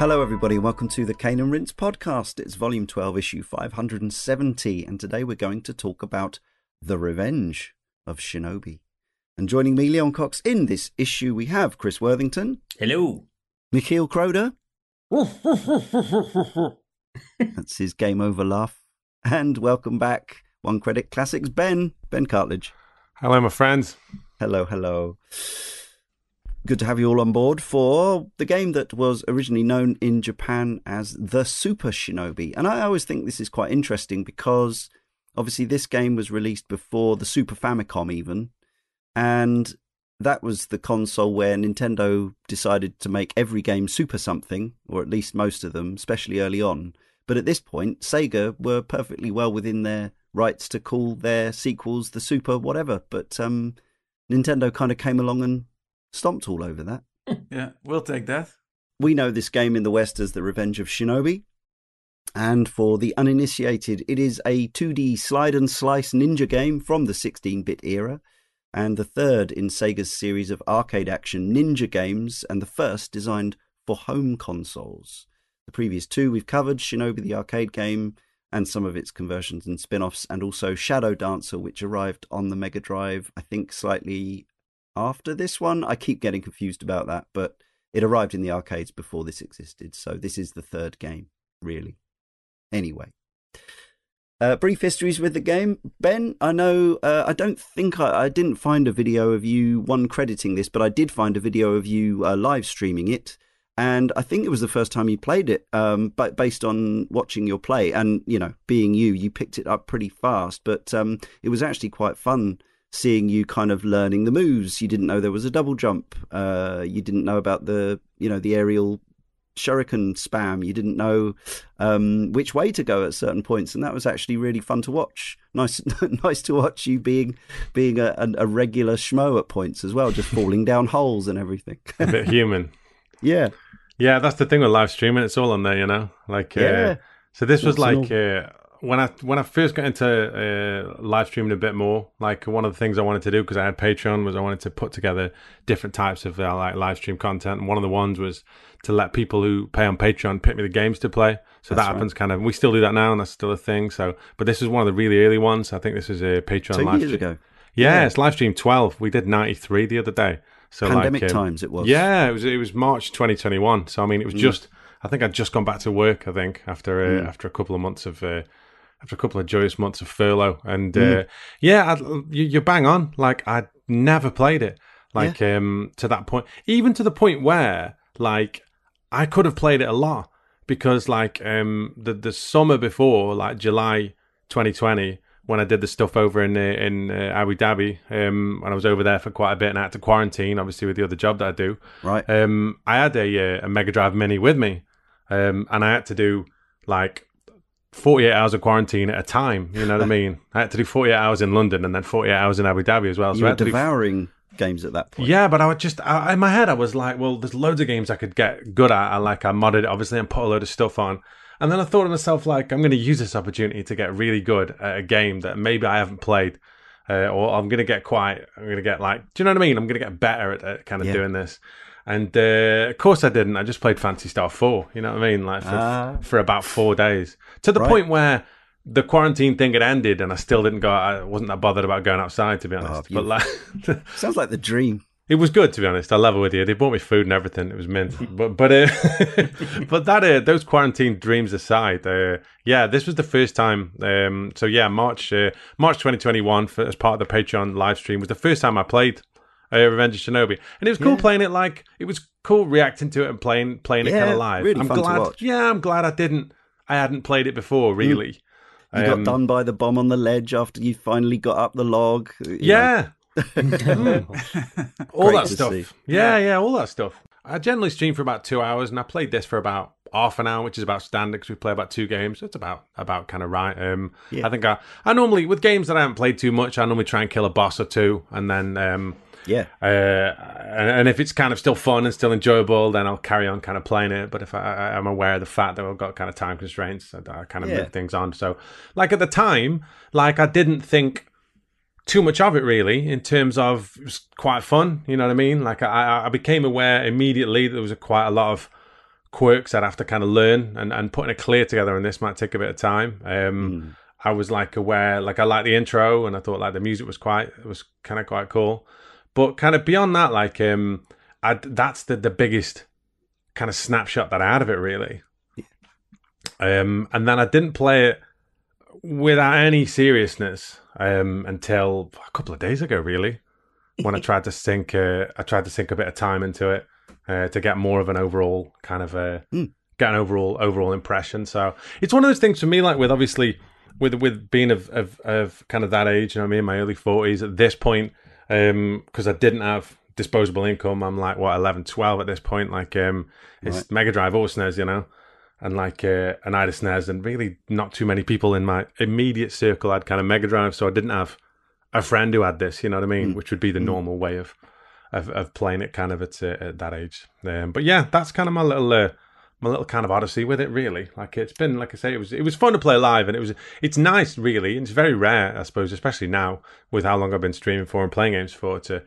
Hello, everybody. Welcome to the Cane and Rinse podcast. It's volume 12, issue 570. And today we're going to talk about The Revenge of Shinobi. And joining me, Leon Cox, in this issue, we have Chris Worthington, Hello. Michiel Croder. That's his game over laugh. And welcome back, One Credit Classics, Ben, Ben Cartlidge. Hello, my friends. Hello, hello. Good to have you all on board for the game that was originally known in Japan as the Super Shinobi. And I always think this is quite interesting because obviously this game was released before the Super Famicom, even. And that was the console where Nintendo decided to make every game super something, or at least most of them, especially early on. But at this point, Sega were perfectly well within their rights to call their sequels the Super whatever. But um, Nintendo kind of came along and stomped all over that. Yeah, we'll take that. We know this game in the West as The Revenge of Shinobi. And for the uninitiated, it is a 2D slide and slice ninja game from the 16 bit era, and the third in Sega's series of arcade action ninja games, and the first designed for home consoles. The previous two we've covered Shinobi the arcade game and some of its conversions and spin offs, and also Shadow Dancer, which arrived on the Mega Drive, I think slightly after this one. I keep getting confused about that, but it arrived in the arcades before this existed, so this is the third game, really. Anyway. Uh, brief histories with the game. Ben, I know, uh, I don't think I, I didn't find a video of you, one crediting this, but I did find a video of you uh, live streaming it. And I think it was the first time you played it, um, but based on watching your play and, you know, being you, you picked it up pretty fast. But um, it was actually quite fun seeing you kind of learning the moves. You didn't know there was a double jump. Uh, you didn't know about the, you know, the aerial shuriken spam. You didn't know um, which way to go at certain points, and that was actually really fun to watch. Nice, nice to watch you being being a, a, a regular schmo at points as well, just falling down holes and everything. A bit human. yeah, Yeah, that's the thing with live streaming. It's all on there, you know. Like, uh, Yeah. so this was What's like uh, when I when I first got into uh, live streaming a bit more. Like one of the things I wanted to do because I had Patreon was I wanted to put together different types of uh, like live stream content. And one of the ones was to let people who pay on Patreon pick me the games to play. So That's that right. happens kind of. We still do that now, and that's still a thing. So, but this is one of the really early ones. I think this is a Patreon two live years stream. ago, Yeah, Yeah. it's live stream twelve. We did ninety three the other day. So pandemic like, um, times it was. yeah, it was it was March 2021. So I mean, it was just I think I'd just gone back to work. I think after uh, Mm. after a couple of months of uh, after a couple of joyous months of furlough, and Mm. uh, yeah, you, you're bang on. Like I'd never played it like um to that point, even to the point where like I could have played it a lot because like um the the summer before, like July 2020 when I did the stuff over in uh, in uh, Abu Dhabi, um, when I was over there for quite a bit and I had to quarantine, obviously with the other job that I do. right. Um, I had a uh, a Mega Drive Mini with me, um, and I had to do like. 48 hours of quarantine at a time, you know what I mean? I had to do 48 hours in London and then 48 hours in Abu Dhabi as well. you I were to do devouring games at that point. yeah, but I would just I, in my head I was like, well, there's loads of games I could get good at. I like I modded it obviously and put a load of stuff on. And then I thought to myself like, I'm going to use this opportunity to get really good at a game that maybe I haven't played, uh, or I'm going to get quite. I'm going to get like, do you know what I mean? I'm going to get better at, at kind of Yeah. doing this. And uh, of course I didn't. I just played Phantasy Star Four. You know what I mean? Like for, Ah. for about four days to the Right. point where. The quarantine thing had ended, and I still didn't go. I wasn't that bothered about going outside, to be honest. but like, Sounds like the dream. it was good to be honest. I love it with you. They bought me food and everything. It was mint. but but uh, but that uh, those quarantine dreams aside, uh, yeah, this was the first time. Um, so yeah, March uh, March 2021 for, as part of the Patreon live stream was the first time I played Revenge of Shinobi, and it was cool Yeah. playing it. Like it was cool reacting to it and playing playing it kind of live. really I'm fun to glad. watch. Yeah, I'm glad I didn't. I hadn't played it before, really. You Um, got done by the bomb on the ledge after you finally got up the log. Yeah. Mm. all that stuff. see. Yeah, yeah, all that stuff. I generally stream for about two hours, and I played this for about half an hour, which is about standard because we play about two games. So it's about about kind of right. Um, Yeah. I think I, I normally with games that I haven't played too much, I normally try and kill a boss or two, and then um, Yeah. uh, and, and if it's kind of still fun and still enjoyable, then I'll carry on kind of playing it. But if I, I'm aware of the fact that I've got kind of time constraints, I, I kind of Yeah. move things on. So, like at the time, like I didn't think too much of it really in terms of it was quite fun. You know what I mean? Like I, I became aware immediately that there was a, quite a lot of quirks I'd have to kind of learn, and, and putting a clear together on this might take a bit of time. Um, Mm. I was like aware, like I liked the intro, and I thought like the music was quite, it was kind of quite cool. But kind of beyond that, like um, I that's the the biggest kind of snapshot that I had of it really. Um, and then I didn't play it without any seriousness um, until a couple of days ago, really, when I tried to sink uh, I tried to sink a bit of time into it uh, to get more of an overall kind of a Hmm. get an overall overall impression. So it's one of those things for me, like with obviously with with being of of, of kind of that age, you know, what I mean, in my early forties at this point, because I didn't have disposable income. I'm like what 11, 12 at this point. Like um, it's Right. Mega Drive or SNES, you know. And like uh, an Ida SNES, and really not too many people in my immediate circle had kind of Mega Drive, so I didn't have a friend who had this, you know what I mean, Mm. which would be the Mm. normal way of of, of playing it, kind of at, uh, at that age. Um, but yeah, that's kind of my little uh, my little kind of odyssey with it. Really, like it's been, like I say, it was it was fun to play live, and it was it's nice, really. and It's very rare, I suppose, especially now with how long I've been streaming for and playing games for to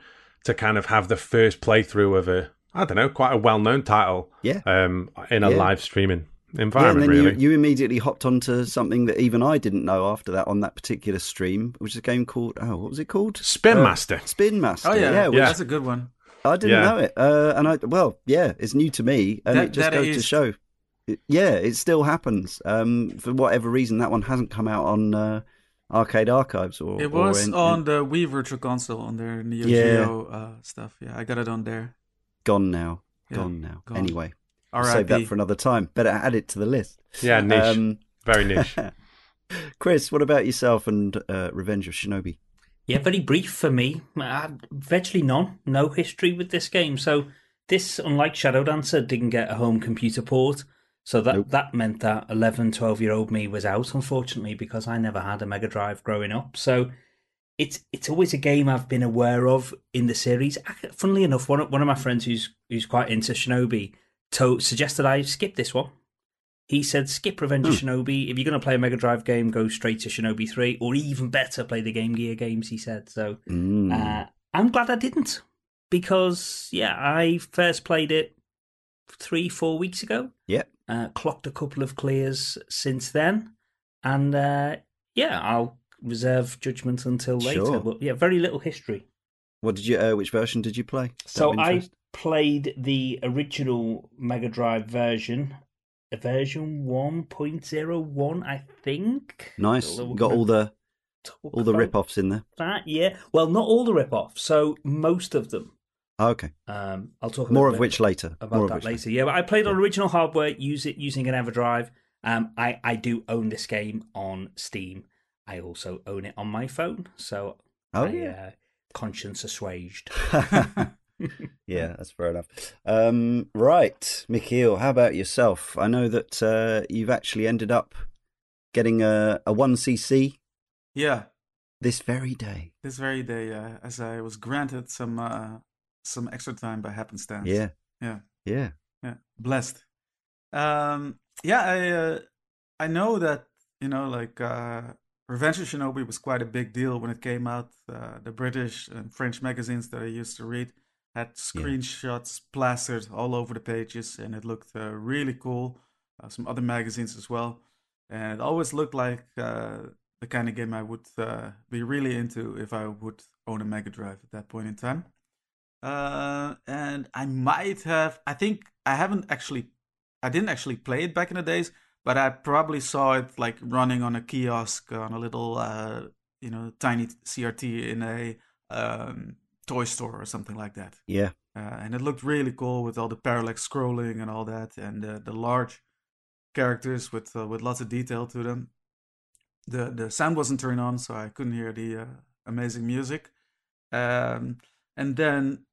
to kind of have the first playthrough of a I don't know, quite a well known title, Yeah. um, in a Yeah. live streaming Yeah, and environment. then really, you, you immediately hopped onto something that even I didn't know after that on that particular stream, which is a game called oh, what was it called? Spin Uh, Master. Spin Master. Oh yeah, yeah, which Yeah. that's a good one. I didn't Yeah. know it, uh, and I well, yeah, it's new to me, and That- it just goes to show. it- yeah, it still happens. Um, for whatever reason, that one hasn't come out on uh, Arcade Archives or It or was in- on in- the Wii Virtual Console on their Neo Yeah. Geo uh, stuff. Yeah, I got it on there. gone now. Yeah, Gone now. gone. Anyway, I'll save that for another time. Better add it to the list. Yeah, niche, Um, very niche. Chris, what about yourself and uh, Revenge of Shinobi? Yeah, very brief for me. Uh, virtually none. No history with this game. So this, unlike Shadow Dancer, didn't get a home computer port. So that Nope. that meant that 11, 12 year old me was out, unfortunately, because I never had a Mega Drive growing up. So it's it's always a game I've been aware of in the series. Funnily enough, one of, one of my friends who's who's quite into Shinobi to, suggested I skip this one. He said, skip Revenge of Shinobi. If you're going to play a Mega Drive game, go straight to Shinobi 3, or even better, play the Game Gear games, he said. So Mm. uh, I'm glad I didn't because yeah, I first played it three, four weeks ago. Yep. Uh, clocked a couple of clears since then, and uh, yeah, I'll reserve judgment until later. Sure. But yeah, very little history. What did you? Uh, which version did you play? So I played the original Mega Drive version, version one point zero one, I think. nice. Got all the all the rip-offs in there. That yeah, well, not all the rip-offs. So most of them. Oh, okay. Um, I'll talk More of which later. about More of that which later. Yeah, but I played on original hardware, use it using an EverDrive. Um, I I do own this game on Steam. I also own it on my phone, so Oh I, yeah. uh, conscience assuaged. yeah, that's fair enough. Um, right, Michiel, how about yourself? I know that uh, you've actually ended up getting a, a 1cc Yeah, this very day. this very day, uh, as I was granted some uh, some extra time by happenstance. Yeah. Yeah. Yeah. yeah, blessed. Um, yeah, I uh, I know that you know like uh, Revenge of Shinobi was quite a big deal when it came out. Uh, the British and French magazines that I used to read had Yeah. screenshots plastered all over the pages, and it looked uh, really cool. Uh, some other magazines as well, and it always looked like uh, the kind of game I would uh, be really into if I would own a Mega Drive at that point in time. Uh, and I might have. I think I haven't actually. I didn't actually play it back in the days, but I probably saw it like running on a kiosk on a little, uh, you know, tiny CRT in a um, toy store or something like that. Yeah. Uh, and it looked really cool with all the parallax scrolling and all that, and uh, the large characters with uh, with lots of detail to them. the The sound wasn't turned on, so I couldn't hear the uh, amazing music. Um, and then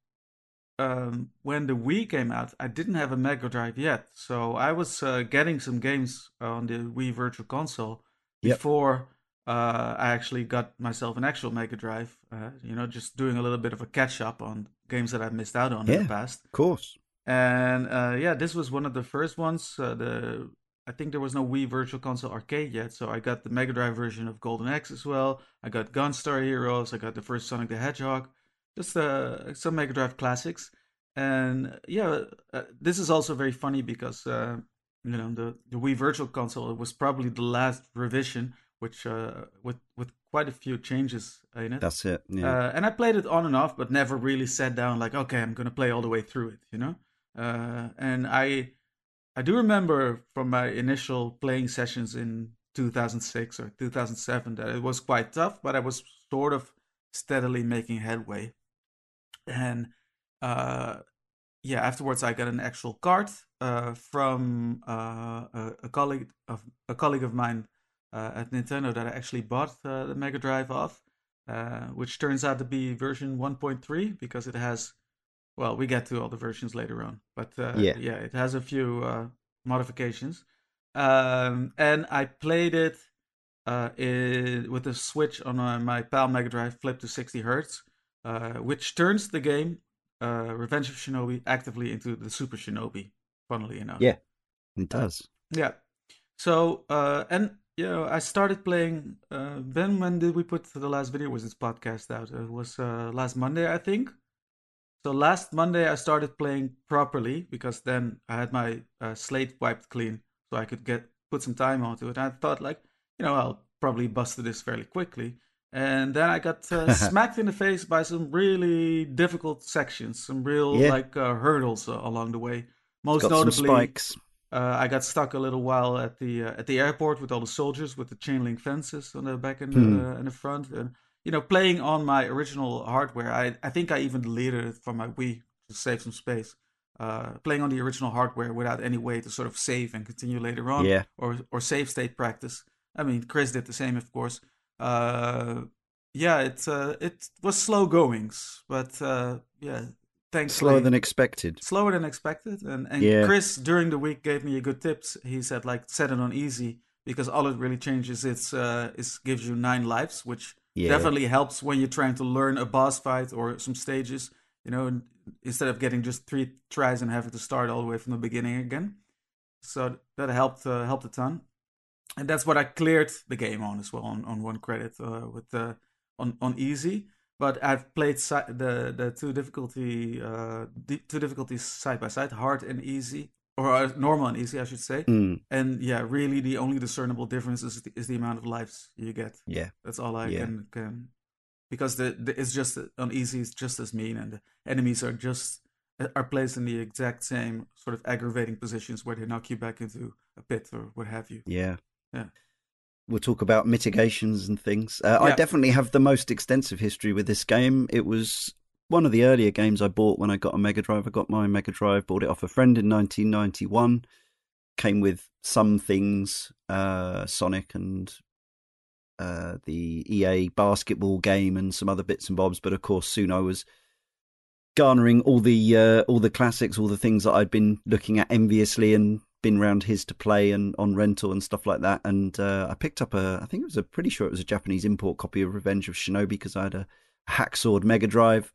um, when the Wii came out, I didn't have a Mega Drive yet, so I was uh, getting some games on the Wii Virtual Console Yep. before uh, I actually got myself an actual Mega Drive. Uh, you know, just doing a little bit of a catch up on games that I missed out on in the past. Of course. And uh, yeah, this was one of the first ones. Uh, the I think there was no Wii Virtual Console arcade yet, so I got the Mega Drive version of Golden Axe as well. I got Gunstar Heroes. I got the first Sonic the Hedgehog. Just uh, some Mega Drive classics. and yeah, uh, this is also very funny because uh, you know the the Wii Virtual Console was probably the last revision, which uh, with with quite a few changes in it. That's it. Yeah. Uh, and I played it on and off, but never really sat down like, okay, I'm gonna play all the way through it, you know. Uh, and I I do remember from my initial playing sessions in 2006 or 2007 that it was quite tough, but I was sort of steadily making headway. And uh, yeah, afterwards I got an actual card uh, from uh, a, a, colleague of a colleague of mine at Nintendo that I actually bought uh, the Mega Drive off, uh, which turns out to be version 1.3 because it has. Well, we get to all the versions later on, but yeah, yeah, it has a few modifications. Um, and I played it uh, in, with the switch on uh, my PAL Mega Drive flipped to 60 hertz, uh, which turns the game uh, Revenge of Shinobi actively into the Super Shinobi. Funnily enough, yeah, it does. yeah. So uh, and know, I started playing. Uh, ben, when did we put the last video? Was this podcast out? It was last Monday, I think. So last Monday I started playing properly because then I had my slate wiped clean, so I could get put some time onto it. I thought like, you know, I'll probably bust this fairly quickly. And then I got uh, smacked in the face by some really difficult sections, some real yeah. like uh, hurdles uh, along the way. Most notably, spikes. Uh, I got stuck a little while at the uh, at the airport with all the soldiers with the chain link fences on the back and hmm. and the front, and you know, playing on my original hardware. I I think I even deleted it from my Wii to save some space. Uh, playing on the original hardware without any way to sort of save and continue later on, yeah. or or save state practice. I mean, Chris did the same, of course. Uh, yeah, it uh, it was slow goings, but uh, yeah, Slower than expected. Slower than expected, and and yeah. Chris during the week gave me a good tips. He said like set it on easy because all it really changes is uh, is gives you nine lives, which yeah. definitely helps when you're trying to learn a boss fight or some stages. You know, instead of getting just three tries and having to start all the way from the beginning again. So that helped uh, helped a ton, and that's what I cleared the game on as well on, on one credit uh, with the on on easy. But I've played si- the the two difficulty uh, the two difficulties side by side, hard and easy, or uh, normal and easy, I should say. Mm. And yeah, really, the only discernible difference is the, is the amount of lives you get. Yeah, that's all I yeah. can can because the, the it's just on easy is just as mean, and the enemies are just are placed in the exact same sort of aggravating positions where they knock you back into a pit or what have you. Yeah, yeah. We'll talk about mitigations and things. Uh, yeah. I definitely have the most extensive history with this game. It was one of the earlier games I bought when I got a Mega Drive. I got my Mega Drive, bought it off a friend in 1991. Came with some things, uh, Sonic and uh, the EA basketball game and some other bits and bobs. But of course, soon I was garnering all the uh, all the classics, all the things that I'd been looking at enviously and been around his to play and on rental and stuff like that. And uh, I picked up a, I think it was a pretty sure it was a Japanese import copy of Revenge of Shinobi because I had a Hacksword Mega Drive.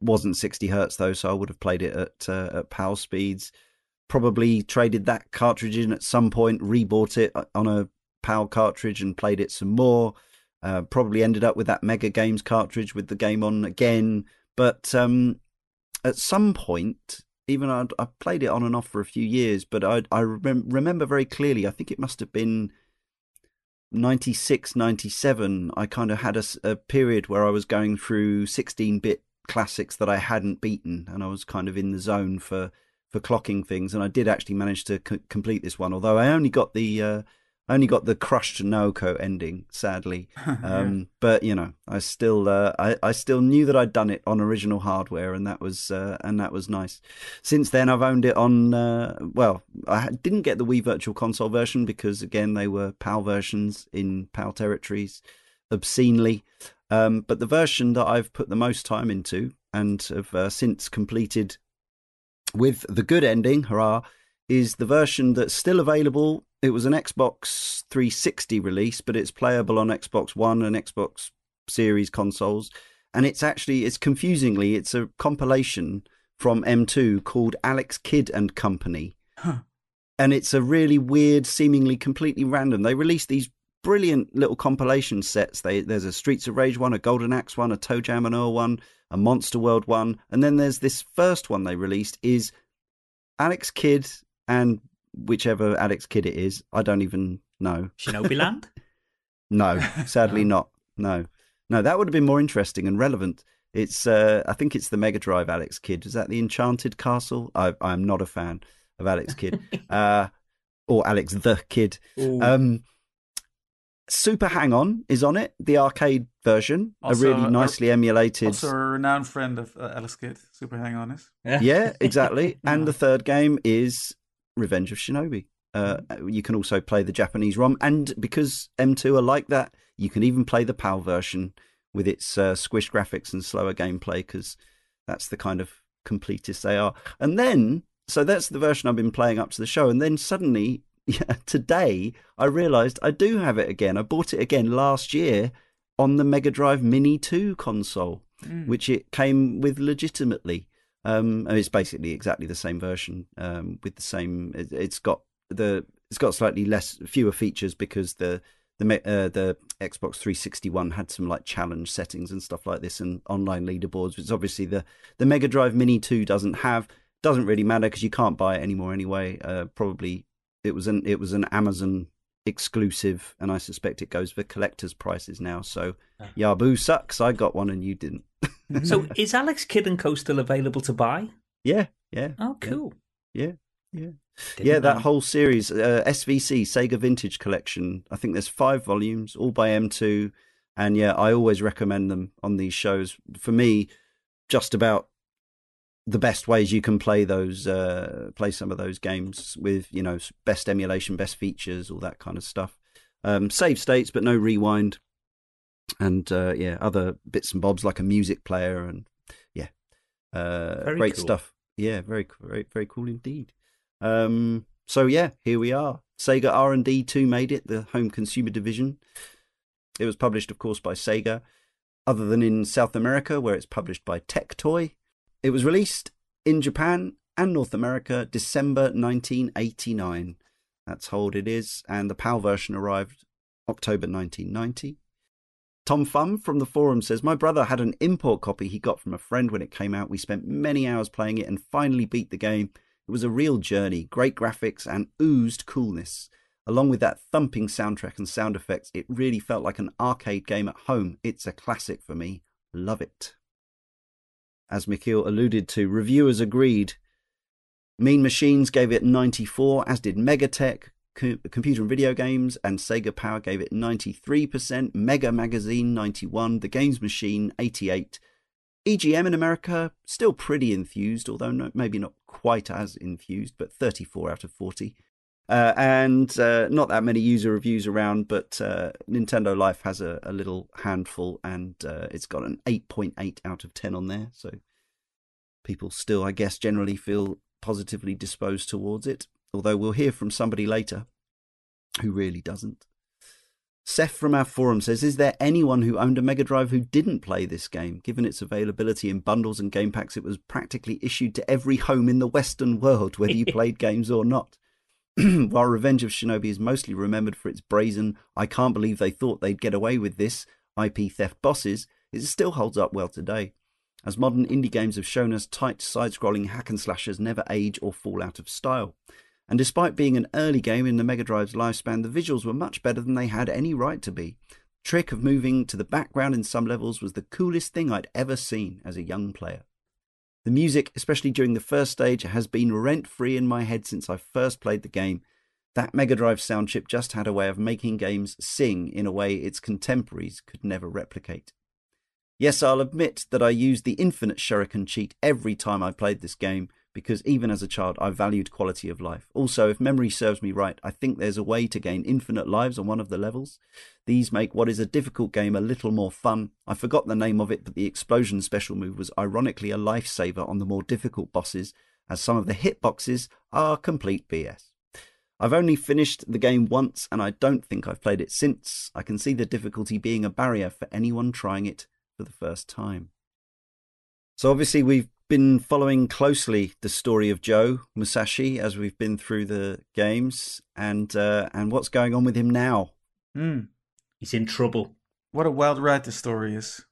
Wasn't 60 hertz though, so I would have played it at uh, at PAL speeds. Probably traded that cartridge in at some point, rebought it uh, on a PAL cartridge and played it some more. Uh, probably ended up with that Mega Games cartridge with the game on again. But um, at some point, even I'd, I played it on and off for a few years, but I, I rem- remember very clearly, I think it must have been 96, 97. I kind of had a, a period where I was going through 16 bit classics that I hadn't beaten, and I was kind of in the zone for, for clocking things. And I did actually manage to c- complete this one, although I only got the. Uh, only got the crushed Naoko ending, sadly. Um, yeah. But you know, I still, uh, I, I still knew that I'd done it on original hardware, and that was, uh, and that was nice. Since then, I've owned it on. Uh, well, I didn't get the Wii Virtual Console version because again, they were PAL versions in PAL territories, obscenely. Um, but the version that I've put the most time into and have uh, since completed with the good ending, hurrah, is the version that's still available it was an Xbox 360 release, but it's playable on Xbox One and Xbox Series consoles. And it's actually, it's confusingly, it's a compilation from M2 called Alex Kidd and Company. Huh. And it's a really weird, seemingly completely random. They released these brilliant little compilation sets. They, there's a Streets of Rage one, a Golden Axe one, a ToeJam and Earl one, a Monster World one, and then there's this first one they released is Alex Kidd and whichever Alex Kidd it is. I don't even know. Shinobi Land? no, sadly not. No, no, that would have been more interesting and relevant. It's, uh, I think it's the Mega Drive Alex Kidd. Is that the Enchanted Castle? I, I'm not a fan of Alex Kidd, uh, or Alex the Kid. Um, Super Hang On is on it, the arcade version, Also, a really uh, nicely emulated. Also a renowned friend of uh, Alex Kidd, Super Hang On is. yeah, exactly. And Yeah. the third game is Revenge of Shinobi. Uh, you can also play the Japanese ROM, and because M2 are like that, you can even play the PAL version with its uh, squish graphics and slower gameplay because that's the kind of completists they are. And then, so that's the version I've been playing up to the show, and then suddenly, yeah, today I realised I do have it again. I bought it again last year on the Mega Drive Mini 2 console Mm. which it came with legitimately. Um, it's basically exactly the same version um, with the same. It, it's got the it's got slightly less fewer features because the the uh, the Xbox 360 one had some like challenge settings and stuff like this and online leaderboards, which obviously the the Mega Drive Mini 2 doesn't have. Doesn't really matter because you can't buy it anymore anyway. Uh, probably it was an it was an Amazon exclusive, and I suspect it goes for collector's prices now. So Ah. Yabu sucks. I got one and you didn't. So is Alex Kidd and Co still available to buy? Yeah, yeah, Oh, cool. yeah, yeah. Didn't yeah, that whole series, uh, SVC Sega Vintage Collection. I think there's five volumes, all by M2, and yeah, I always recommend them on these shows. For me, just about the best ways you can play those, uh, play some of those games with you know best emulation, best features, all that kind of stuff. Um, save states, but no rewind, and uh, yeah, other bits and bobs like a music player, and yeah, uh, great cool. stuff. Yeah, very, very, very cool indeed. Um, so yeah, here we are. Sega R and D two made it, the home consumer division. It was published, of course, by Sega, other than in South America, where it's published by Tectoy. It was released in Japan and North America December 1989. That's how old it is, and the PAL version arrived October 1990. Tom Fum from the forum says, My brother had an import copy he got from a friend when it came out. We spent many hours playing it and finally beat the game. It was a real journey, great graphics and oozed coolness. Along with that thumping soundtrack and sound effects, it really felt like an arcade game at home. It's a classic for me. Love it. As Michiel alluded to, reviewers agreed. Mean Machines gave it 94, as did Megatech, Co- Computer and Video Games, and Sega Power gave it 93%, Mega Magazine 91, The Games Machine 88. EGM in America, still pretty enthused, although no, maybe not quite as enthused, but 34 out of 40. Uh, and uh, not that many user reviews around, but uh, Nintendo Life has a, a little handful, and uh, it's got an 8.8 out of 10 on there. So people still, I guess, generally feel positively disposed towards it. Although we'll hear from somebody later who really doesn't. Seth from our forum says, Is there anyone who owned a Mega Drive who didn't play this game? Given its availability in bundles and game packs, it was practically issued to every home in the Western world, whether you played games or not. While Revenge of Shinobi is mostly remembered for its brazen, I can't believe they thought they'd get away with this IP theft bosses, it still holds up well today. As modern indie games have shown us, tight side scrolling hack and slashers never age or fall out of style. And despite being an early game in the Mega Drive's lifespan, the visuals were much better than they had any right to be. The Trick of moving to the background in some levels was the coolest thing I'd ever seen as a young player. The music, especially during the first stage, has been rent free in my head since I first played the game. That Mega Drive sound chip just had a way of making games sing in a way its contemporaries could never replicate. Yes, I'll admit that I used the infinite shuriken cheat every time I played this game because even as a child I valued quality of life. Also, if memory serves me right, I think there's a way to gain infinite lives on one of the levels. These make what is a difficult game a little more fun. I forgot the name of it, but the explosion special move was ironically a lifesaver on the more difficult bosses, as some of the hitboxes are complete BS. I've only finished the game once and I don't think I've played it since. I can see the difficulty being a barrier for anyone trying it for the first time. So obviously we've been following closely the story of Joe Musashi as we've been through the games and uh, and what's going on with him now. Hmm. He's in trouble. What a wild ride the story is.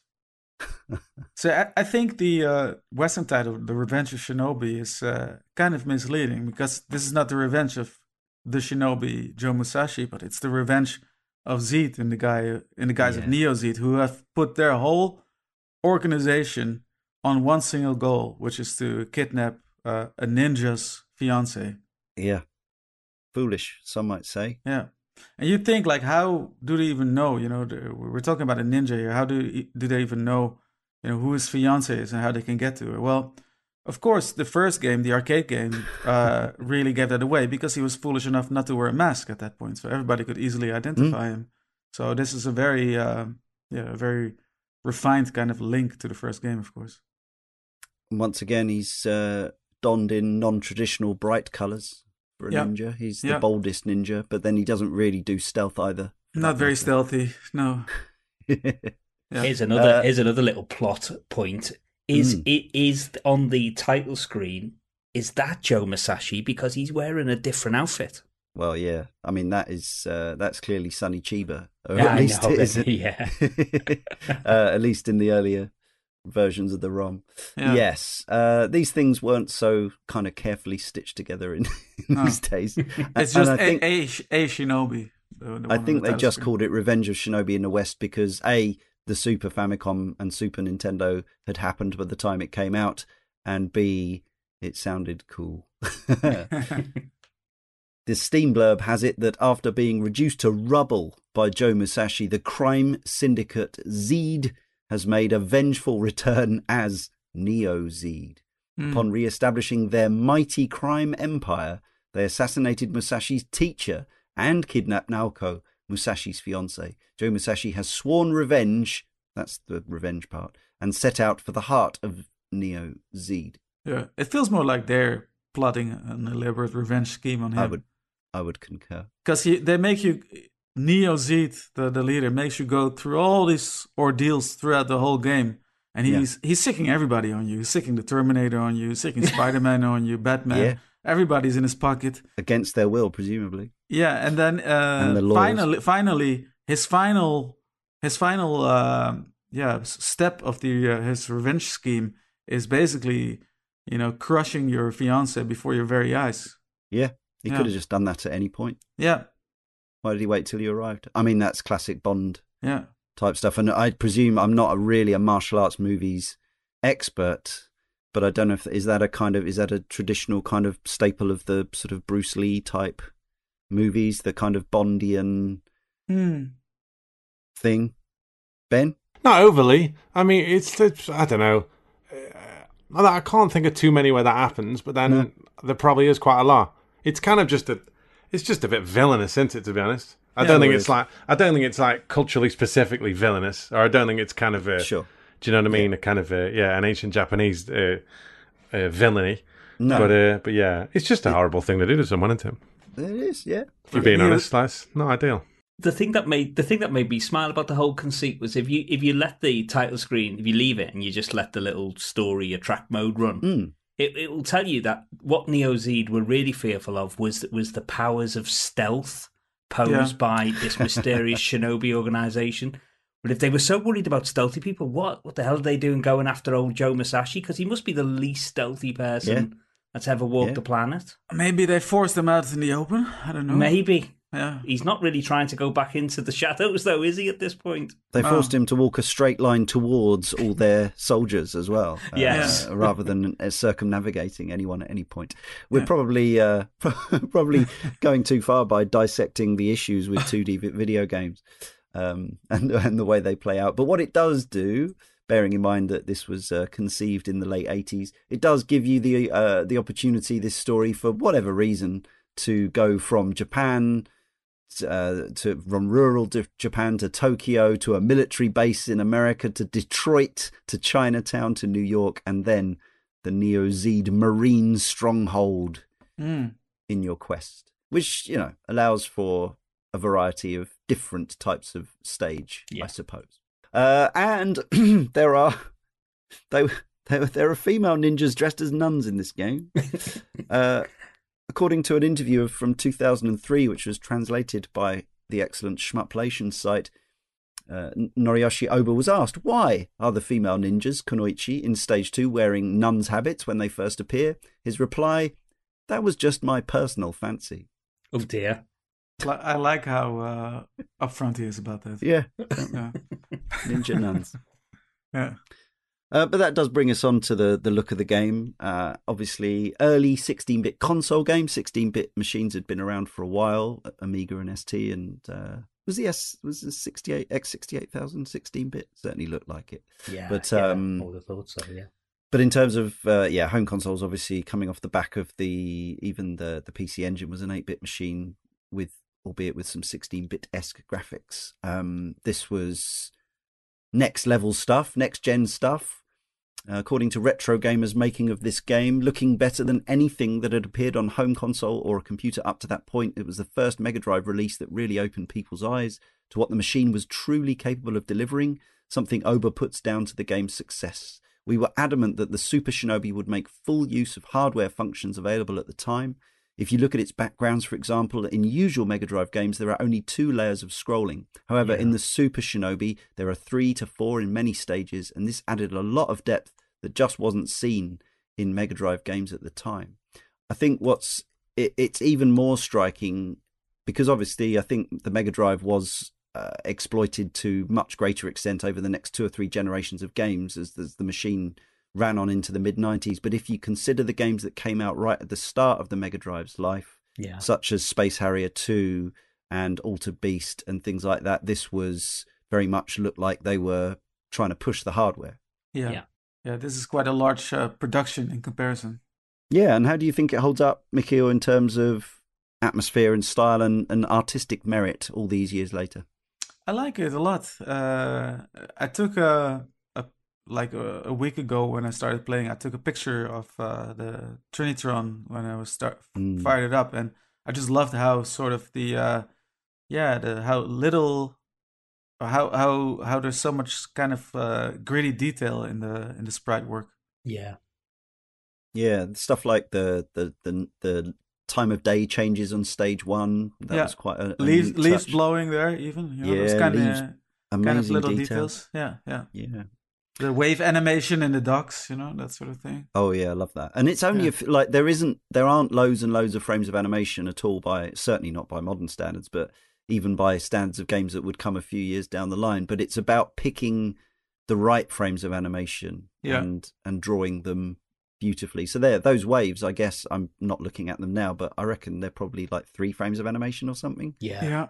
So I, I think the uh, Western title, The Revenge of Shinobi, is uh, kind of misleading because this is not the revenge of the Shinobi Joe Musashi, but it's the revenge of Zed and the guy in the guys of Neo Zed who have put their whole organization on one single goal, which is to kidnap uh, a ninja's fiance. Yeah. Foolish, some might say. Yeah. And you think like, how do they even know? You know, we're talking about a ninja here. How do do they even know, you know, who his fiance is and how they can get to her? Well, of course, the first game, the arcade game, uh, really gave that away because he was foolish enough not to wear a mask at that point, so everybody could easily identify him. So this is a very, uh, yeah, a very refined kind of link to the first game, of course. Once again, he's uh, donned in non-traditional bright colours for a Yeah. ninja. He's the boldest ninja, but then he doesn't really do stealth either. Not very matter. stealthy, no. Yeah. Here's another Uh, here's another little plot point. Is Mm. it is on the title screen? Is that Joe Musashi because he's wearing a different outfit? well, yeah. I mean, that is uh, that's clearly Sonny Chiba. Or Yeah, at I least know, it is. yeah. uh, at least in the earlier versions of the ROM. Yeah. Yes, uh, these things weren't so kind of carefully stitched together in, in No. these days. It's And just I a, think, a, a Shinobi. the- the I think the they just screen. called it Revenge of Shinobi in the West because a the Super Famicom and Super Nintendo had happened by the time it came out, and b it sounded cool. The Steam blurb has it that after being reduced to rubble by Joe Musashi, the crime syndicate Zed has made a vengeful return as Neo Zed. Hmm. Upon re establishing their mighty crime empire, they assassinated Musashi's teacher and kidnapped Naoko, Musashi's fiance. Joe Musashi has sworn revenge, that's the revenge part, and set out for the heart of Neo Zed. Yeah, it feels more like they're plotting an elaborate revenge scheme on him. I would I would concur. Because they make you, Neo Zed, the, the leader, makes you go through all these ordeals throughout the whole game. And Yeah. he's he's sicking everybody on you. He's sicking the Terminator on you, sicking Spider Man on you, Batman. Yeah. Everybody's in his pocket. Against their will, presumably. Yeah, and then uh, And the finally, finally, his final, his final, um yeah, step of the uh, his revenge scheme is basically, you know, crushing your fiance before your very eyes. Yeah. He Yeah. could have just done that at any point. Yeah, Why did he wait till you arrived? I mean, that's classic Bond yeah, type stuff. And I presume I'm not a really a martial arts movies expert, but I don't know if is that a kind of is that a traditional kind of staple of the sort of Bruce Lee type movies, the kind of Bondian Hmm. thing. Ben, Not overly. I mean, it's, it's I don't know. Uh, I can't think of too many where that happens, but then No. there probably is quite a lot. It's kind of just a, it's just a bit villainous, isn't it? To be honest, I Yeah, don't think it's like I don't think it's like culturally specifically villainous, or I don't think it's kind of a, sure. do you know what I mean? A kind of a yeah, an ancient Japanese uh, uh, villainy. No, But uh, but yeah, it's just a horrible thing to do to someone, isn't it? it is. Yeah, If you're being You- honest, that's not ideal. the thing that made the thing that made me smile about the whole conceit was if you if you let the title screen if you leave it and you just let the little story or track mode run Mm. It, it will tell you that what Neo Zed were really fearful of was was the powers of stealth posed Yeah. by this mysterious shinobi organization but if they were so worried about stealthy people what what the hell are they doing going after old Joe Musashi because he must be the least stealthy person that's ever walked Yeah. the planet Maybe they forced him out in the open. I don't know. maybe Yeah. he's not really trying to go back into the shadows though is he at this point They Oh. forced him to walk a straight line towards all their soldiers as well, uh, Yes. rather than uh, circumnavigating anyone at any point. We're Yeah. probably uh, probably going too far by dissecting the issues with 2D video games um, and and the way they play out. But what it does do, bearing in mind that this was uh, conceived in the late 80s, it does give you the uh, the opportunity, this story, for whatever reason, to go from Japan uh, to from rural Japan to Tokyo to a military base in America to Detroit to Chinatown to New York and then the Neo Zed Marine stronghold Hmm. in your quest, which you know allows for a variety of different types of stage, Yeah. I suppose. Uh, and there are they, there there are female ninjas dressed as nuns in this game. Uh, according to an interview from 2003, which was translated by the excellent Shmuplation site, uh, Noriyoshi Oba was asked, why are the female ninjas, Kunoichi, in Stage 2 wearing nuns' habits when they first appear? His reply, that was just my personal fancy. Oh dear. I like how uh, upfront he is about that. Yeah. Yeah. Ninja nuns. yeah. Uh, but that does bring us on to the, the look of the game. Uh, obviously, early 16 bit console game. 16 bit machines had been around for a while, Amiga and ST, and uh, was the S was the 68 X68000 16 bit? Certainly looked like it. Yeah. But, yeah, um, I would have thought so. Yeah. But in terms of uh, yeah, home consoles, obviously coming off the back of the even the the PC Engine was an 8 bit machine with albeit with some 16 bit esque graphics. Um, this was next level stuff, next gen stuff. Uh, according to Retro Gamers making of this game, looking better than anything that had appeared on home console or a computer up to that point. It was the first Mega Drive release that really opened people's eyes to what the machine was truly capable of delivering, something Oba puts down to the game's success. We were adamant that the Super Shinobi would make full use of hardware functions available at the time. If you look at its backgrounds, for example, in usual Mega Drive games, there are only two layers of scrolling. However, Yeah. in the Super Shinobi, there are three to four in many stages, and this added a lot of depth that just wasn't seen in Mega Drive games at the time. I think what's it, it's even more striking because obviously I think the Mega Drive was uh, exploited to much greater extent over the next two or three generations of games as, as the machine ran on into the mid 90s. But if you consider the games that came out right at the start of the Mega Drive's life, Yeah. such as Space Harrier 2 and Altered Beast and things like that, this was very much looked like they were trying to push the hardware. Yeah. Yeah. Yeah. This is quite a large uh, production in comparison. Yeah, and how do you think it holds up, Michiel, in terms of atmosphere and style and, and artistic merit all these years later? I like it a lot. Uh, I took a, a like a, a week ago when I started playing. I took a picture of uh, the Trinitron when I was start Mm. fired it up, and I just loved how sort of the uh, yeah the how little how how how there's so much kind of uh, gritty detail in the in the sprite work. Yeah. Yeah, stuff like the the the, the time of day changes on stage one. That Yeah. was quite a, a leaves leaves blowing there even. You know, Yeah, kind of Amazing kind of little details. Yeah, yeah. Yeah. The wave animation in the docks, you know, that sort of thing. Oh yeah, I love that. And it's only Yeah. if like there isn't there aren't loads and loads of frames of animation at all by certainly not by modern standards, but even by standards of games that would come a few years down the line. But it's about picking the right frames of animation Yeah. and and drawing them beautifully. So there, those waves. I guess I'm not looking at them now, but I reckon they're probably like three frames of animation or something. Yeah. Yeah.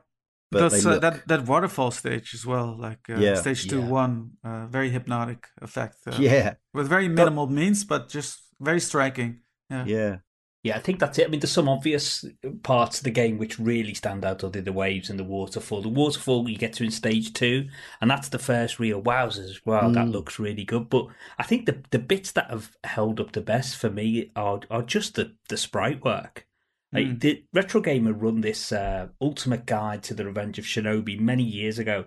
But That's they uh, that that waterfall stage as well, like uh, Yeah. stage two Yeah. one, uh, very hypnotic effect. Uh, yeah, with very minimal means, but just very striking. Yeah, yeah, Yeah, I think that's it. I mean, there's some obvious parts of the game which really stand out, other the waves and the waterfall. The waterfall you get to in stage two, and that's the first real wowzers as well. That Mm. looks really good. But I think the the bits that have held up the best for me are are just the the sprite work. Like, Mm. the Retro Gamer run this uh, ultimate guide to the Revenge of Shinobi many years ago.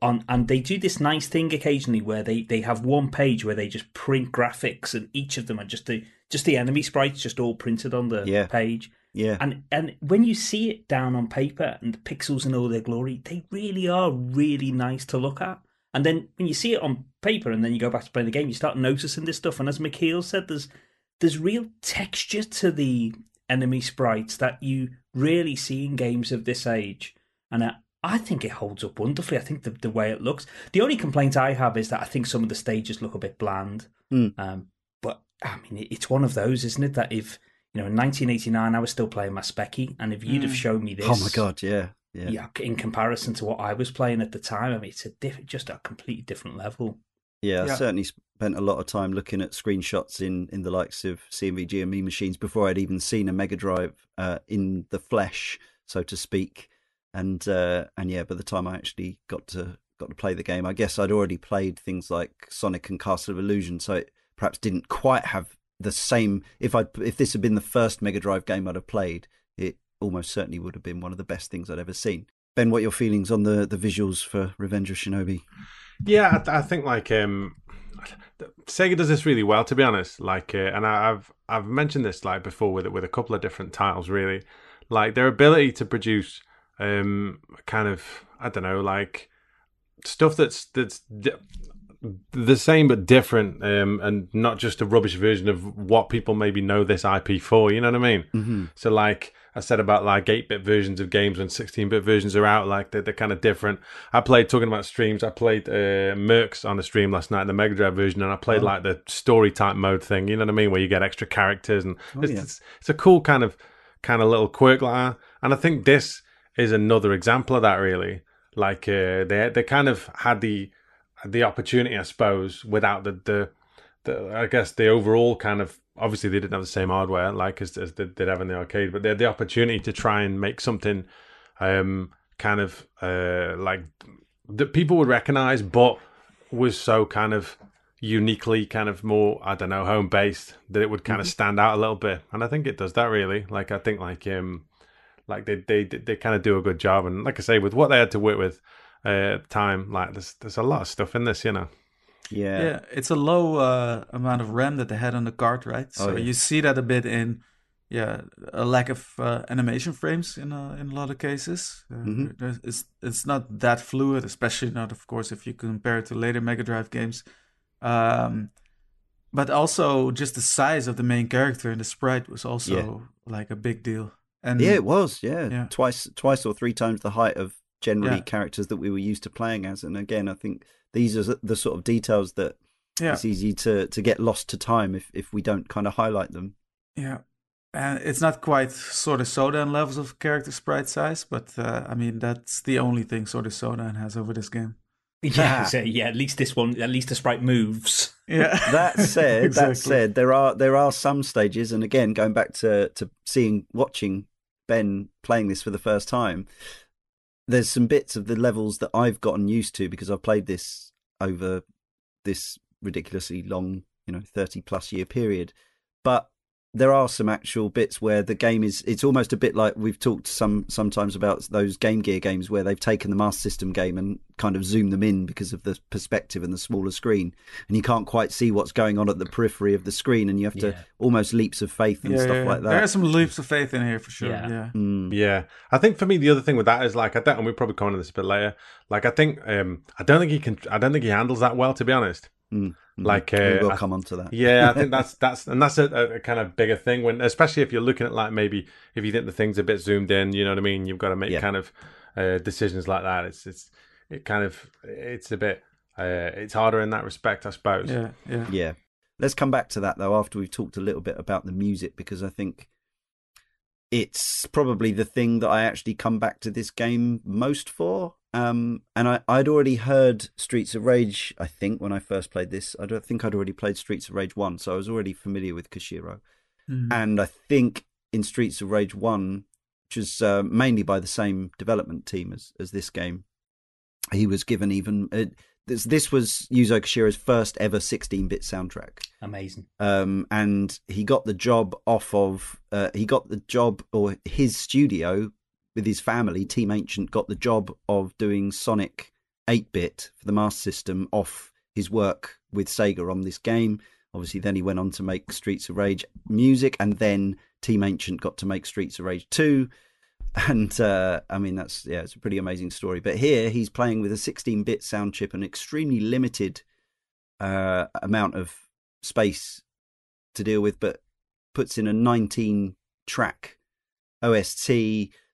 On, and they do this nice thing occasionally where they, they have one page where they just print graphics and each of them are just the just the enemy sprites just all printed on the Yeah. page. yeah. And and when you see it down on paper and the pixels in all their glory, they really are really nice to look at. And then when you see it on paper and then you go back to playing the game, you start noticing this stuff. And as Michiel said, there's there's real texture to the enemy sprites that you really see in games of this age. And I, I think it holds up wonderfully. I think the the way it looks. The only complaint I have is that I think some of the stages look a bit bland. Mm. Um, but I mean, it- it's one of those, isn't it? That if you know, in 1989, I was still playing my Speccy, and if you'd have Mm. shown me this, Oh my god, yeah, yeah. yeah, in comparison to what I was playing at the time, I mean, it's a diff- just a completely different level. Yeah, I certainly spent a lot of time looking at screenshots in, in the likes of CMVG and Mean Machines before I'd even seen a Mega Drive uh, in the flesh, so to speak. And uh, and yeah, by the time I actually got to got to play the game, I guess I'd already played things like Sonic and Castle of Illusion, so it perhaps didn't quite have the same. If I if this had been the first Mega Drive game I'd have played, it almost certainly would have been one of the best things I'd ever seen. Ben, what are your feelings on the the visuals for Revenge of Shinobi? Yeah, I, th- I think like um, Sega does this really well, to be honest. Like, uh, and I, I've I've mentioned this like before with with a couple of different titles. Really, like their ability to produce um kind of I don't know like stuff that's that's di- the same but different, um, and not just a rubbish version of what people maybe know this IP for. You know what I mean? Mm-hmm. So like I said about like eight bit versions of games when sixteen bit versions are out, like they're, they're kind of different. I played talking about streams. I played uh, Mercs on a stream last night, the Mega Drive version, and I played Oh. like the story type mode thing. You know what I mean? Where you get extra characters and Oh, it's, yeah. it's it's a cool kind of kind of little quirk like that. And I think this is another example of that. Really, like uh, they they kind of had the the opportunity, I suppose, without the the, the I guess the overall kind of obviously they didn't have the same hardware like as, as they did have in the arcade, but they had the opportunity to try and make something um kind of uh like that people would recognize, but was so kind of uniquely kind of more I don't know home based that it would kind of stand out a little bit, and I think it does that really. Like I think like um like they they they kind of do a good job, and like I say, with what they had to work with uh time, like there's there's a lot of stuff in this, you know. Yeah. Yeah, it's a low uh, amount of RAM that they had on the card, right? So Oh, yeah. you see that a bit in, yeah, a lack of uh, animation frames in a, in a lot of cases. Uh, Mhm. It's it's not that fluid, especially not, of course, if you compare it to later Mega Drive games. Um, but also just the size of the main character and the sprite was also Yeah. like a big deal. And Yeah, it was. Yeah. Yeah. twice, twice or three times the height of generally Yeah. characters that we were used to playing as. And again, I think these are the sort of details that yeah, it's easy to to get lost to time if if we don't kind of highlight them. Yeah. And it's not quite sort of Sodan levels of character sprite size, but uh, I mean, that's the only thing sort of Sodan has over this game. Yeah, so, yeah. At least this one, at least the sprite moves. Yeah. That said, that said, there are there are some stages, and again, going back to to seeing watching Ben playing this for the first time, there's some bits of the levels that I've gotten used to because I've played this over this ridiculously long, you know, thirty plus year period. But there are some actual bits where the game is it's almost a bit like we've talked some sometimes about those game gear games where they've taken the master system game and kind of zoomed them in because of the perspective and the smaller screen and you can't quite see what's going on at the periphery of the screen and you have to Yeah. almost leaps of faith and Yeah, stuff yeah. like There are some leaps of faith in here for sure. Yeah. Yeah. Mm, Yeah, I think for me the other thing with that is like I don't, and we'll probably come on to this a bit later. Like I think um I don't think he can. I don't think he handles that well, to be honest. mm. Like, we uh, will come on to that Yeah, I think that's that's and that's a, a, a kind of bigger thing when, especially if you're looking at like maybe if you think the thing's a bit zoomed in, you know what I mean. You've got to make Yeah. kind of uh, decisions like that. It's it's it kind of it's a bit uh, it's harder in that respect, I suppose. Yeah. Yeah. Yeah. Let's come back to that though after we've talked a little bit about the music because I think it's probably the thing that I actually come back to this game most for. Um, and I, I'd already heard Streets of Rage, I think, when I first played this. I don't think I'd already played Streets of Rage 1, so I was already familiar with Koshiro. Mhm. And I think in Streets of Rage 1, which is uh, mainly by the same development team as, as this game, he was given even. Uh, this, this was Yuzo Koshiro's first ever 16 bit soundtrack. Amazing. Um, and he got the job off of. Uh, he got the job, or his studio with his family, Team Ancient, got the job of doing Sonic 8 bit for the Master System off his work with Sega on this game. Obviously, then he went on to make Streets of Rage music, and then Team Ancient got to make Streets of Rage 2. And uh, I mean, that's yeah, it's a pretty amazing story. But here he's playing with a 16 bit sound chip, an extremely limited uh, amount of space to deal with, but puts in a 19 track OST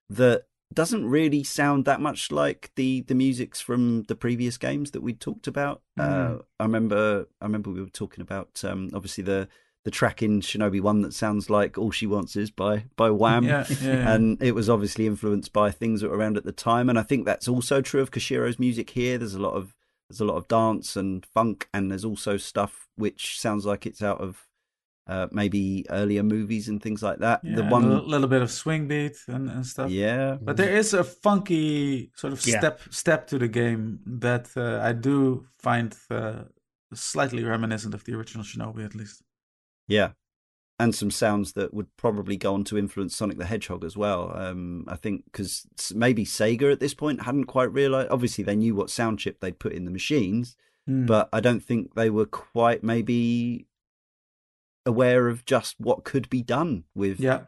that doesn't really sound that much like the the musics from the previous games that we talked about. Uh, I remember I remember we were talking about um, obviously the the track in Shinobi One that sounds like "All She Wants Is" by by Wham. Yeah. Yeah. And it was obviously influenced by things that were around at the time, and I think that's also true of Koshiro's music here. There's a lot of there's a lot of dance and funk, and there's also stuff which sounds like it's out of uh, maybe earlier movies and things like that. yeah, the one, little, little bit of swing beat and, and stuff. yeah, But there is a funky sort of Yeah. step step to the game that uh, I do find uh, slightly reminiscent of the original Shinobi, at least. Yeah. And some sounds that would probably go on to influence Sonic the Hedgehog as well. Um, I think because maybe Sega at this point hadn't quite realized. Obviously, they knew what sound chip they'd put in the machines, Hmm. but I don't think they were quite maybe aware of just what could be done with yeah,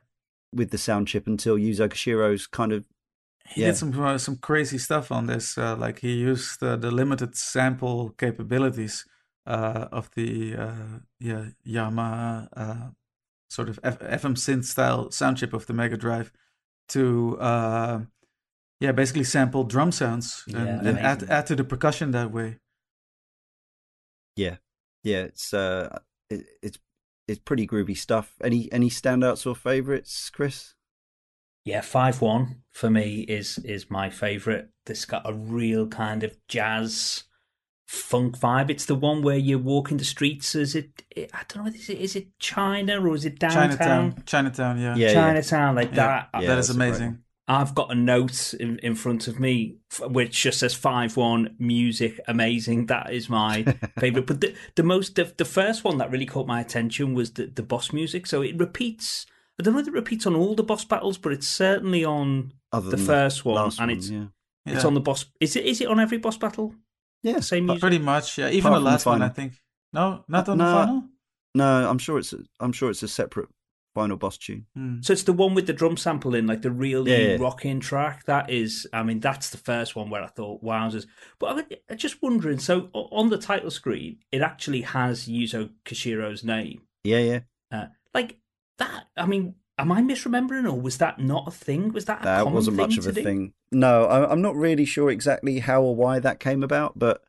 with the sound chip until Yuzo Koshiro's kind of he Yeah. did some uh, some crazy stuff on this. Uh, like he used uh, the limited sample capabilities uh, of the uh, yeah Yamaha uh, sort of F- FM synth style sound chip of the Mega Drive to uh, yeah basically sample drum sounds and, Yeah, and add add to the percussion that way. Yeah, yeah, it's uh, it, it's it's pretty groovy stuff. Any any standouts or favorites, Chris? Yeah, five one for me is is my favorite. This got a real kind of jazz funk vibe. It's the one where you walk in the streets. Is it? I don't know. Is it is it China or is it downtown? Chinatown, Chinatown, yeah, Yeah, yeah. Chinatown, like Yeah. that. Yeah, that is that's great amazing. I've got a note in, in front of me which just says five one music amazing. That is my favorite. But the, the most the, the first one that really caught my attention was the, the boss music. So it repeats. I don't know if it repeats on all the boss battles, but it's certainly on Other the than first one, last and one, it's yeah, it's Yeah. on the boss. Is it is it on every boss battle? Yeah. Same music. Pretty much, yeah. Even Apart the from the last one, I think. No, not Uh, on no. the final. No, I'm sure it's I'm sure it's a separate final boss tune. Hmm. So it's the one with the drum sample in, like the really Yeah, yeah. rocking track. That is, I mean, that's the first one where I thought, wowzers. But I was I'm just wondering, so on the title screen, it actually has Yuzo Koshiro's name. Yeah, yeah. Uh, like that, I mean, am I misremembering or was that not a thing? Was that a That common wasn't thing much of a do? thing. No, I, I'm not really sure exactly how or why that came about, but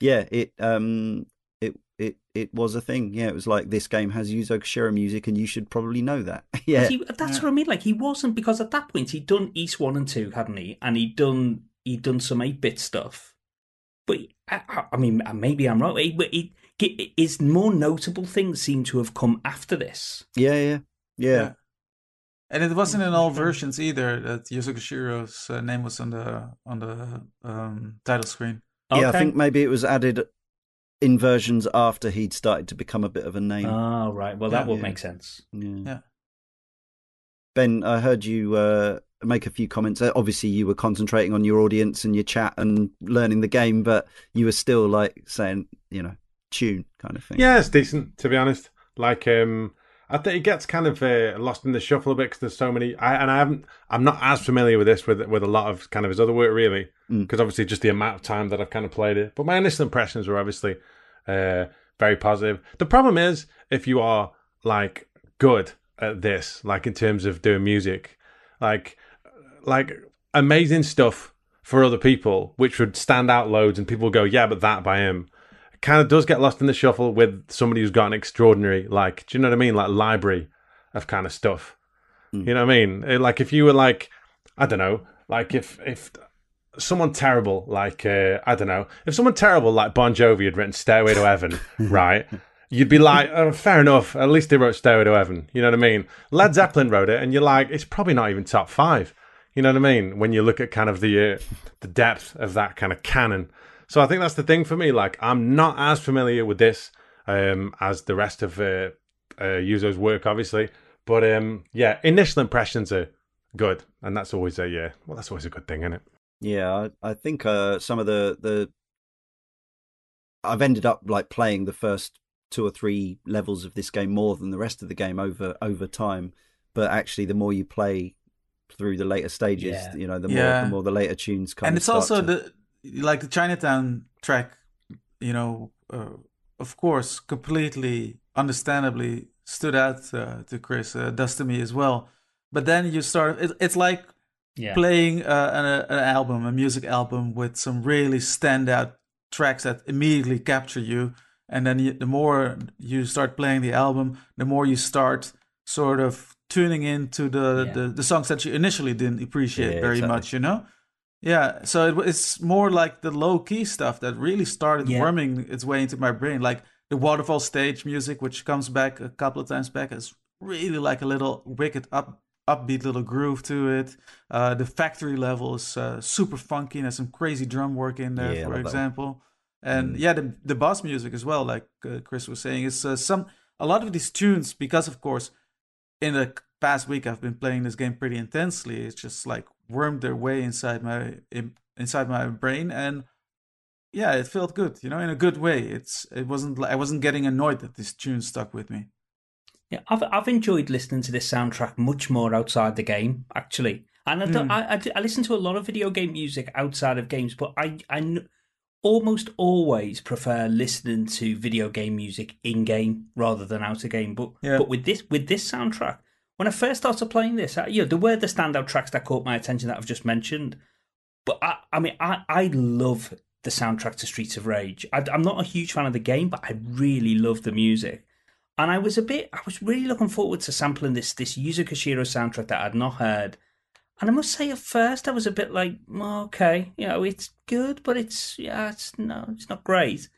yeah, it um it it it was a thing. Yeah, it was like this game has Yuzo Koshiro music, and you should probably know that. yeah, He, that's Yeah. what I mean. Like he wasn't because at that point he'd done Ys One and Two, hadn't he? And he'd done he'd done some eight bit stuff. But I, I- I mean, maybe I'm wrong. He, but he, his more notable things seem to have come after this. yeah, yeah, yeah. Yeah. And it wasn't in all versions either. That Yuzo uh, name was on the on the um, title screen. Yeah, I think maybe it was added in versions after he'd started to become a bit of a name. Oh right. Well, that would Yeah. make sense. yeah. yeah. Ben, I heard you uh, make a few comments. Uh, Obviously, you were concentrating on your audience and your chat and learning the game, but you were still like saying, you know, tune kind of thing. Yeah, it's decent to be honest. Like, um, I think it gets kind of uh, lost in the shuffle a bit because there's so many. I and I haven't. I'm not as familiar with this with with a lot of kind of his other work really, Mm. because obviously just the amount of time that I've kind of played it. But my initial impressions were obviously uh, very positive. The problem is if you are like good at this, like in terms of doing music, like like amazing stuff for other people, which would stand out loads, and people go, yeah, but that by him kind of does get lost in the shuffle with somebody who's got an extraordinary, like, do you know what I mean? Like library of kind of stuff. Mm. You know what I mean? Like if you were like, I don't know, like if if someone terrible, like uh, I don't know, if someone terrible like Bon Jovi had written "Stairway to Heaven," right? You'd be like, oh, fair enough. At least they wrote "Stairway to Heaven." You know what I mean? Led Zeppelin wrote it, and you're like, it's probably not even top five. You know what I mean? When you look at kind of the uh, the depth of that kind of canon. So I think that's the thing for me. Like, I'm not as familiar with this um, as the rest of uh, uh, Yuzo's work, obviously. But um, yeah, initial impressions are good, and that's always a yeah. Well, that's always a good thing, isn't it? Yeah, I, I think uh, some of the the I've ended up like playing the first two or three levels of this game more than the rest of the game over over time. But actually, the more you play through the later stages, Yeah. you know, the more Yeah. the more the later tunes come. and it's also the like the Chinatown track, you know, uh, of course, completely understandably stood out uh, to Chris, uh, does to me as well. But then you start, it, it's like Yeah. playing uh, an, an album, a music album with some really standout tracks that immediately capture you. And then you, the more you start playing the album, the more you start sort of tuning into the, Yeah. the, the songs that you initially didn't appreciate Yeah, very exactly. much, you know? Yeah, so it, it's more like the low key stuff that really started Yeah. worming its way into my brain. Like the waterfall stage music, which comes back a couple of times back, is really like a little wicked up upbeat little groove to it. Uh, the factory level is uh, super funky and has some crazy drum work in there, Yeah, for love that example. And Mm. yeah, the the boss music as well, like uh, Chris was saying, is uh, some a lot of these tunes because of course in the past week I've been playing this game pretty intensely. It's just like wormed their way inside my in, inside my brain and yeah, it felt good, you know, in a good way. It's it wasn't like I wasn't getting annoyed that this tune stuck with me. Yeah, I've I've enjoyed listening to this soundtrack much more outside the game. Actually, And I, don't, Hmm. I, I, I listen to a lot of video game music outside of games, but I, I almost always prefer listening to video game music in game rather than out of game. But Yeah. but with this with this soundtrack, when I first started playing this, I, you know, there were the standout tracks that caught my attention that I've just mentioned. But I, I mean, I, I love the soundtrack to Streets of Rage. I, I'm not a huge fan of the game, but I really love the music. And I was a bit, I was really looking forward to sampling this this Yuzo Koshiro soundtrack that I'd not heard. And I must say, at first, I was a bit like, "Oh, okay, you know, it's good, but it's yeah, it's no, it's not great.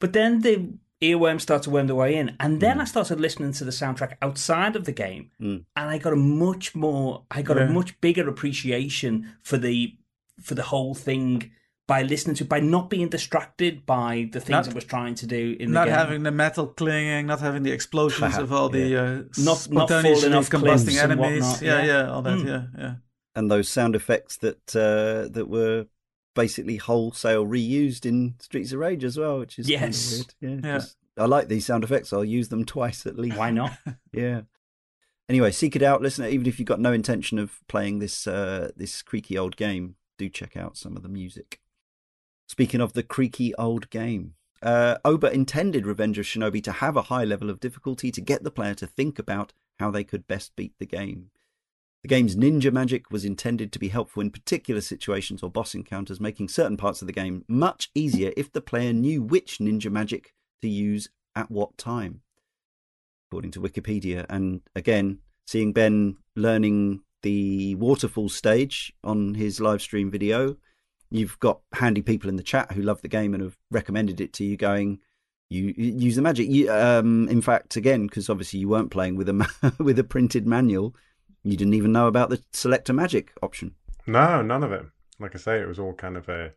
But then the earworms started to worm their way in, and then I started listening to the soundtrack outside of the game, Mm. and I got a much more, I got Yeah. a much bigger appreciation for the for the whole thing by listening to, by not being distracted by the things Not- it was trying to do in not the game. having the metal clinging, not having the explosions of all the uh, Not- not spontaneously falling off combusting enemies. Yeah, yeah. yeah, all that. Mm. Yeah, yeah. and those sound effects that uh, that were basically wholesale reused in Streets of Rage as well, which is kind Yes. of weird. Yeah, Yeah. I like these sound effects. I'll use them twice at least. Why not? Yeah. Anyway, seek it out, listen. Even if you've got no intention of playing this uh, this creaky old game, do check out some of the music. Speaking of the creaky old game, uh, Oba intended Revenge of Shinobi to have a high level of difficulty to get the player to think about how they could best beat the game. The game's ninja magic was intended to be helpful in particular situations or boss encounters, making certain parts of the game much easier if the player knew which ninja magic to use at what time according to Wikipedia. And again, seeing Ben learning the waterfall stage on his live stream video, you've got handy people in the chat who love the game and have recommended it to you, going, "You, use the magic." You, um, in fact, again, because obviously you weren't playing with a with a printed manual, you didn't even know about the selector magic option. No, none of it. Like I say, it was all kind of a.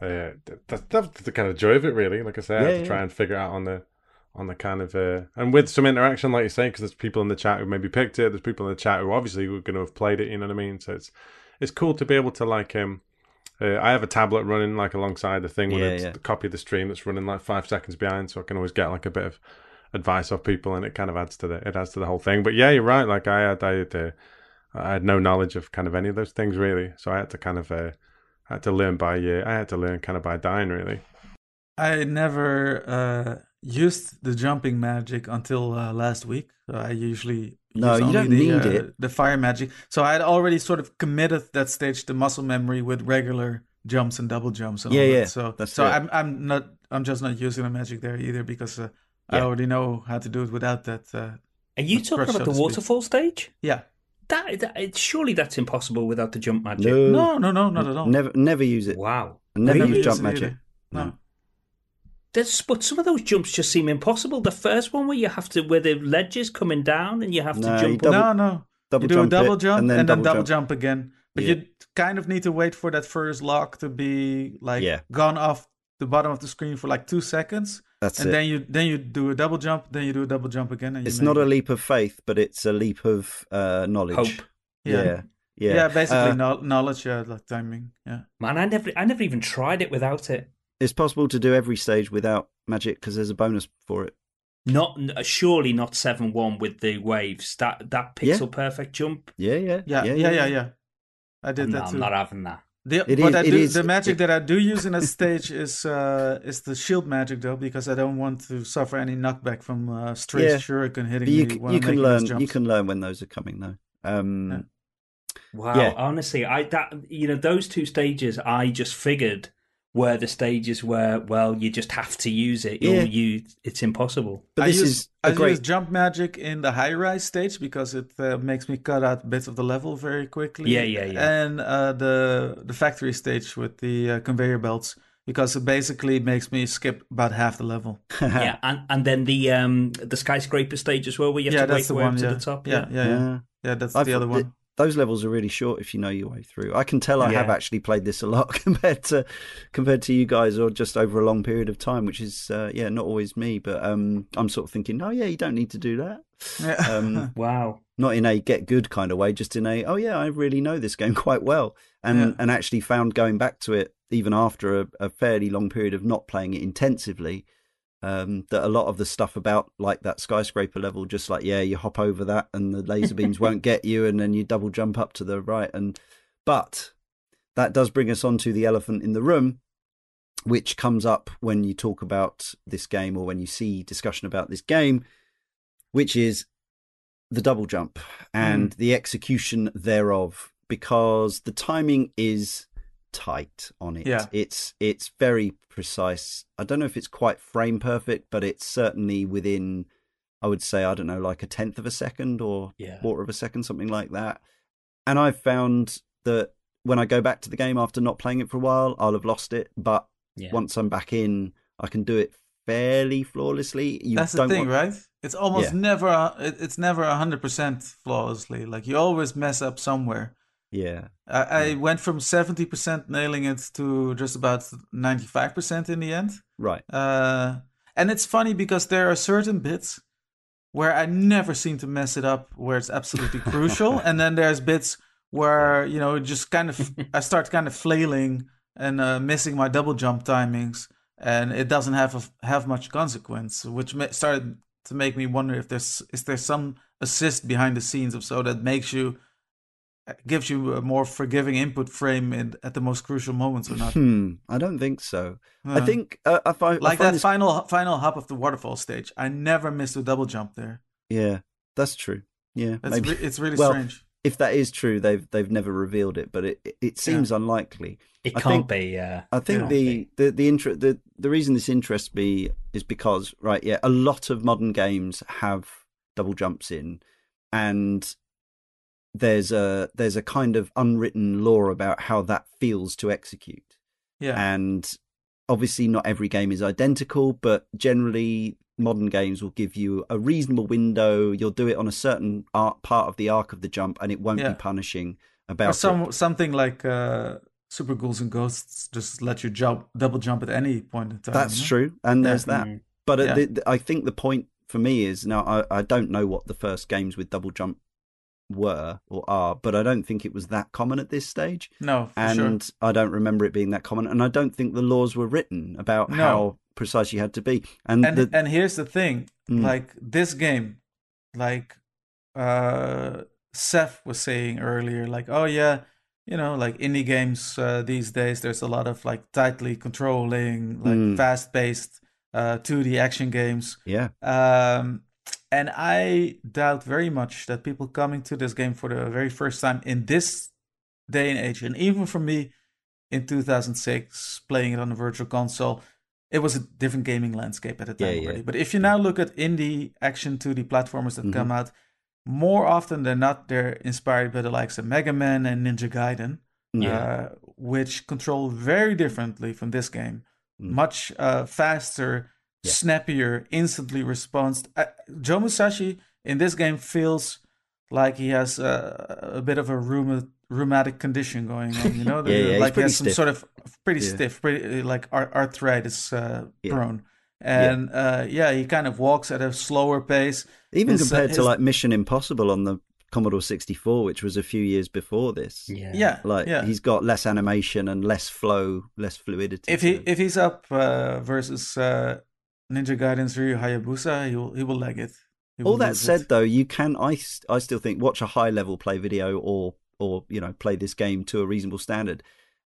a that, that's the kind of joy of it, really. Like I say, I had to yeah. try and figure out on the, on the kind of, uh, and with some interaction, like you say, because there's people in the chat who maybe picked it. There's people in the chat who obviously were going to have played it. You know what I mean? So it's, it's cool to be able to like um. Uh, I have a tablet running like alongside the thing with Yeah, a yeah. copy of the stream that's running like five seconds behind, so I can always get like a bit of advice off people, and it kind of adds to the it adds to the whole thing. But yeah, you're right. Like I had I had, uh, I had no knowledge of kind of any of those things really, so I had to kind of uh, I had to learn by uh, I had to learn kind of by dying really. I never uh, used the jumping magic until uh, last week. I usually No, use you don't the, need uh, it. The fire magic. So I had already sort of committed that stage to muscle memory with regular jumps and double jumps and Yeah, all yeah, that. So that's so it. I'm I'm not I'm just not using the magic there either because uh, I already know how to do it without that. Uh, Are you talking about so the waterfall stage? yeah. That, that it, surely that's impossible without the jump magic. No, No, no, no, not at all. never, never use it. Wow. Never Never use use jump magic. either. No. There's, but some of those jumps just seem impossible. The first one where you have to, where the ledge is coming down and you have No, to jump. double- up. no, no. Double you do jump a double jump and then double jump. jump again. But Yeah. you kind of need to wait for that first lock to be like Yeah. gone off the bottom of the screen for like two seconds, That's and it. then you then you do a double jump, then you do a double jump again. And you it's make not a leap of faith, but it's a leap of uh, knowledge. Hope. Yeah, Yeah, yeah, yeah. basically Uh, knowledge, yeah, like timing, yeah. Man, I never, I never even tried it without it. it's possible to do every stage without magic because there's a bonus for it. Not surely not seven one with the waves. That that Yeah. pixel perfect jump. Yeah, yeah, Yeah, yeah, yeah, yeah. yeah. I did No, that I'm too. not having that. The, It but is- I do, is- the magic it- that I do use in a stage is uh, is the shield magic though, because I don't want to suffer any knockback from uh, stray Yeah. shuriken hitting But you, me when you I'm can making learn. those You can learn when those are coming, though. Um, Yeah. Wow, Yeah. honestly, I that you know those two stages, I just figured were the stages where well you just have to use it. Yeah. Or you, it's impossible. But I this use, is I a great. use jump magic in the high rise stage because it uh, makes me cut out bits of the level very quickly. Yeah, yeah, yeah. And uh, the the factory stage with the uh, conveyor belts because it basically makes me skip about half the level. yeah, and and then the um the skyscraper stage as well, where you have yeah, to wait that's the your way one. up Yeah. to the top. yeah, yeah, yeah, Yeah. yeah. That's I've- the other th- one. Those levels are really short if you know your way through. I can tell I have actually played this a lot compared to compared to you guys, or just over a long period of time, which is uh, yeah not always me. But um, I'm sort of thinking, oh yeah, you don't need to do that. Um, Wow. not in a get good kind of way, just in a oh yeah, I really know this game quite well, and Yeah. and actually found going back to it even after a, a fairly long period of not playing it intensively, Um, that a lot of the stuff about like that skyscraper level, just like yeah, you hop over that and the laser beams won't get you, and then you double jump up to the right. And but that does bring us on to the elephant in the room, which comes up when you talk about this game or when you see discussion about this game, which is the double jump and the execution thereof, because the timing is tight on it. Yeah. It's it's very precise. I don't know if it's quite frame perfect, but it's certainly within I would say, I don't know, like a tenth of a second or Yeah. quarter of a second, something like that. And I've found that when I go back to the game after not playing it for a while, I'll have lost it. But Yeah. once I'm back in, I can do it fairly flawlessly. You That's the thing, want- right? It's almost Yeah. never. It's never hundred percent flawlessly. Like you always mess up somewhere. Yeah. I, I went from seventy percent nailing it to just about ninety-five percent in the end. Right. Uh, and it's funny because there are certain bits where I never seem to mess it up, where it's absolutely crucial, and then there's bits where you know just kind of I start kind of flailing and uh, missing my double jump timings, and it doesn't have a, have much consequence, which started to make me wonder if there's is there some assist behind the scenes of so that makes you gives you a more forgiving input frame in, at the most crucial moments or not. Hmm. I don't think so. I Uh. think uh, I find I like find that this- final final hop of the waterfall stage. I never missed a double jump there. Yeah, that's true. Yeah, That's re- it's really well, strange. if that is true, they've they've never revealed it, but it it- it seems unlikely. It I can't think- be. Uh, I think can't the be. the the, inter- the the reason this interests me is because right, yeah, a lot of modern games have double jumps in, and there's a there's a kind of unwritten law about how that feels to execute, Yeah, and obviously not every game is identical, but generally modern games will give you a reasonable window. You'll do it on a certain arc, part of the arc of the jump, and it won't Yeah. be punishing about or it. something like uh, Super Ghouls and Ghosts just let you jump double jump at any point in time. That's you know? true, and Yeah. there's that. Mm. But Yeah. the, the, I think the point for me is now I, I don't know what the first games with double jump were or are, but I don't think it was that common at this stage, No, for and sure. I don't remember it being that common, and I don't think the laws were written about No. how precise you had to be. And, And the, and here's the thing, Mm. like this game, like uh, Seth was saying earlier, like oh yeah, you know, like indie games uh, these days, there's a lot of like tightly controlling, like Mm. fast paced uh, 2D action games. yeah, Um, and I doubt very much that people coming to this game for the very first time in this day and age, and even for me in 2006, playing it on a virtual console, it was a different gaming landscape at the time Yeah, yeah. But if you now look at indie action 2D platformers that Mhm. come out, more often than not, they're inspired by the likes of Mega Man and Ninja Gaiden, yeah, uh, which control very differently from this game. Mm. Much uh, faster, Yeah. snappier, instantly response. Uh, Joe Musashi in this game feels like he has uh, a bit of a rheuma- rheumatic condition going on. You know, Yeah, yeah, he's like he pretty has some stiff. sort of pretty Yeah. stiff, pretty uh, like arthritis uh, Yeah. prone. And uh, yeah, he kind of walks at a slower pace. even his, uh, compared to like Mission Impossible on the Commodore 64, which was a few years before this. Yeah. Yeah, Like yeah. he's got less animation and less flow, less fluidity. if he him. if he's up uh, versus uh, Ninja Gaiden's Ryu Hayabusa, he will he will leg it. Will All that said, it. though, you can. I I still think watch a high level play video or or you know play this game to a reasonable standard,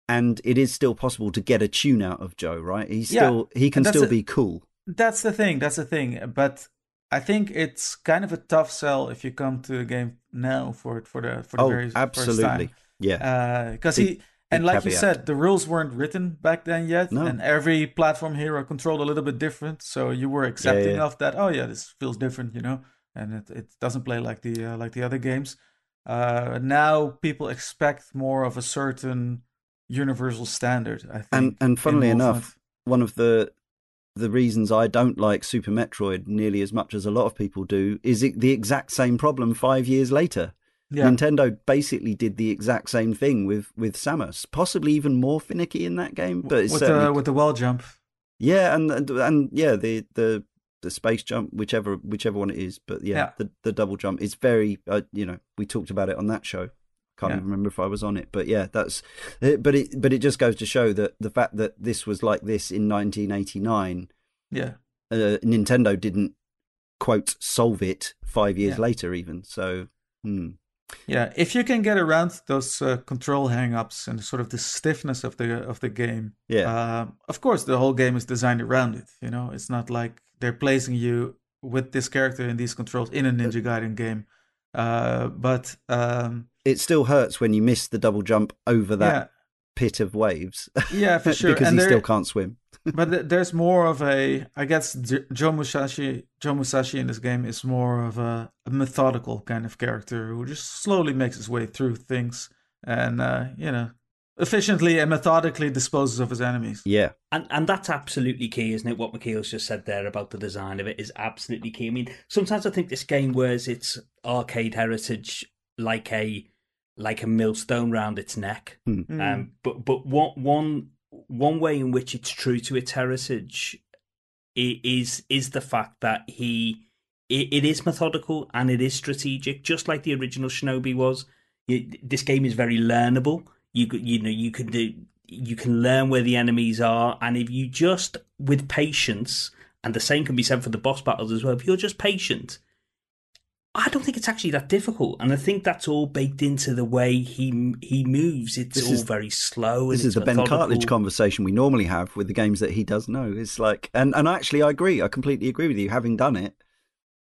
and it is still possible to get a tune out of Joe. Right? He's Yeah, still he can still it. be cool. That's the thing. That's the thing. But I think it's kind of a tough sell if you come to the game now for it for the for the Oh, very absolutely. first time. Yeah, uh, Because Big- he and like you said, the rules weren't written back then yet, No. and every platform hero controlled a little bit different. So you were accepting yeah. of that. Oh yeah, this feels different, you know, and it, it doesn't play like the uh, like the other games. Uh, now people expect more of a certain universal standard. I think. and and funnily enough, one of the the reasons I don't like Super Metroid nearly as much as a lot of people do is it the exact same problem five years later. Yeah, Nintendo basically did the exact same thing with with Samus, possibly even more finicky in that game, but it's with certainly the with the wall jump. Yeah, and and, and yeah, the the the space jump, whichever whichever one it is, but yeah, Yeah. the the double jump is very. Uh, you know, we talked about it on that show. Can't Yeah. even remember if I was on it, but yeah, that's. But it but it just goes to show that the fact that this was like this in 1989 Yeah. uh, Nintendo didn't quote solve it five years Yeah. later, even. So, hmm. Yeah, if you can get around those uh, control hang-ups and sort of the stiffness of the of the game, yeah, uh, of course the whole game is designed around it. You know, it's not like they're placing you with this character and these controls in a Ninja Gaiden game. Uh, but um, it still hurts when you miss the double jump over that pit of waves yeah, for sure. because and he there- still can't swim. but there's more of a i guess joe musashi joe musashi in this game is more of a, a methodical kind of character who just slowly makes his way through things and uh, you know efficiently and methodically disposes of his enemies Yeah, And and that's absolutely key, isn't it? What Michiel's just said there about the design of it is absolutely key. I mean, sometimes I think this game wears its arcade heritage like a like a millstone round its neck. Mm. Um, but but one one one way in which it's true to its heritage is is the fact that he it, it is methodical and it is strategic, just like the original Shinobi was. You, this game is very learnable. You you know you can do you can learn where the enemies are, and if you just with patience, and the same can be said for the boss battles as well. If you're just patient, I don't think it's actually that difficult, and I think that's all baked into the way he he moves. It's This all is- very slow. this is the Ben. Cartlidge conversation we normally have with the games that he does know. It's like, and and actually, I agree. I completely agree with you. Having done it,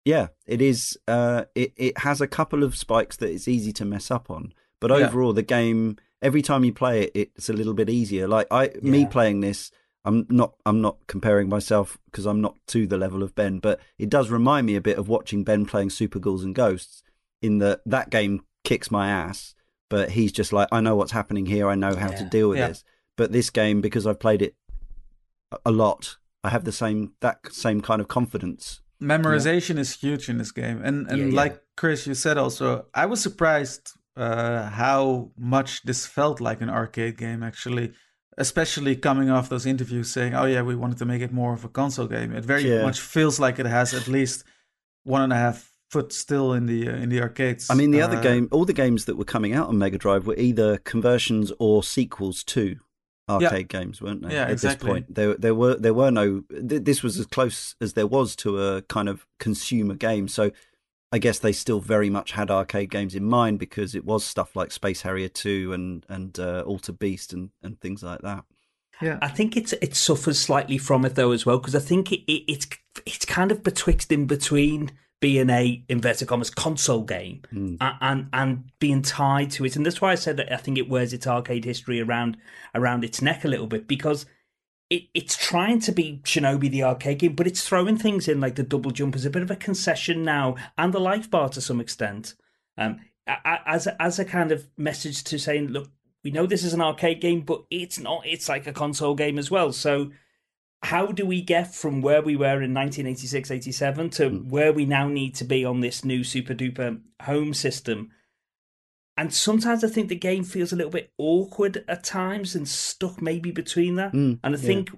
yeah, it is. Uh, it it has a couple of spikes that it's easy to mess up on, but Yeah. overall, the game every time you play it, it's a little bit easier. Like I, me playing this. I'm not. I'm not comparing myself because I'm not to the level of Ben, but it does remind me a bit of watching Ben playing Super Ghouls and Ghosts. In that that game kicks my ass, but he's just like, I know what's happening here. I know how to deal with Yeah. this. But this game, because I've played it a- lot, I have the same that same kind of confidence. memorization is huge in this game and and Yeah, yeah. like chris you said also i was surprised uh, how much this felt like an arcade game actually especially coming off those interviews saying oh yeah we wanted to make it more of a console game it very Yeah. much feels like it has at least one and a half foot still in the uh, in the arcades I mean, the other Uh, game, all the games that were coming out on Mega Drive were either conversions or sequels to arcade games, weren't they? Yeah, At exactly. this point, there there were there were no. Th- this was as close as there was to a kind of consumer game. So. I guess they still very much had arcade games in mind because it was stuff like Space Harrier 2 and and uh, Altered Beast and, and things like that. yeah I think it's it suffers slightly from it though as well because I think it, it, it's it's kind of betwixt in between being a inverted commas console game Mm. a- and and being tied to it, and that's why I said that I think it wears its arcade history around around its neck a little bit because. It, it's trying to be Shinobi the arcade game, but it's throwing things in like the double jump as a bit of a concession now, and the life bar to some extent, um, as a, as a kind of message to saying, look, we know this is an arcade game, but it's not. It's like a console game as well. So, how do we get from where we were in 1986 87 to where we now need to be on this new super duper home system? And sometimes I think the game feels a little bit awkward at times and stuck maybe between that. Mm, and I yeah. think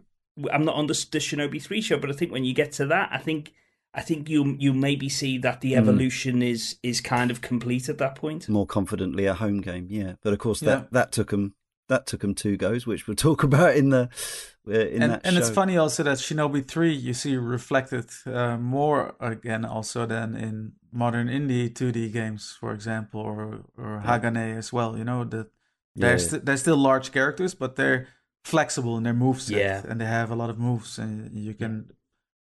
I'm not on the, the Shinobi 3 show, but I think when you get to that, I think. I think you you maybe see that the Mm. evolution is is kind of complete at that point. more confidently a home game. Yeah, but of course Yeah. that that took them that took them two goes, which we'll talk about in the uh, in and that and it's funny also that Shinobi 3 you see reflected uh, more again also than in modern indie 2D games, for example, or or Hagane as well. You know that they're Yeah. st- they're still large characters, but they're flexible in their moveset, Yeah. and they have a lot of moves, and you can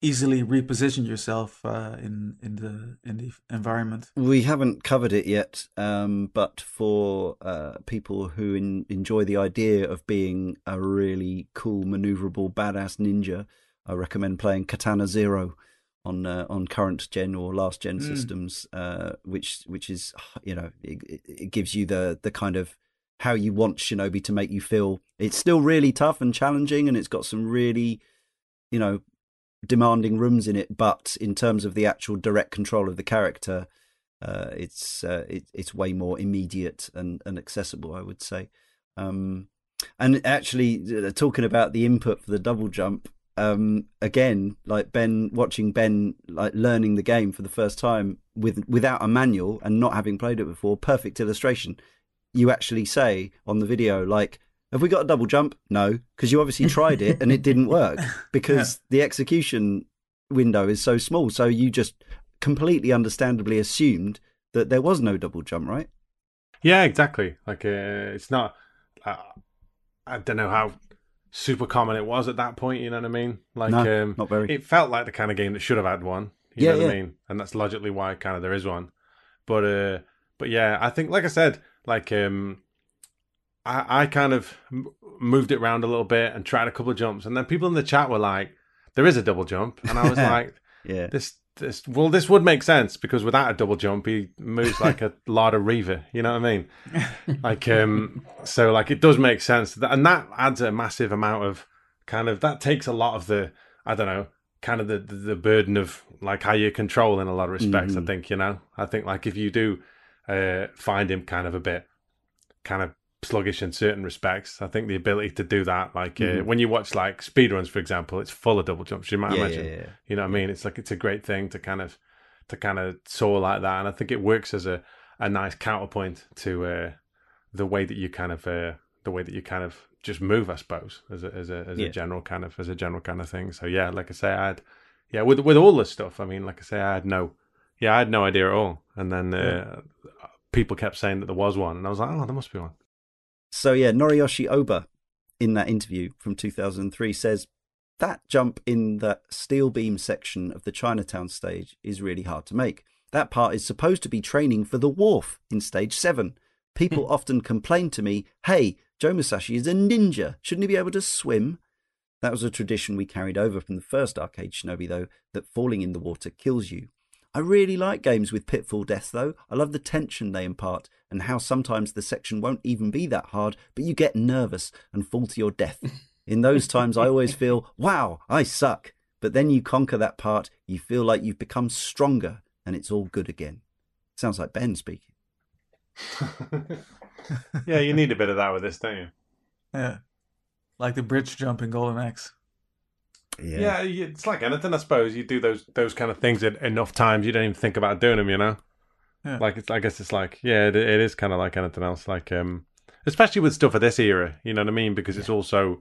easily reposition yourself uh, in in the in the environment. We haven't covered it yet, um, but for uh, people who in, enjoy the idea of being a really cool, maneuverable, badass ninja, I recommend playing Katana Zero on uh, on current gen or last gen Mm. systems, uh, which which is you know it, it- gives you the the kind of how you want Shinobi to make you feel. It's still really tough and challenging, and it's got some really you know demanding rooms in it, but in terms of the actual direct control of the character, uh, it's uh, it, it's way more immediate and, and accessible, I would say. Um, and actually, uh, talking about the input for the double jump, um, again, like Ben watching Ben like learning the game for the first time with without a manual and not having played it before, perfect illustration. You actually say on the video like. Have we got a double jump? No, because you obviously tried it and it didn't work because the execution window is so small. So you just completely understandably assumed that there was no double jump, right? Yeah, exactly. Like uh, it's not. Uh, I don't know how super common it was at that point. You know what I mean? Like, No, um, not very. It felt like the kind of game that should have had one. You Yeah, know what I mean? And that's logically why kind of there is one. But uh, but yeah, I think like I said, like um, I I kind of moved it around a little bit and tried a couple of jumps, and then people in the chat were like, "There is a double jump," and I was like, Yeah. "This." This, well, this would make sense because without a double jump, he moves like a of Reaver. You know what I mean? like um so like it does make sense that, and that adds a massive amount of kind of that takes a lot of the i don't know kind of the the, burden of like how you control in a lot of respects i Mhm. think you know i think like if you do uh find him kind of a bit kind of sluggish in certain respects i think the ability to do that like uh, Mhm. when you watch like speedruns for example it's full of double jumps you might yeah, imagine yeah, yeah. you know what I mean? It's like it's a great thing to kind of to kind of soar like that, and I think it works as a, a nice counterpoint to uh, the way that you kind of uh, the way that you kind of just move, I suppose, as a as a as a general kind of as a general kind of thing. So yeah, like I say, I had yeah with with all this stuff. I mean, like I say, I had no yeah, I had no idea at all, and then uh, people kept saying that there was one, and I was like, oh, there must be one. So yeah, Noriyoshi Oba in that interview from 2003 says that jump in the steel beam section of the Chinatown stage is really hard to make. That part is supposed to be training for the wharf in stage 7. People hmm. often complain to me, "Hey, Joe Musashi is a ninja. Shouldn't he be able to swim?" That was a tradition we carried over from the first arcade Shinobi though, that falling in the water kills you. I really like games with pitfall death though. I love the tension they impart and how sometimes the section won't even be that hard, but you get nervous and fall to your death. In those times, I always feel, wow, I suck. But then you conquer that part, you feel like you've become stronger and it's all good again. Sounds like Ben speaking. yeah, you need a bit of that with this, don't you? Yeah. Like the bridge jump in Golden Axe. Yeah, yeah. it's like anything, I suppose. You do those those kind of things enough times, you don't even think about doing them. You know, Yeah. like it's. I guess it's like yeah, it, it is kind of like anything else. Like um, especially with stuff of this era, you know what I mean? Because it's also,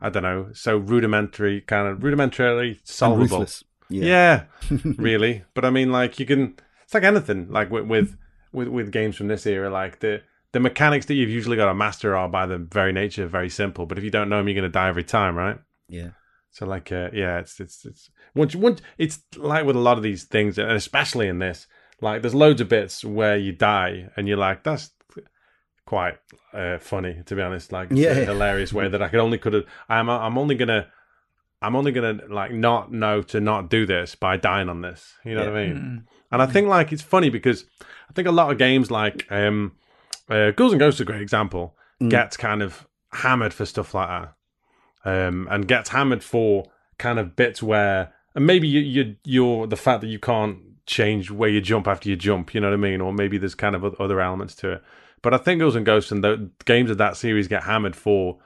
I don't know, so rudimentary, kind of rudimentarily solvable. ruthless. Yeah, really. But I mean, like you can. It's like anything. Like with with with, with games from this era, like the. The mechanics that you've usually got to master are, by the very nature, very simple. But if you don't know them, you're going to die every time, right? yeah. So like, uh, yeah, it's it's it's once once it's like with a lot of these things, and especially in this, like there's loads of bits where you die, and you're like, that's quite uh, funny to be honest. Like, Yeah. a hilarious way that I could only could have. I'm I'm only gonna. I'm only gonna like not know to not do this by dying on this. You know what I mean? Mm. And I think like it's funny because I think a lot of games like um, uh, Ghouls and Ghosts is a great example Mm. gets kind of hammered for stuff like that, um, and gets hammered for kind of bits where and maybe you, you you're the fact that you can't change where you jump after you jump. You know what I mean? Or maybe there's kind of other elements to it. But I think Ghouls and Ghosts and the games of that series get hammered for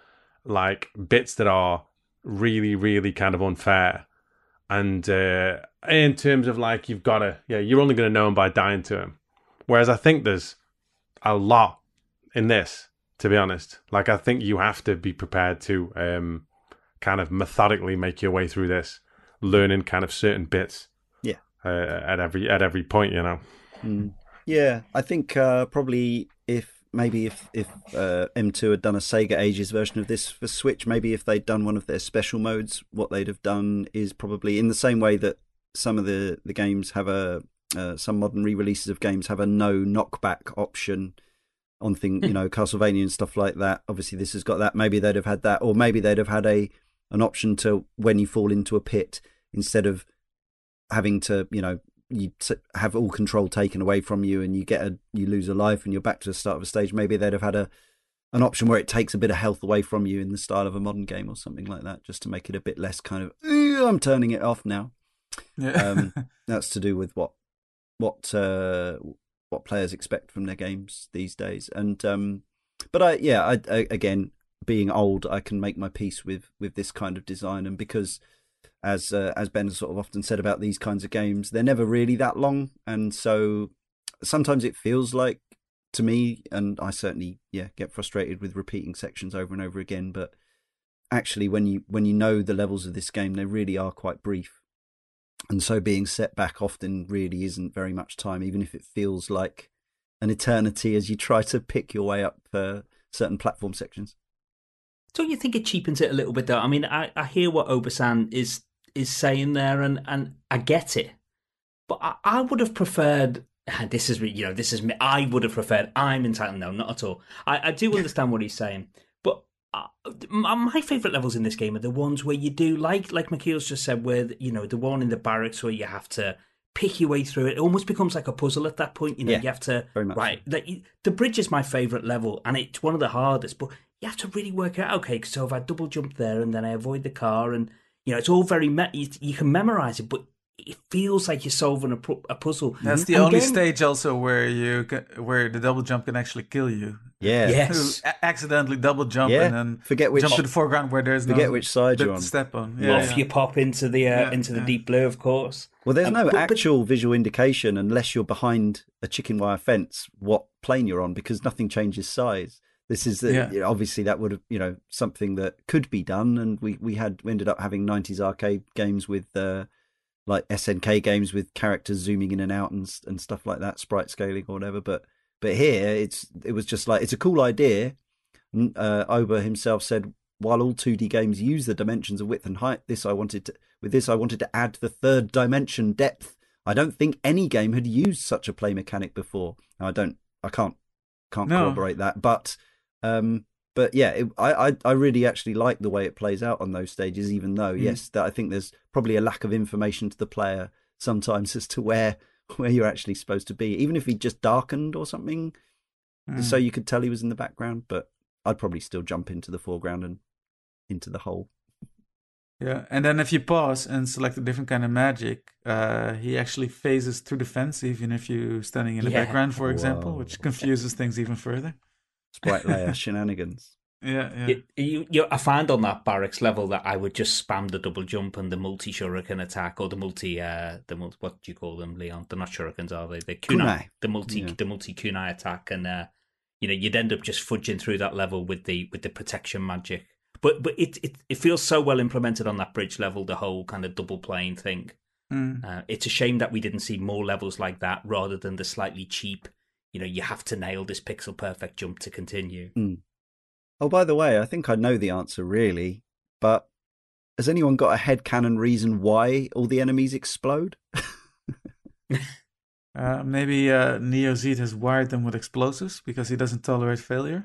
like bits that are really really kind of unfair and uh, in terms of like you've got to yeah you're only going to know him by dying to him whereas i think there's a lot in this to be honest like i think you have to be prepared to um kind of methodically make your way through this learning kind of certain bits. Uh, at every at every point you know Mm. Yeah, I think uh, probably if maybe if if uh, M2 had done a Sega Ages version of this for Switch, maybe if they'd done one of their special modes, what they'd have done is probably in the same way that some of the the games have a uh, some modern re-releases of games have a no knockback option on thing you know Castlevania and stuff like that. Obviously, this has got that. Maybe they'd have had that, or maybe they'd have had a an option to when you fall into a pit instead of having to you know you t- have all control taken away from you and you get a you lose a life and you're back to the start of a stage maybe they'd have had a an option where it takes a bit of health away from you in the style of a modern game or something like that just to make it a bit less kind of "Ugh, i'm turning it off now Yeah. um, that's to do with what what uh, what players expect from their games these days. And um, but I yeah, I, I, again being old, I can make my peace with with this kind of design, and because as uh, as Ben sort of often said about these kinds of games, they're never really that long, and so sometimes it feels like to me, and I certainly yeah get frustrated with repeating sections over and over again, but actually when you when you know the levels of this game they really are quite brief and so being set back often really isn't very much time, even if it feels like an eternity as you try to pick your way up uh, certain platform sections. Don't you think it cheapens it a little bit though? I mean, I, I hear what Obasan is is saying there, and and I get it, but I, I would have preferred. This is you know this is me. I would have preferred. I'm entitled. No, not at all. I, I do understand what he's saying, but uh, my favorite levels in this game are the ones where you do like like Michiel's just said, where you know the one in the barracks where you have to pick your way through it. It almost becomes like a puzzle at that point. You know, Yeah, you have to very much right. Like, the bridge is my favorite level, and it's one of the hardest. But you have to really work it out. Okay, so if I double jump there and then I avoid the car, and you know, it's all very me- you, you can memorize it, but it feels like you're solving a, pu- a puzzle. That's the And only then- stage also where you ca- where the double jump can actually kill you. Yeah. Yes. You a- accidentally double jump Yeah. and then Forget which jump to the foreground where there's forget no which side bit you're on. step on. Well, Yeah, if yeah. you pop into the uh, Yeah, into the yeah. deep blue, of course. Well, there's Um, no but- but- actual visual indication unless you're behind a chicken wire fence what plane you're on because nothing changes size. This is the, Yeah. you know, obviously that would have you know something that could be done, and we we had we ended up having 90s arcade games with uh, like SNK games with characters zooming in and out and and stuff like that, sprite scaling or whatever. But but here it's it was just like it's a cool idea. Uh, Oba himself said while all 2D games use the dimensions of width and height, this I wanted to with this I wanted to add the third dimension depth. I don't think any game had used such a play mechanic before. Now, I don't I can't can't No. corroborate that, but um but yeah, it, I, I I really actually like the way it plays out on those stages. Even though Mm. yes, that I think there's probably a lack of information to the player sometimes as to where where you're actually supposed to be. Even if he just darkened or something, Mm. so you could tell he was in the background. But I'd probably still jump into the foreground and into the hole. Yeah, and then if you pause and select a different kind of magic, uh, he actually phases through the fence, even if you're standing in the Yeah. background, for example, Whoa. which confuses things even further. Sprite layer shenanigans. Yeah, yeah. You, you, you, I found on that barracks level that I would just spam the double jump and the multi shuriken attack or the multi uh the multi, what do you call them, Leon? They're not shurikens, are they? The kunai, Kunai. the multi Yeah. the multi kunai attack, and uh, you know you'd end up just fudging through that level with the with the protection magic. But but it it, it feels so well implemented on that bridge level, the whole kind of double playing thing. Mm. Uh, it's a shame that we didn't see more levels like that rather than the slightly cheap. You know, you have to nail this pixel perfect jump to continue. Oh, by the way, I think I know the answer really, but has anyone got a head headcanon reason why all the enemies explode? Uh, maybe uh, Neo Zeed has wired them with explosives because he doesn't tolerate failure.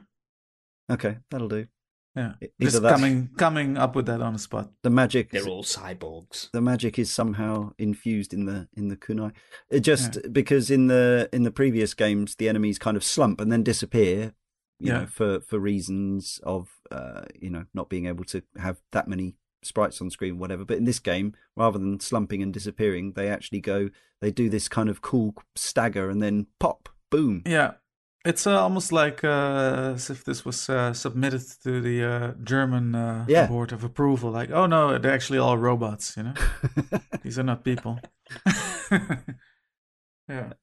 Okay, that'll do. Yeah, either just that- coming coming up with that on the spot. The magic They're all cyborgs. the magic is somehow infused in the in the kunai. It just because in the in the previous games the enemies kind of slump and then disappear, you Yeah. know, for for reasons of uh, you know not being able to have that many sprites on screen, whatever. But in this game, rather than slumping and disappearing, they actually go. They do this kind of cool stagger and then pop, boom. Yeah, it's uh, almost like uh, as if this was uh, submitted to the uh, German uh, Yeah. board of approval. Like, oh no, they're actually all robots. You know, these are not people. yeah.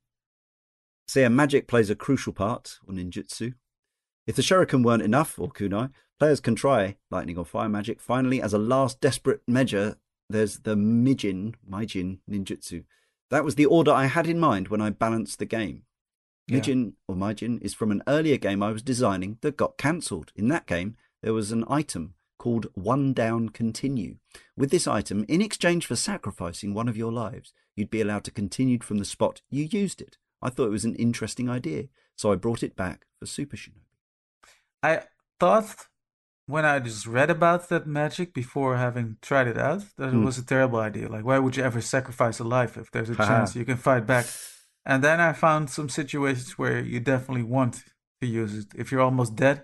So yeah, magic plays a crucial part on ninjutsu. If the shuriken weren't enough, or kunai, players can try lightning or fire magic. Finally, as a last desperate measure, there's the Mijin, Maijin ninjutsu. That was the order I had in mind when I balanced the game. Yeah. Mijin or Maijin is from an earlier game I was designing that got cancelled. In that game, there was an item called One Down Continue. With this item, in exchange for sacrificing one of your lives, you'd be allowed to continue from the spot you used it. I thought it was an interesting idea, so I brought it back for Super Shinobi. I thought when I just read about that magic before having tried it out that Hmm. it was a terrible idea. Like, why would you ever sacrifice a life if there's a chance you can fight back? And then I found some situations where you definitely want to use it if you're almost dead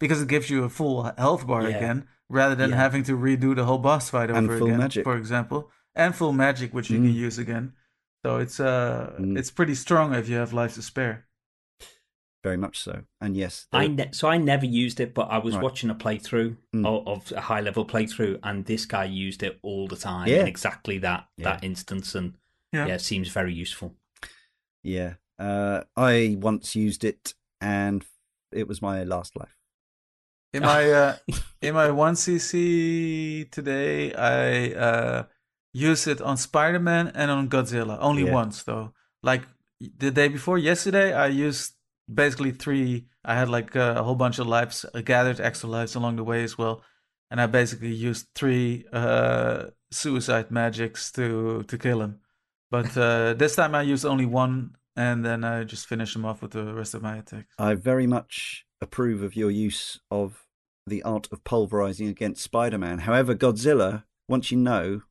because it gives you a full health bar Yeah. again rather than Yeah. having to redo the whole boss fight over And over full again, magic. for example, and full magic which you Mm. can use again. So it's uh Mm. it's pretty strong if you have life to spare. Very much so. And yes, I ne- so I never used it, but I was Right. watching a playthrough Mm. of, of a high level playthrough, and this guy used it all the time Yeah. in exactly that that instance, and Yeah. yeah, it seems very useful. Yeah. Uh, I once used it, and it was my last life. In my uh, in my one CC today, I uh, use it on Spider Man and on Godzilla. Only Yeah. once though. Like the day before yesterday, I used basically three. I had like uh, a whole bunch of lives, uh, gathered extra lives along the way as well, and I basically used three uh, suicide magics to to kill him. But uh, this time I used only one, and then I just finish him off with the rest of my attacks. I very much approve of your use of the art of pulverizing against Spider-Man. However, Godzilla, once you know,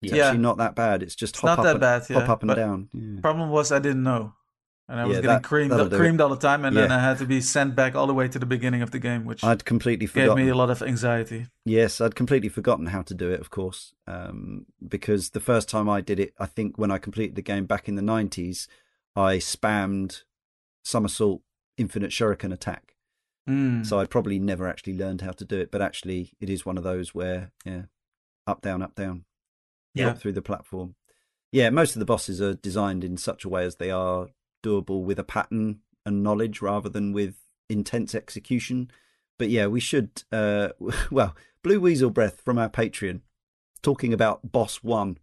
it's Yeah. actually not that bad. It's just It's hop not up, that and, bad, hop up and but- down. Yeah. Problem was I didn't know, and I was Yeah, getting that- creamed that'll do it. creamed all the time, and then I had to be sent back all the way to the beginning of the game, which I'd completely gave forgotten. me a lot of anxiety. Yes, I'd completely forgotten how to do it, of course, um, because the first time I did it, I think when I completed the game back in the 90s, I spammed somersault infinite shuriken attack. Mm. So I'd probably never actually learned how to do it, but actually it is one of those where, yeah, up, down, up, down, Yeah. up through the platform. Yeah, most of the bosses are designed in such a way as they are doable with a pattern and knowledge rather than with intense execution. But yeah, we should. Uh, well, Blue Weasel Breath from our Patreon talking about Boss One.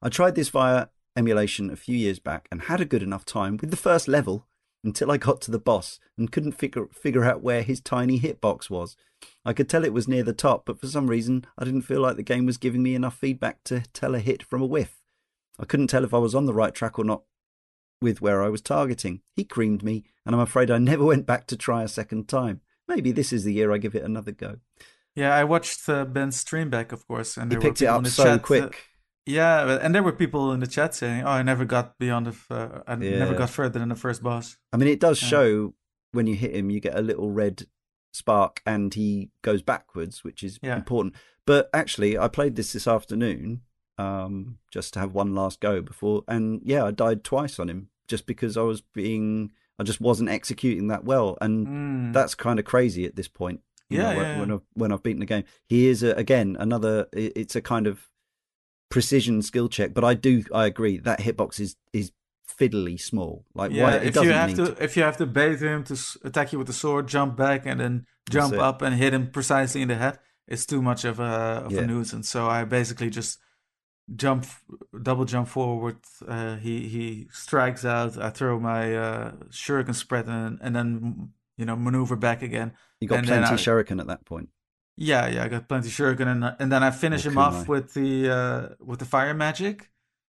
I tried this via emulation a few years back and had a good enough time with the first level until I got to the boss and couldn't figure figure out where his tiny hitbox was. I could tell it was near the top, but for some reason I didn't feel like the game was giving me enough feedback to tell a hit from a whiff. I couldn't tell if I was on the right track or not with where I was targeting. He creamed me, and I'm afraid I never went back to try a second time. Maybe this is the year I give it another go. Yeah, I watched uh, Ben's stream back, of course, and He there were picked it people in up the so chat, uh, quick. yeah, and there were people in the chat saying, "Oh, I never got beyond the, f- uh, I never got further than the first boss." I mean, it does Yeah. show when you hit him, you get a little red spark, and he goes backwards, which is Yeah. important. But actually, I played this this afternoon um, just to have one last go before, and yeah, I died twice on him just because I was being, I just wasn't executing that well, and Mm. that's kind of crazy at this point. you Yeah, know, when, yeah, when. I've when I've beaten the game, he is a, again another. It's a kind of precision skill check, but I do I agree that hitbox is is fiddly small. Like yeah, why it if doesn't you have need to, if you have to bait him to attack you with the sword, jump back, and then jump up and hit him precisely in the head, it's too much of a of Yeah. a nuisance. So I basically just jump, double jump forward. Uh, he he strikes out. I throw my uh, shuriken spread and and then you know maneuver back again. You got And plenty I- shuriken at that point. Yeah, yeah, I got plenty shuriken, and and then I finish Or him off with the uh, with the fire magic.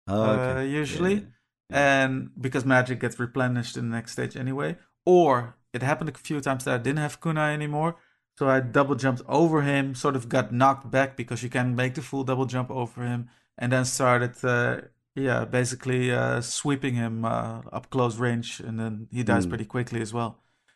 Oh, Uh, okay. usually. Yeah, yeah. and because magic gets replenished in the next stage anyway. Or it happened a few times that I didn't have kunai anymore, so I double jumped over him, sort of got knocked back because you can make the full double jump over him, and then started, uh, yeah, basically uh, sweeping him uh, up close range, and then he dies Hmm. pretty quickly as well.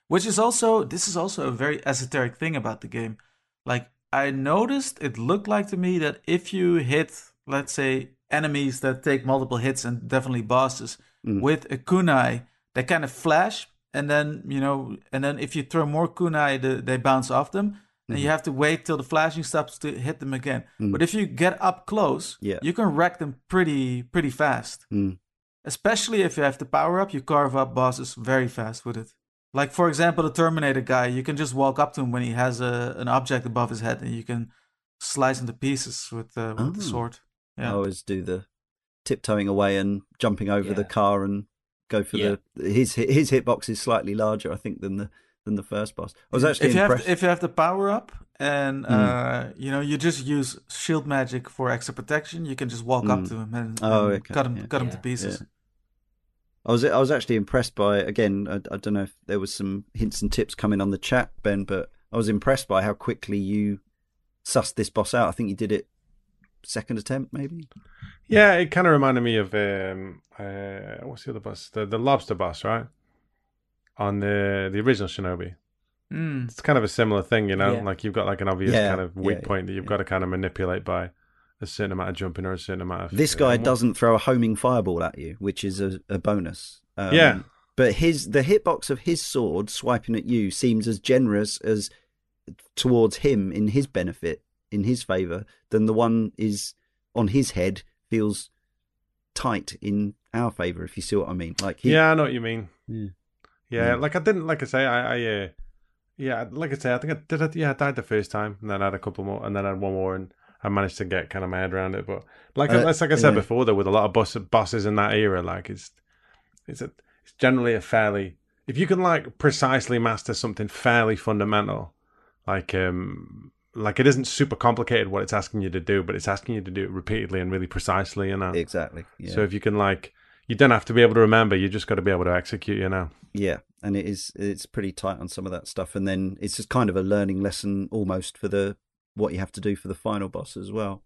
Which is also this is also a very esoteric thing about the game. Like I noticed, it looked like to me that if you hit, let's say, enemies that take multiple hits and definitely bosses Mm. with a kunai, they kind of flash, and then you know, and then if you throw more kunai, the, they bounce off them. And you have to wait till the flashing stops to hit them again. Mm. But if you get up close, Yeah. you can wreck them pretty pretty fast. Mm. Especially if you have the power up, you carve up bosses very fast with it. Like for example, the Terminator guy, you can just walk up to him when he has a an object above his head, and you can slice him to pieces with uh, with the Oh. sword. I always do the tiptoeing away and jumping over the car and go for Yeah. the his his hitbox is slightly larger, I think, than the than the first boss. I was actually if you have if you have the power up and Mm. uh, you know you just use shield magic for extra protection, you can just walk up Mm. to him and, Oh, and okay, cut him yeah. cut him to pieces. Yeah. I was I was actually impressed by again. I, I don't know if there was some hints and tips coming on the chat, Ben, but I was impressed by how quickly you sussed this boss out. I think you did it second attempt, maybe. Yeah, it kind of reminded me of um, uh, what's the other boss? The the lobster boss, right? On the the original Shinobi, Mm. it's kind of a similar thing, you know. Yeah. Like you've got like an obvious Yeah, kind of weak yeah, point that you've yeah. got to kind of manipulate by a certain amount of jumping or a certain amount of. This guy uh, doesn't throw a homing fireball at you, which is a, a bonus. Um, Yeah. But his the hitbox of his sword swiping at you seems as generous as towards him in his benefit, in his favor, than the one is on his head feels tight in our favor. If you see what I mean, like he, Yeah, I know what you mean. Yeah. Yeah, Yeah. like I didn't like I say I, I uh, yeah, like I say I think I did it. Yeah, I died the first time, and then I had a couple more, and then I had one more, and I managed to get kind of my head around it. But like Uh, that's like I said yeah. before, though, with a lot of boss, bosses in that era, like it's it's a it's generally a fairly if you can like precisely master something fairly fundamental, like um like it isn't super complicated what it's asking you to do, but it's asking you to do it repeatedly and really precisely, you know. Exactly. Yeah. So if you can like you don't have to be able to remember, you just got to be able to execute, you know. Yeah, and it is it's pretty tight on some of that stuff, and then it's just kind of a learning lesson almost for the what you have to do for the final boss as well.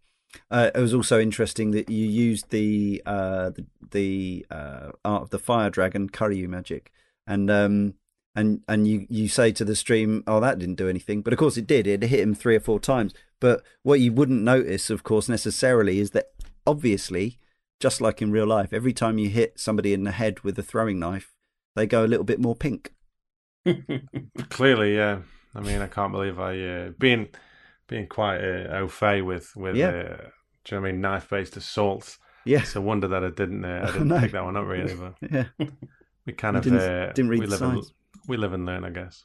Uh, it was also interesting that you used the uh, the, the uh, art of the fire dragon Karyu magic, and um, and and you you say to the stream, oh that didn't do anything, but of course it did. It hit him three or four times. But what you wouldn't notice, of course, necessarily is that obviously, just like in real life, every time you hit somebody in the head with a throwing knife, they go a little bit more pink. Clearly, yeah. I mean, I can't believe I uh, being being quite uh, au fait with with Yeah. uh, do you know what I mean knife based assaults. Yeah, It's a wonder that I didn't uh, I didn't know. pick that one up really, but yeah. we kind You of didn't- uh, didn't read we the live and, signs. we live and learn, I guess.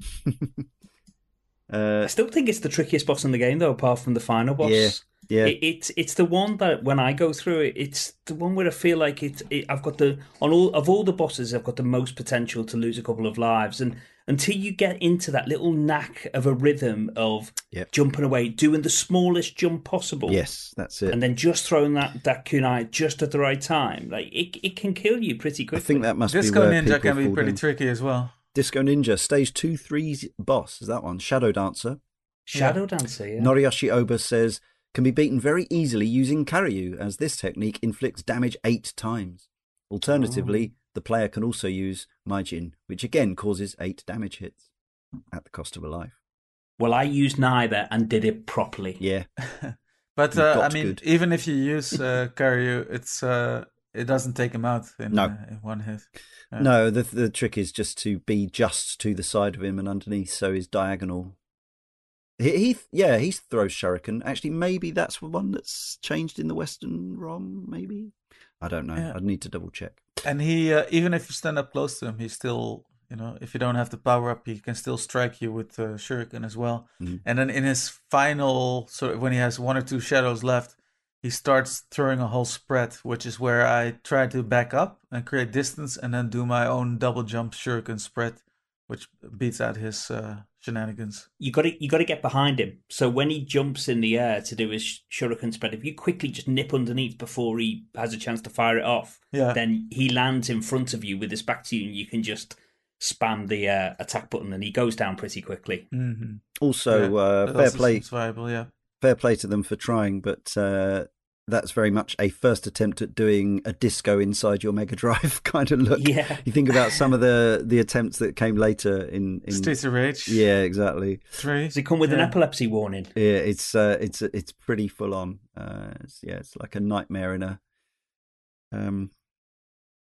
Uh, I still think it's the trickiest boss in the game, though, apart from the final boss. Yeah, yeah. It, it's it's the one that when I go through it, it's the one where I feel like it, it. I've got the on all of all the bosses, I've got the most potential to lose a couple of lives, and until you get into that little knack of a rhythm of Yep. jumping away, doing the smallest jump possible, yes, that's it. and then just throwing that that kunai just at the right time, like it it can kill you pretty I quickly. think that must Disco be where Ninja people can be pretty down. tricky as well. Disco Ninja stage two three's boss is that one? Shadow Dancer. Shadow Dancer, yeah. Noriyoshi Oba says can be beaten very easily using Karyu, as this technique inflicts damage eight times. Alternatively, the player can also use Maijin, which again causes eight damage hits at the cost of a life. well, I used neither and did it properly. Yeah, But uh, I mean, good. even if you use uh, Karyu, it's uh, it doesn't take him out in, No. uh, in one hit. Yeah. no. The the trick is just to be just to the side of him and underneath, so he's diagonal. He, he yeah, he throws shuriken. Actually, maybe that's the one that's changed in the Western ROM. Maybe I don't know. Yeah. I'd need to double check. And he, uh, even if you stand up close to him, he still, you know, if you don't have the power up, he can still strike you with uh, Shuriken as well. Mhm. And then in his final, sort of when he has one or two shadows left, he starts throwing a whole spread, which is where I try to back up and create distance, and then do my own double jump Shuriken spread, which beats out his uh, shenanigans. you got to you got to get behind him. So when he jumps in the air to do his shuriken spread, if you quickly just nip underneath before he has a chance to fire it off, Yeah. then he lands in front of you with his back to you, and you can just spam the uh, attack button, and he goes down pretty quickly. Mm-hmm. Also, uh, fair play, viable, yeah. fair play to them for trying, but uh, that's very much a first attempt at doing a disco inside your Mega Drive kind of look. Yeah. You think about some of the the attempts that came later in, in Streets of Rage. yeah, exactly. Three. Does it come with an epilepsy warning? Yeah, it's uh, it's it's pretty full on. Uh, it's, yeah, it's like a nightmare in a um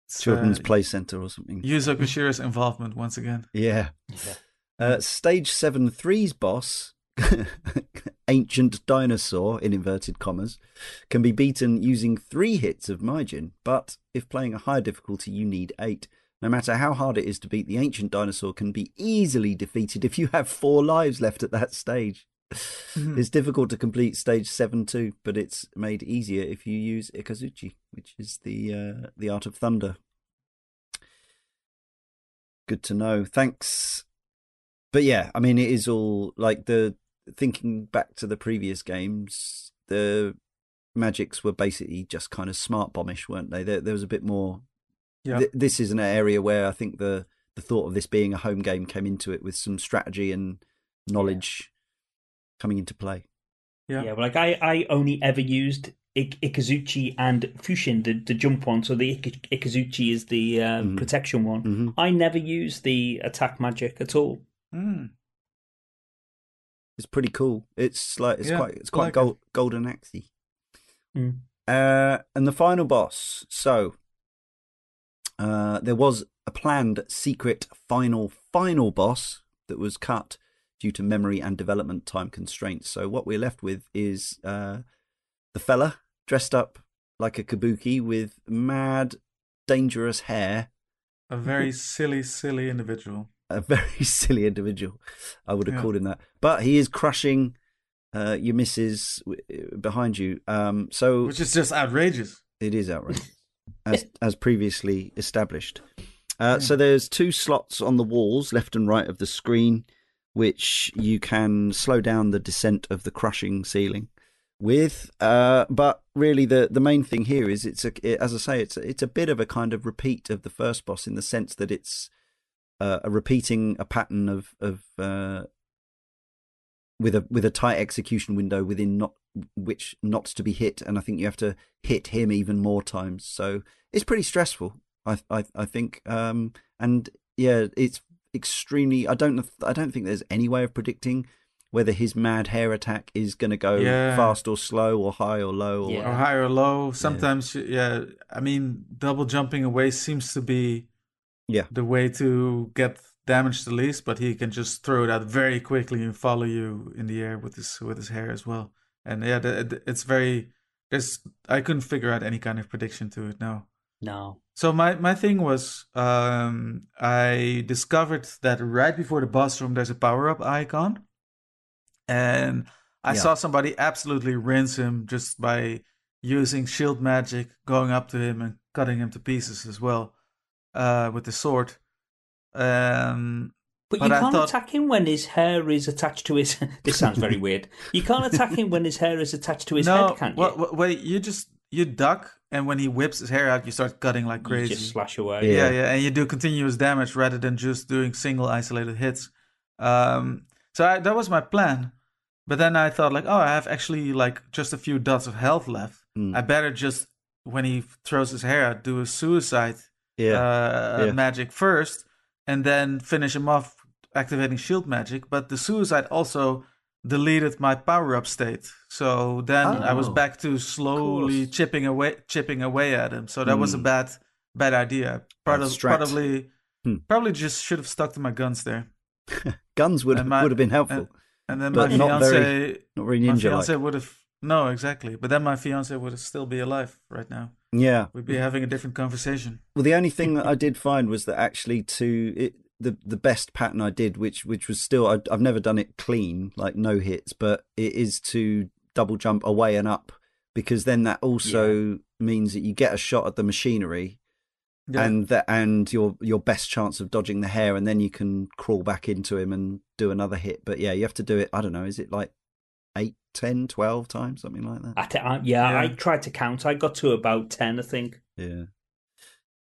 It's, children's uh, play center or something. Yuzo Koshiro's involvement once again. Yeah. Yeah. Uh, stage seven three's boss, ancient dinosaur in inverted commas, can be beaten using three hits of Maijin, but if playing a higher difficulty, you need eight. No matter how hard it is to beat, the ancient dinosaur can be easily defeated if you have four lives left at that stage. Mhm. It's difficult to complete stage seven too, but it's made easier if you use Ikazuchi, which is the uh, the art of thunder. Good to know. Thanks. But yeah, I mean, it is all like the thinking back to the previous games. The magics were basically just kind of smart bombish, weren't they? There, there was a bit more. Yeah. Th- this is an area where I think the the thought of this being a home game came into it with some strategy and knowledge coming into play. Yeah. Yeah, well, like I, I only ever used Ik- Ikazuchi and Fushin, the, the jump one. So the Ik- Ikazuchi is the uh, Mhm. protection one. hmm I never used the attack magic at all. Mm. It's pretty cool. It's like it's Yeah, quite it's quite like gold, golden axy. Mm. Uh, and the final boss. So uh, there was a planned secret final final boss that was cut due to memory and development time constraints. So what we're left with is uh, the fella dressed up like a kabuki with mad, dangerous hair. A very silly, silly individual. A very silly individual. I would have Yeah. called him that. But he is crushing uh, your missus w- behind you. Um, so Which is just outrageous. it is outrageous, as as previously established. Uh, So there's two slots on the walls, left and right of the screen, which you can slow down the descent of the crushing ceiling with. Uh, but really, the the main thing here is it's a it, as I say, it's a, it's a bit of a kind of repeat of the first boss in the sense that it's uh, a repeating a pattern of of uh, with a with a tight execution window within not which not to be hit, and I think you have to hit him even more times. So it's pretty stressful. I I, I think, um, and yeah, it's extremely. I don't I don't think there's any way of predicting whether his mad hair attack is going to go Yeah. fast or slow or high or low. Or, Yeah. Or high or low. Sometimes, yeah. I mean, double jumping away seems to be Yeah. the way to get damage the least, but he can just throw it out very quickly and follow you in the air with his with his hair as well. And yeah, it's very. There's I couldn't figure out any kind of prediction to it. No. No. So my my thing was, um, I discovered that right before the boss room, there's a power up icon, and I Yeah. saw somebody absolutely rinse him just by using shield magic, going up to him and cutting him to pieces as well, uh, with the sword. Um, But, But you I can't thought- attack him when his hair is attached to his. this sounds very weird. You can't attack him when his hair is attached to his no, head, can you? well, well, wait, you just you duck, and when he whips his hair out, you start cutting like You crazy. just slash away. Yeah. yeah, yeah, and you do continuous damage rather than just doing single isolated hits. Um, so I, that was my plan, but then I thought like, oh, I have actually like just a few dots of health left. Mm. I better just when he throws his hair out, do a suicide yeah, uh, yeah. magic first, and then finish him off activating shield magic. But the suicide also deleted my power up state, so then I was Oh, back to slowly chipping away, chipping away at him. So that was a Hmm. bad, bad idea. Of, probably, Hmm. probably just should have stuck to my guns there. guns would and my- would have been helpful. And then But my fiance, very not very my fiance would have no exactly. But then my fiance would still be alive right now. Yeah, We'd be having a different conversation. Well, the only thing that I did find was that actually to it, the the best pattern I did, which which was still I, I've never done it clean, like no hits, but it is to double jump away and up because then that also means that you get a shot at the machinery Yeah. and that and your your best chance of dodging the hair, and then you can crawl back into him and do another hit. But yeah, you have to do it. I don't know, is it like eight, ten, twelve times, something like that? I t- I, yeah, Yeah. I tried to count. I got to about 10, I think. Yeah.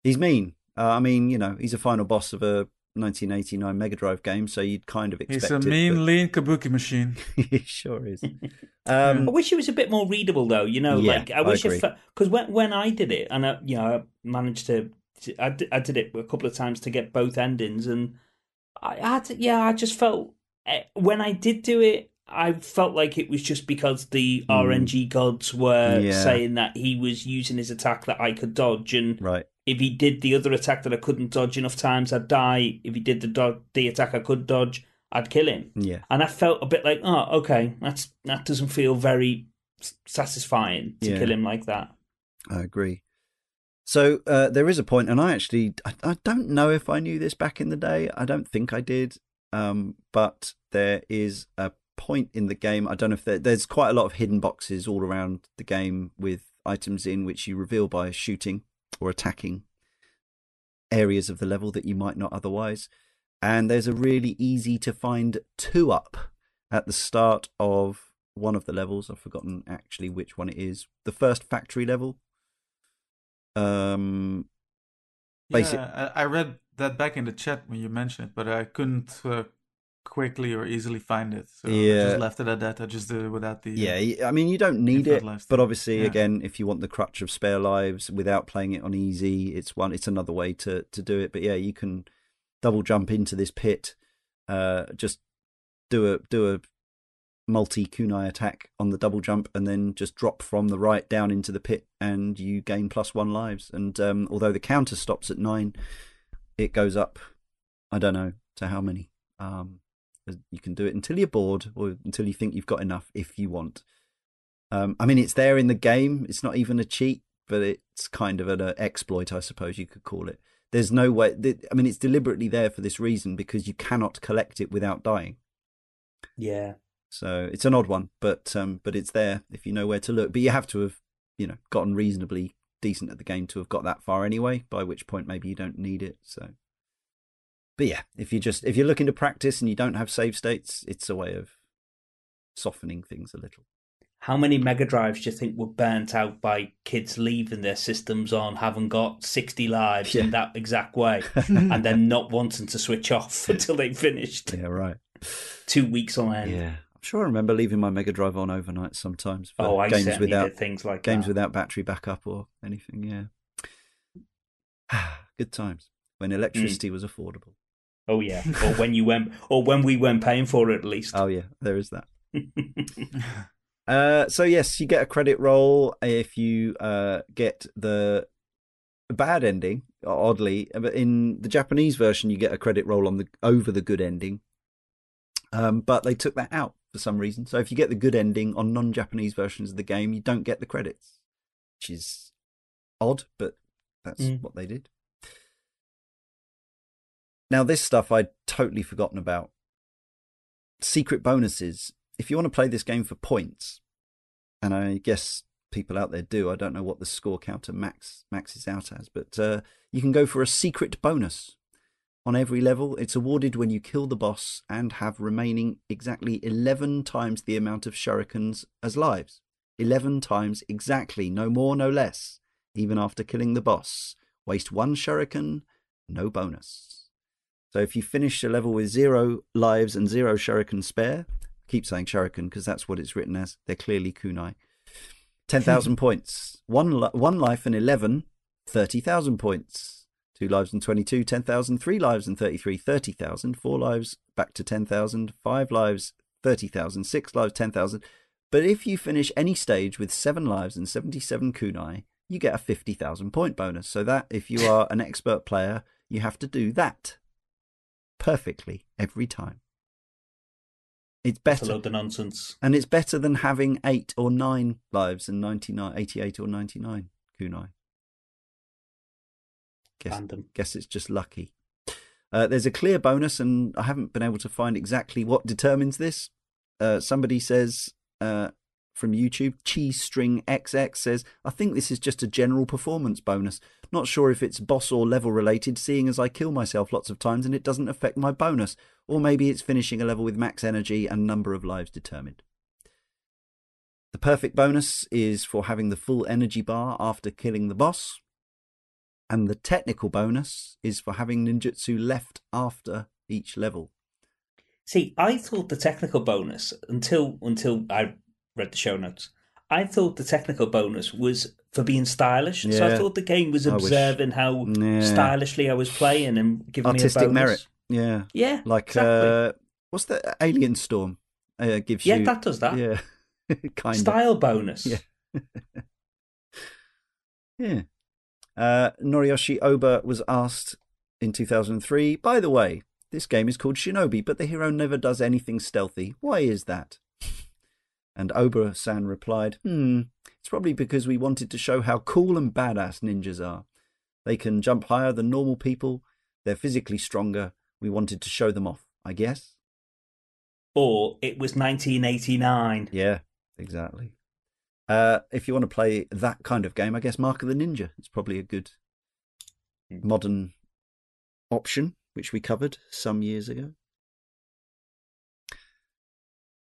He's mean. Uh, I mean, you know, he's a final boss of a 1989 Mega Drive game, so you'd kind of expect He's a it. mean, lean kabuki machine. he sure is. I Um, wish it was a bit more readable, though. You know, Yeah, like I I wish agree. it because when when I did it, and I, you know, I managed to, I did, I did it a couple of times to get both endings, and I had, yeah, I just felt eh, when I did do it, I felt like it was just because the Mm. RNG gods were Yeah. saying that he was using his attack that I could dodge, and right. if he did the other attack that I couldn't dodge enough times, I'd die. If he did the do- the attack I could dodge, I'd kill him. Yeah. And I felt a bit like, oh, okay, that's that doesn't feel very satisfying to Yeah. kill him like that. I agree. So uh, there is a point, and I actually I, I don't know if I knew this back in the day. I don't think I did. Um, but there is a point in the game. I don't know if there, there's quite a lot of hidden boxes all around the game with items in which you reveal by shooting or attacking areas of the level that you might not otherwise. And there's a really easy to find two up at the start of one of the levels. I've forgotten actually which one it is. The first factory level. Um, Basic- Yeah, I, I read that back in the chat when you mentioned it, but I couldn't uh, quickly or easily find it. So I Yeah. just left it at that. I just did it without the. yeah, I mean you don't need it, but obviously, Yeah. again, if you want the crutch of spare lives without playing it on easy, it's one. It's another way to to do it. But yeah, you can double jump into this pit. Uh, just do a do a multi kunai attack on the double jump, and then just drop from the right down into the pit, and you gain plus one lives. And um, although the counter stops at nine, it goes up. I don't know to how many. Um, you can do it until you're bored or until you think you've got enough if you want. Um, I mean, it's there in the game. It's not even a cheat, but it's kind of an uh, exploit, I suppose you could call it. There's no way. th- I mean, it's deliberately there for this reason because you cannot collect it without dying. Yeah. So it's an odd one, but um, but it's there if you know where to look. But you have to have you know gotten reasonably decent at the game to have got that far anyway. By which point maybe you don't need it. So, but yeah, if you just if you're looking to practice and you don't have save states, it's a way of softening things a little. How many Mega Drives do you think were burnt out by kids leaving their systems on, having got 60 lives Yeah. in that exact way, and then not wanting to switch off until they finished Yeah, right. two weeks on end? Yeah, I'm sure I remember leaving my Mega Drive on overnight sometimes for Oh, I games certainly without did things like games that. without battery backup or anything. Yeah, good times when hmm. electricity was affordable. Oh yeah, or when you went, or when we weren't paying for it at least. Oh yeah, there is that. Uh, so yes, you get a credit roll if you uh, get the bad ending. Oddly, but in the Japanese version, you get a credit roll on the over the good ending. Um, but they took that out for some reason. So if you get the good ending on non-Japanese versions of the game, you don't get the credits, which is odd, but that's Mm. what they did. Now, this stuff I'd totally forgotten about. Secret bonuses. If you want to play this game for points, and I guess people out there do, I don't know what the score counter max maxes out as, but uh, you can go for a secret bonus. On every level, it's awarded when you kill the boss and have remaining exactly 11 times the amount of shurikens as lives. 11 times exactly, no more, no less, even after killing the boss. Waste one shuriken, no bonus. So if you finish a level with zero lives and zero shuriken spare, keep saying shuriken because that's what it's written as. They're clearly kunai. 10,000 points. One, li- one life and 11, 30,000 points. Two lives and 22, 10,000. Three lives and 33, 30,000. Four lives, back to 10,000. Five lives, 30,000. Six lives, 10,000. But if you finish any stage with seven lives and 77 kunai, you get a 50,000 point bonus. So that, if you are an expert player, you have to do that perfectly every time. It's That's a better. load of nonsense. And it's better than having eight or nine lives and 99, 88 or 99 kunai. Guess, Random. guess it's just lucky. Uh, there's a clear bonus, and I haven't been able to find exactly what determines this. Uh, somebody says uh, from YouTube, Cheese String XX says, I think this is just a general performance bonus. Not sure if it's boss or level related, seeing as I kill myself lots of times and it doesn't affect my bonus. Or maybe it's finishing a level with max energy and number of lives determined. The perfect bonus is for having the full energy bar after killing the boss. And the technical bonus is for having ninjutsu left after each level. See, I thought the technical bonus until until I read the show notes. I thought the technical bonus was for being stylish. So I thought the game was observing how Yeah. stylishly I was playing and giving Artistic me a bonus. merit. Yeah. Yeah, Like, exactly. uh, what's the Alien Storm? Uh, gives yeah, you. that does that. Yeah. kind of. Style bonus. Yeah. Yeah. Uh, Noriyoshi Oba was asked in 2003, by the way, this game is called Shinobi, but the hero never does anything stealthy. Why is that? And Oba san replied, Hmm, it's probably because we wanted to show how cool and badass ninjas are. They can jump higher than normal people, they're physically stronger. We wanted to show them off, I guess. Or it was 1989. Yeah, exactly. Uh, if you want to play that kind of game, I guess Mark of the Ninja is probably a good modern option, which we covered some years ago.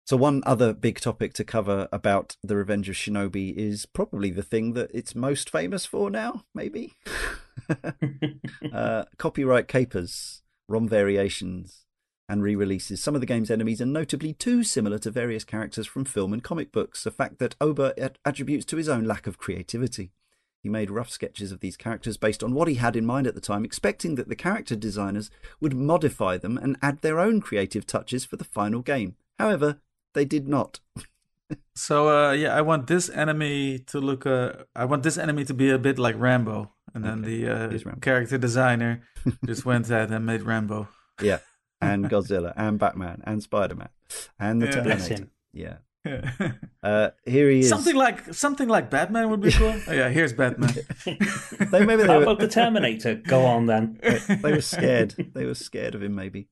So, one other big topic to cover about The Revenge of Shinobi is probably the thing that it's most famous for now, maybe. uh, copyright capers, ROM variations, and re releases. Some of the game's enemies are notably too similar to various characters from film and comic books, a fact that Oba attributes to his own lack of creativity. He made rough sketches of these characters based on what he had in mind at the time, expecting that the character designers would modify them and add their own creative touches for the final game. However, they did not. So uh, yeah, I want this enemy to look. Uh, I want this enemy to be a bit like Rambo, and then Okay, the uh, here's character designer just went ahead and made Rambo. Yeah. And Godzilla, and Batman, and Spider Man, and the Yeah. Terminator. him. Yeah. Uh, here he is. something like something like Batman would be cool. Oh, yeah, here's Batman. They- maybe they How were- about the Terminator? Go on then. they were scared. they were scared of him, maybe.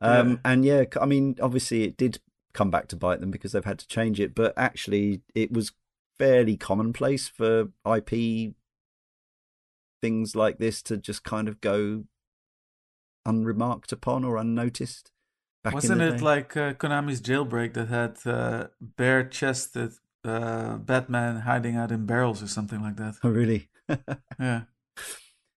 Um, And yeah, I mean, obviously, it did come back to bite them because they've had to change it. But actually, it was fairly commonplace for IP things like this to just kind of go unremarked upon or unnoticed. Wasn't it day. like uh, Konami's Jailbreak that had uh, bare-chested uh, Batman hiding out in barrels or something like that? Oh, really? Yeah.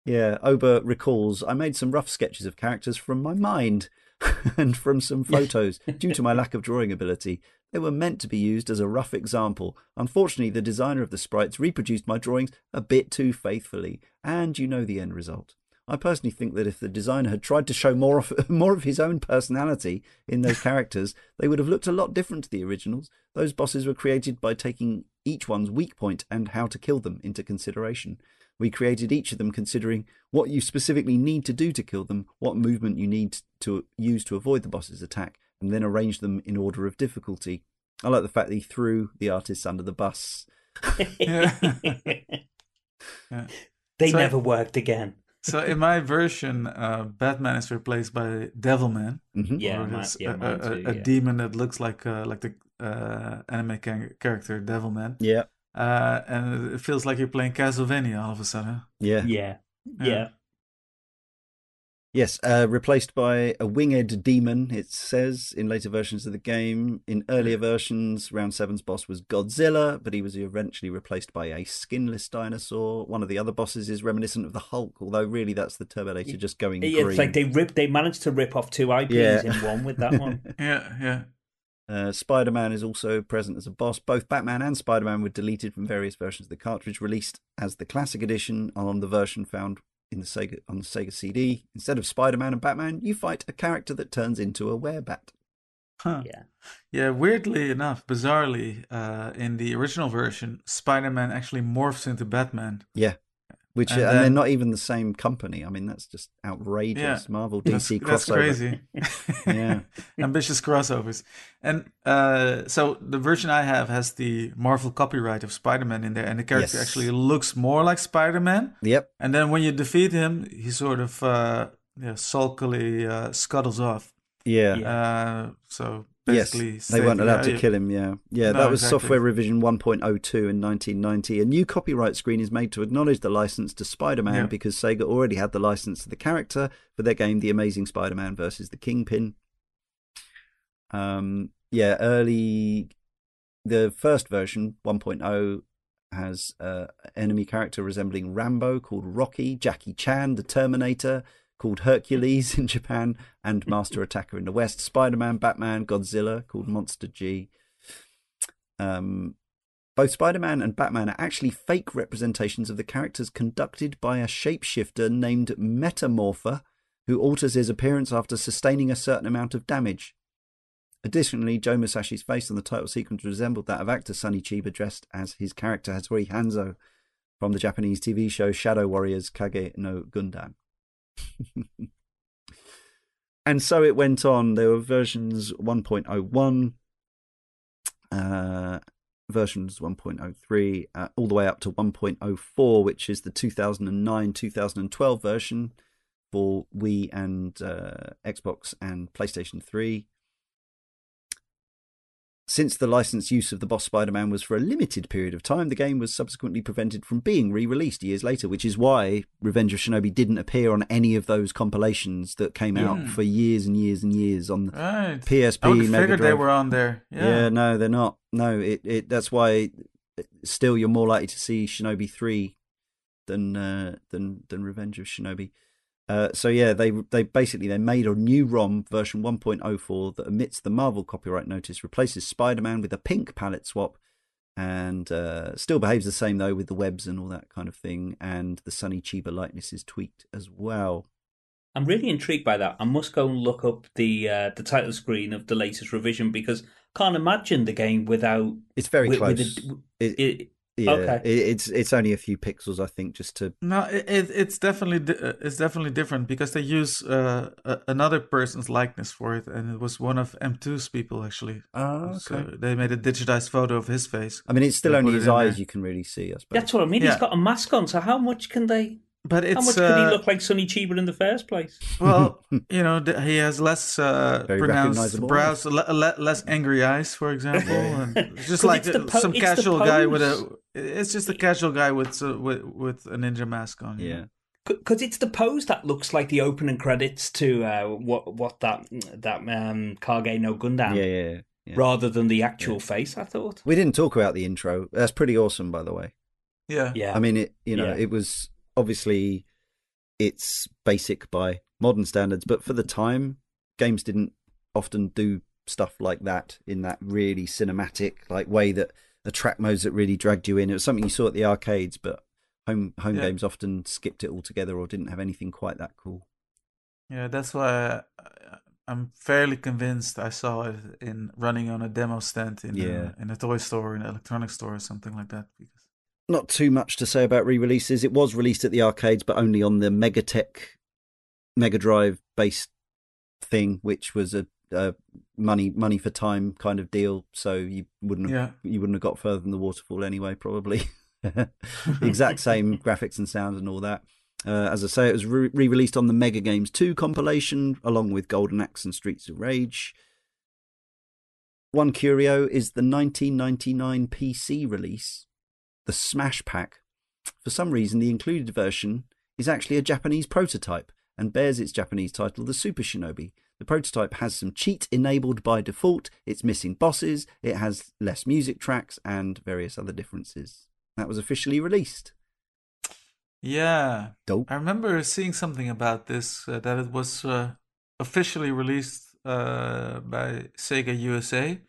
Yeah, Oba recalls I made some rough sketches of characters from my mind and from some photos due to my lack of drawing ability. They were meant to be used as a rough example. Unfortunately, the designer of the sprites reproduced my drawings a bit too faithfully, and you know the end result. I personally think that if the designer had tried to show more of more of his own personality in those characters, they would have looked a lot different to the originals. Those bosses were created by taking each one's weak point and how to kill them into consideration. We created each of them considering what you specifically need to do to kill them, what movement you need to use to avoid the boss's attack, and then arrange them in order of difficulty. I like the fact that he threw the artists under the bus. Yeah. Yeah. They So- never worked again. So in my version, uh, Batman is replaced by Devilman. hmm Yeah, or mi- this- yeah, a, a- too, a yeah. demon that looks like uh, like the uh, anime ca- character Devilman. Yeah, Uh, and it feels like you're playing Castlevania all of a sudden. yeah. Yeah, Yeah. yeah. Yes, uh, replaced by a winged demon, it says in later versions of the game. In earlier versions, Round 7's boss was Godzilla, but he was eventually replaced by a skinless dinosaur. One of the other bosses is reminiscent of the Hulk, although really that's the Terminator just going Yeah, green. it's like they rip. They managed to rip off two IPs Yeah. in one with that one. Yeah, yeah. Uh, Spider Man is also present as a boss. Both Batman and Spider Man were deleted from various versions of the cartridge, released as the classic edition on the version found in the Sega on the Sega CD. Instead of Spider Man and Batman, you fight a character that turns into a werebat. Huh. yeah, Yeah, weirdly enough, bizarrely, uh, in the original version, Spider-Man actually morphs into Batman. Yeah. Which And and, they're not even the same company. I mean, that's just outrageous. Yeah. Marvel That's, DC that's crossover. That's crazy. Yeah. Ambitious crossovers. And uh, so the version I have has the Marvel copyright of Spider-Man in there, and the character Yes. actually looks more like Spider-Man. Yep. And then when you defeat him, he sort of uh, yeah, sulkily uh, scuttles off. Yeah. Uh, so Yes, they weren't allowed to kill him. Yeah, yeah, No, that was exactly. software revision 1.02 in 1990. A new copyright screen is made to acknowledge the license to Spider-Man Yeah. because Sega already had the license to the character for their game, The Amazing Spider-Man versus the Kingpin. Um, yeah, early, the first version 1.0 has uh, enemy character resembling Rambo called Rocky, Jackie Chan, the Terminator called Hercules in Japan, and Master Attacker in the West, Spider Man, Batman, Godzilla called Monster G. Um, both Spider Man and Batman are actually fake representations of the characters conducted by a shapeshifter named Metamorpha, who alters his appearance after sustaining a certain amount of damage. Additionally, Joe Musashi's face on the title sequence resembled that of actor Sonny Chiba dressed as his character Hattori Hanzo from the Japanese TV show Shadow Warriors Kage no Gundan. and so it went on. There were versions 1.01, uh, versions 1.03, uh, all the way up to 1.04, which is the 2009 2012 version for Wii and uh, Xbox and PlayStation 3. Since the licensed use of the boss Spider Man was for a limited period of time, the game was subsequently prevented from being re released years later, which is why Revenge of Shinobi didn't appear on any of those compilations that came out for years and years and years on Right. PSP, I Mega figured they were on there. Yeah. Yeah. no, they're not. No, it, it that's why still you're more likely to see Shinobi 3 than uh, than than Revenge of Shinobi. Uh, so yeah, they they basically they made a new ROM version 1.04 that omits the Marvel copyright notice, replaces Spider-Man with a pink palette swap, and uh, still behaves the same though with the webs and all that kind of thing. And the Sonny Chiba likeness is tweaked as well. I'm really intrigued by that. I must go and look up the uh, the title screen of the latest revision because I can't imagine the game without It's very with, close. with a- It- it, yeah, okay. it, it's it's only a few pixels, I think, just to No, it, it it's definitely uh, it's definitely different because they use uh, another person's likeness for it, and it was one of M2's people actually. Oh, So they made a digitized photo of his face. I mean, it's still They only his eyes there. you can really see, I suppose. that's what I mean. He's got a mask on, so how much can they? But it's How much could uh, he look like Sonny Chiba in the first place? well, you know, he has less uh, pronounced brows, le- le- less angry eyes, for example, and it's just 'Cause like the uh, po- some it's the casual guy with a. It's just a casual guy with uh, with with a ninja mask on. Yeah. know? Because it's the pose that looks like the opening credits to uh, what what that that um, Kage no Gundan, Yeah, yeah, yeah. yeah. rather than the actual face. I thought. We didn't talk about the intro. That's pretty awesome, by the way. Yeah. Yeah, I mean, it. You know, Yeah. it was obviously it's basic by modern standards, but for the time, games didn't often do stuff like that in that really cinematic like way that the track modes that really dragged you in. It was something you saw at the arcades, but home home Yeah. games often skipped it altogether or didn't have anything quite that cool. Yeah, that's why I'm fairly convinced I saw it in running on a demo stand in Yeah. a, in a toy store, in an electronics store, or something like that. Because Not too much to say about re-releases. It was released at the arcades, but only on the Megatech Mega Drive based thing, which was a, a money money for time kind of deal. So you wouldn't have yeah, you wouldn't have got further than the waterfall anyway, probably. the exact same graphics and sounds and all that. Uh, as I say, it was re- released on the Mega Games 2 compilation, along with Golden Axe and Streets of Rage. One curio is the 1999 PC release, the Smash Pack. For some reason, the included version is actually a Japanese prototype and bears its Japanese title, the Super Shinobi. The prototype has some cheat enabled by default, it's missing bosses, it has less music tracks, and various other differences. That was officially released. yeah. Dope. I remember seeing something about this uh, that it was uh, officially released uh, by Sega USA,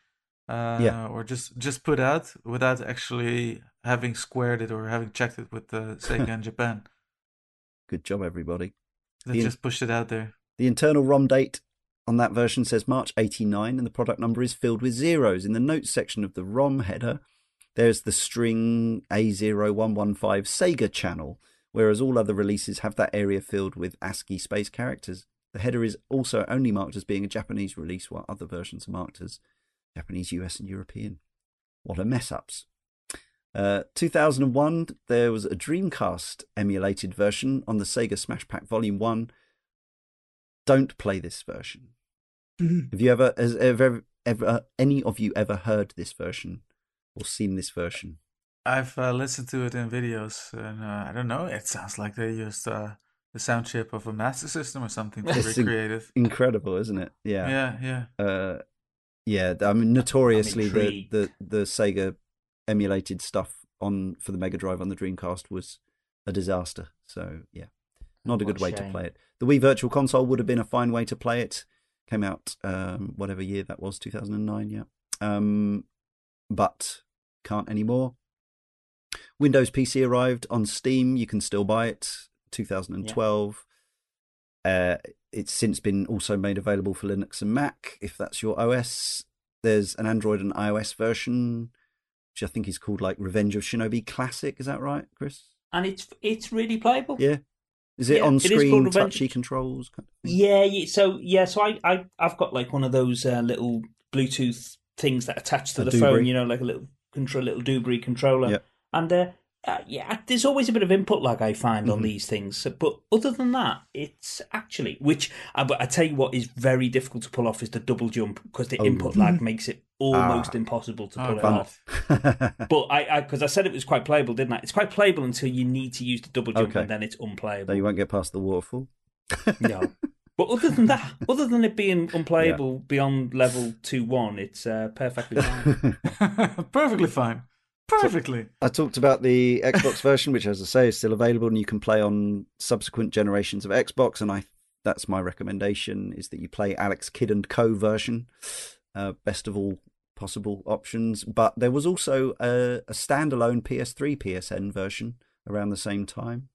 uh, Yeah. or just just put out without actually having squared it or having checked it with uh, Sega in Japan. Good job, everybody. They The- just pushed it out there. The internal ROM date on that version says March 89, and the product number is filled with zeros. In the notes section of the ROM header, there's the string A0115 Sega channel, whereas all other releases have that area filled with ASCII space characters. The header is also only marked as being a Japanese release, while other versions are marked as Japanese, US, and European. What a mess ups. Uh, 2001, there was a Dreamcast emulated version on the Sega Smash Pack Volume 1 don't play this version. Have you ever, has ever, ever, any of you ever heard this version or seen this version? I've uh, listened to it in videos, and uh, I don't know. It sounds like they used uh, the sound chip of a Master System or something to It's in- recreate it. Incredible, isn't it? Yeah. Yeah, yeah. Uh, yeah. I mean, notoriously, the, the, the Sega emulated stuff on for the Mega Drive on the Dreamcast was a disaster. So, yeah, not a good way to play it. The Wii Virtual Console would have been a fine way to play it. Came out um, whatever year that was, 2009, yeah. Um, but can't anymore. Windows PC arrived on Steam. You can still buy it. 2012. Uh, it's since been also made available for Linux and Mac if that's your OS. There's an Android and iOS version, which I think is called like Revenge of Shinobi Classic. Is that right, Chris? and it's it's really playable. Yeah. Is it Yeah, on it is screen called Revenge- touchy controls? Kind of? Yeah, yeah, so yeah, so I, I I've got like one of those uh, little Bluetooth things that attach to A the Dubry. phone, you know, like a little control, little Dubry controller. Yep. And uh, uh, yeah, there's always a bit of input lag I find on Mhm. these things. But other than that, it's actually which I, but I tell you what is very difficult to pull off is the double jump because the Oh. input lag makes it almost Ah. impossible to Oh, pull it fun. off. But I because I, said it was quite playable, didn't I? It's quite playable until you need to use the double jump, Okay. and then it's unplayable. so you won't get past the waterfall. No. But other than that, other than it being unplayable beyond level two one, it's uh, perfectly fine. Perfectly fine. Perfectly. I talked about the Xbox version, which, as I say, is still available, and you can play on subsequent generations of Xbox. And I, that's my recommendation: is that you play Alex Kidd and Co. version, uh, best of all possible options. But there was also a, a standalone PS3 PSN version around the same time,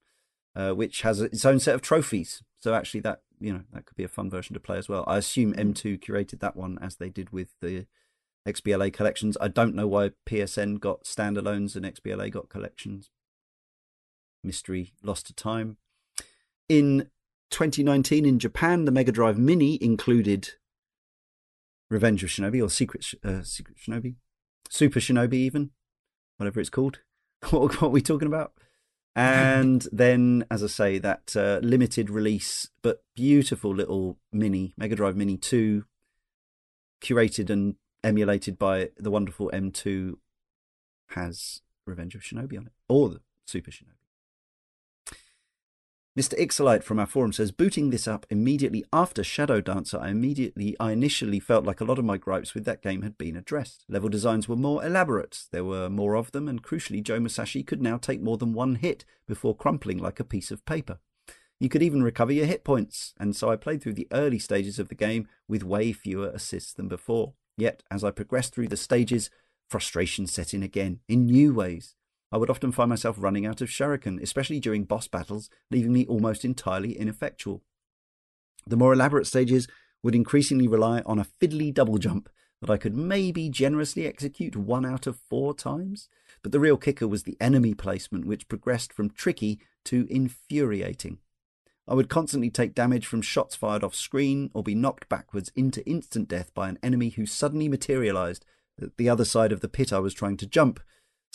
uh, which has its own set of trophies. So actually, that you know that could be a fun version to play as well. I assume M2 curated that one as they did with the XBLA collections. I don't know why PSN got standalones and XBLA got collections. Mystery lost to time. In 2019 in Japan, the Mega Drive Mini included Revenge of Shinobi or Secret uh, Secret Shinobi, Super Shinobi, even whatever it's called. what, what are we talking about? And then, as I say, that uh, limited release but beautiful little mini Mega Drive Mini Two, curated and emulated by the wonderful M2, has Revenge of Shinobi on it, or the Super Shinobi. Mr. Ixolite from our forum says, booting this up immediately after Shadow Dancer, I immediately, I initially felt like a lot of my gripes with that game had been addressed. Level designs were more elaborate, there were more of them, and crucially, Joe Musashi could now take more than one hit before crumpling like a piece of paper. You could even recover your hit points, and so I played through the early stages of the game with way fewer assists than before. Yet, as I progressed through the stages, frustration set in again, in new ways. I would often find myself running out of shuriken, especially during boss battles, leaving me almost entirely ineffectual. The more elaborate stages would increasingly rely on a fiddly double jump that I could maybe generously execute one out of four times. But the real kicker was the enemy placement, which progressed from tricky to infuriating. I would constantly take damage from shots fired off screen or be knocked backwards into instant death by an enemy who suddenly materialized at the other side of the pit I was trying to jump.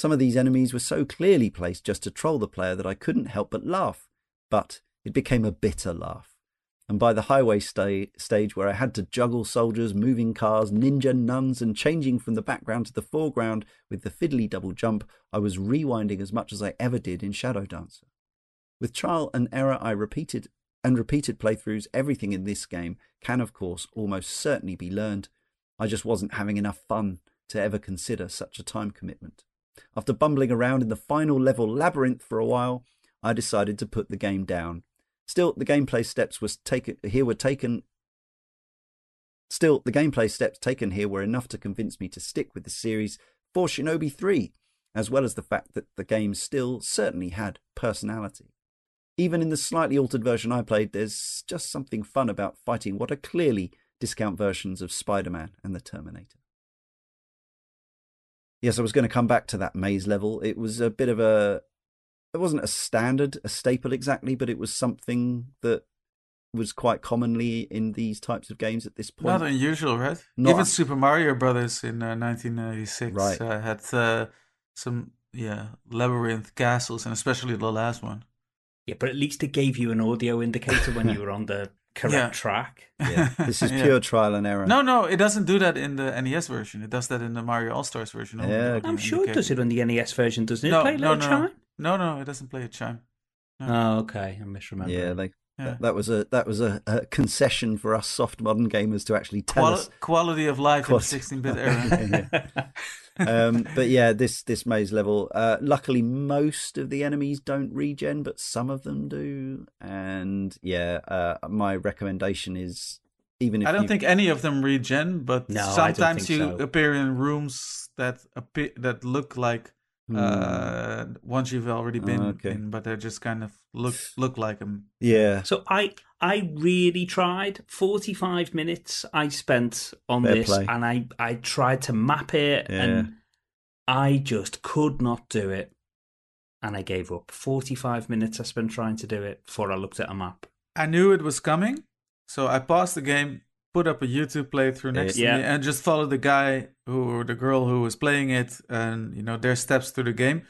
Some of these enemies were so clearly placed just to troll the player that I couldn't help but laugh. But it became a bitter laugh. And by the highway sta- stage where I had to juggle soldiers, moving cars, ninja nuns, and changing from the background to the foreground with the fiddly double jump, I was rewinding as much as I ever did in Shadow Dancer. With trial and error, I repeated and repeated playthroughs. Everything in this game can, of course, almost certainly be learned. I just wasn't having enough fun to ever consider such a time commitment. After bumbling around in the final level labyrinth for a while, I decided to put the game down. Still, the gameplay steps was taken here were taken. Still, the gameplay steps taken here were enough to convince me to stick with the series for Shinobi 3, as well as the fact that the game still certainly had personality. Even in the slightly altered version I played, there's just something fun about fighting what are clearly discount versions of Spider Man and the Terminator. Yes, I was going to come back to that maze level. It was a bit of a. It wasn't a standard, a staple exactly, but it was something that was quite commonly in these types of games at this point. Not unusual, right? Not Even un- Super Mario Brothers in uh, 1996 Right. uh, had uh, some yeah labyrinth castles, and especially the last one. Yeah, but at least it gave you an audio indicator when you were on the correct Yeah. track. Yeah, this is Yeah. pure trial and error. No, no, it doesn't do that in the NES version. It does that in the Mario All Stars version. Yeah, okay. I'm sure it does it on the NES version, doesn't it? No, Play a no, no. chime? No, no, it doesn't play a chime. Oh, okay. I'm misremembering. yeah, they, Yeah. that, that was a that was a, a concession for us soft modern gamers to actually tell Quali- us. quality of life Quality- in 16-bit era. Yeah, um, but yeah, this this maze level. Uh, luckily, most of the enemies don't regen, but some of them do. And yeah, uh, my recommendation is even if I don't you- think any of them regen, but No, sometimes you so. appear in rooms that appear that look like Hmm. uh, ones you've already been okay. in, but they just kind of look look like them. yeah, So I I really tried. Forty five minutes I spent on Fair this, play. and I I tried to map it, Yeah. and I just could not do it, and I gave up. Forty five minutes I spent trying to do it before I looked at a map. I knew it was coming, so I paused the game, put up a YouTube playthrough next Yeah. to me, and just follow the guy who or the girl who was playing it, and you know their steps through the game.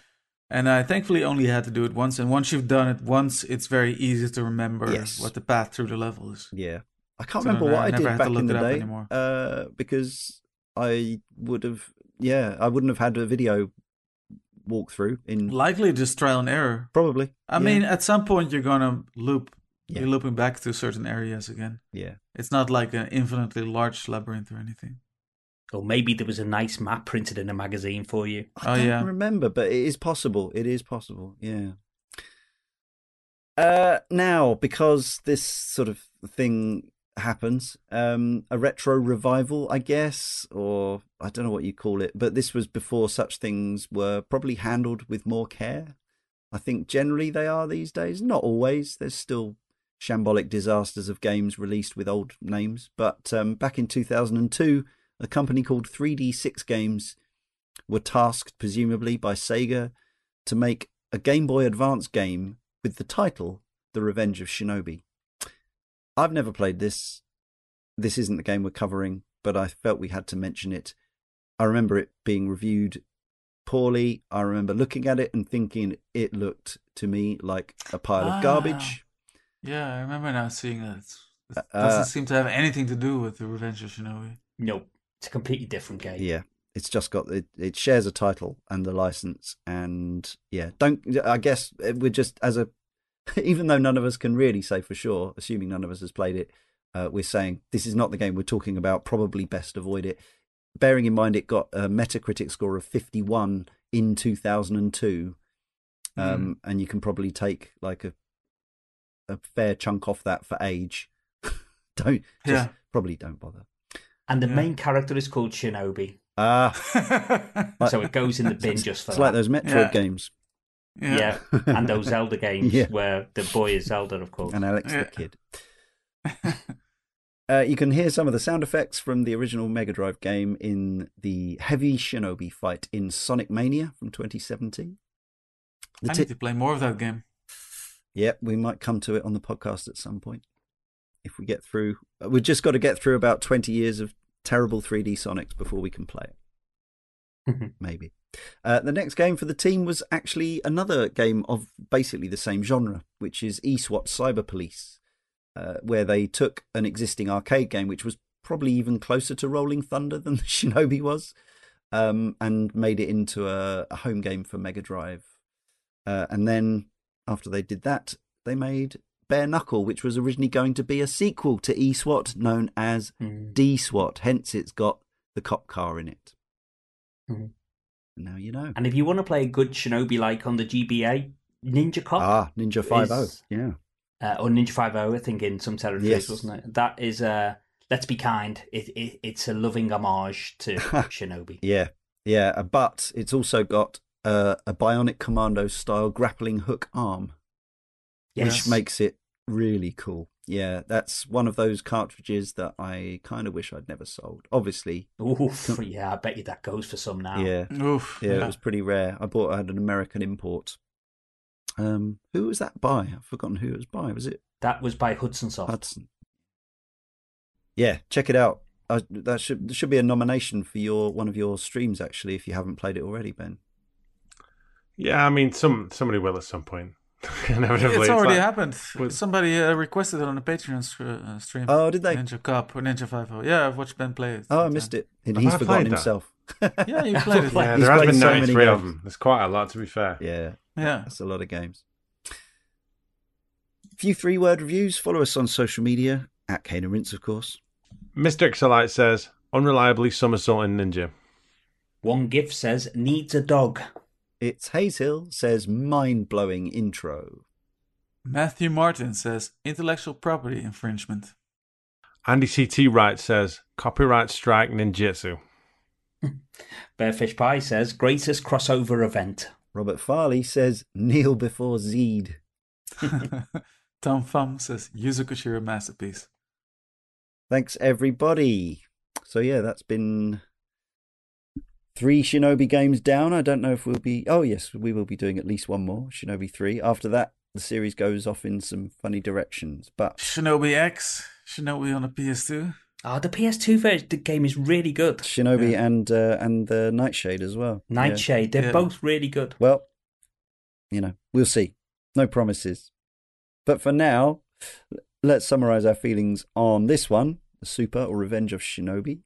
And I thankfully only had to do it once. And once you've done it once, it's very easy to remember Yes. what the path through the level is. yeah. I can't So remember then what I I did had to back look in the it up day anymore. uh, because I would have. Yeah, I wouldn't have had a video walkthrough in Likely just trial and error. probably. I yeah. mean, at some point you're gonna loop. Yeah. You're looping back to certain areas again. yeah. It's not like an infinitely large labyrinth or anything. Or maybe there was a nice map printed in a magazine for you. I Oh, don't yeah. remember, but it is possible. It is possible. Yeah. Uh, now, because this sort of thing happens, um, a retro revival, I guess, or I don't know what you call it, but this was before such things were probably handled with more care. I think generally they are these days. Not always. There's still shambolic disasters of games released with old names. But um, back in 2002, a company called 3D6 Games were tasked, presumably by Sega, to make a Game Boy Advance game with the title The Revenge of Shinobi. I've never played this. This isn't the game we're covering, but I felt we had to mention it. I remember it being reviewed poorly. I remember looking at it and thinking it looked to me like a pile Ah. of garbage. Yeah, I remember now seeing that. It Uh, doesn't seem to have anything to do with the Revenge of Shinobi. Nope. It's a completely different game. Yeah, it's just got it. It shares a title and the license, and yeah, don't. I guess we're just as a, even though none of us can really say for sure, assuming none of us has played it, uh, we're saying this is not the game we're talking about. Probably best avoid it. Bearing in mind it got a Metacritic score of fifty one in two thousand and two, um, and you can probably take like a a fair chunk off that for age. don't just Yeah. probably don't bother. And the Yeah. main character is called Shinobi. Ah, Like- So it goes in the bin just for it's that. like those Metroid Yeah. games. yeah. and those Zelda games Yeah. where the boy is Zelda, of course. and Alex Yeah. the Kid. Uh, you can hear some of the sound effects from the original Mega Drive game in the heavy shinobi fight in Sonic Mania from 2017. The I ti- need to play more of that game. Yeah, we might come to it on the podcast at some point if we get through. uh, We've just got to get through about 20 years of terrible 3D Sonics before we can play it. maybe. Uh, the next game for the team was actually another game of basically the same genre, which is eSWAT Cyber Police, uh, where they took an existing arcade game, which was probably even closer to Rolling Thunder than the Shinobi was, um, and made it into a, a home game for Mega Drive. Uh, and then after they did that, they made Bare Knuckle, which was originally going to be a sequel to eSWAT, known as Mm. D-SWAT. Hence, it's got the cop car in it. Mhm. Now you know. And if you want to play a good Shinobi like on the GBA, Ninja Cop Ah, Ninja Five O. is- Yeah. uh, or Ninja Five O, I think in some territories, Yes. wasn't it? That is uh let's be kind. It, it it's a loving homage to Shinobi. Yeah. Yeah. uh, But it's also got uh, a Bionic Commando style grappling hook arm, Yes. which makes it really cool. Yeah, that's one of those cartridges that I kind of wish I'd never sold. Obviously, Oof, yeah, I bet you that goes for some now. yeah, Oof. yeah, it was pretty rare. I bought, I had an American import. Um, who was that by? I've forgotten who it was by. Was it That was by Hudson Soft. Hudson? Yeah, check it out. I, that should there should be a nomination for your one of your streams actually if you haven't played it already, Ben. Yeah, I mean, some somebody will at some point. Inevitably, It's already like- happened. with- Somebody uh, requested it on a Patreon str- uh, stream. Oh, did they? Ninja Cop or Ninja Five O. Yeah, I've watched Ben play it. Oh, I missed it. And he's forgotten played himself. Yeah, you played it. Yeah, He's there has been so many 93 of them. There's quite a lot, to be fair. yeah, Yeah. that's a lot of games. A few three word reviews. Follow us on social media at Cane and Rinse, of course. Mr. Ixolite says, unreliably somersaulting ninja. One GIF says needs a dog. It's Hazel says mind blowing intro. Matthew Martin says intellectual property infringement. Andy CT Wright says, copyright strike ninjutsu. Bearfish Pie says greatest crossover event. Robert Farley says kneel before Zed. Tom Fum says Yuzo Koshiro masterpiece. Thanks everybody. So yeah, that's been three Shinobi games down. I don't know if we'll be. Oh yes, we will be doing at least one more Shinobi three. After that, the series goes off in some funny directions. But Shinobi X, Shinobi on the PS2. Oh, the PS2 version the game is really good. Shinobi Yeah. and uh, and the Nightshade as well. Yeah. Nightshade, they're Yeah. both really good. Well, you know, we'll see. No promises. But for now, let's summarize our feelings on this one, the Super or Revenge of Shinobi.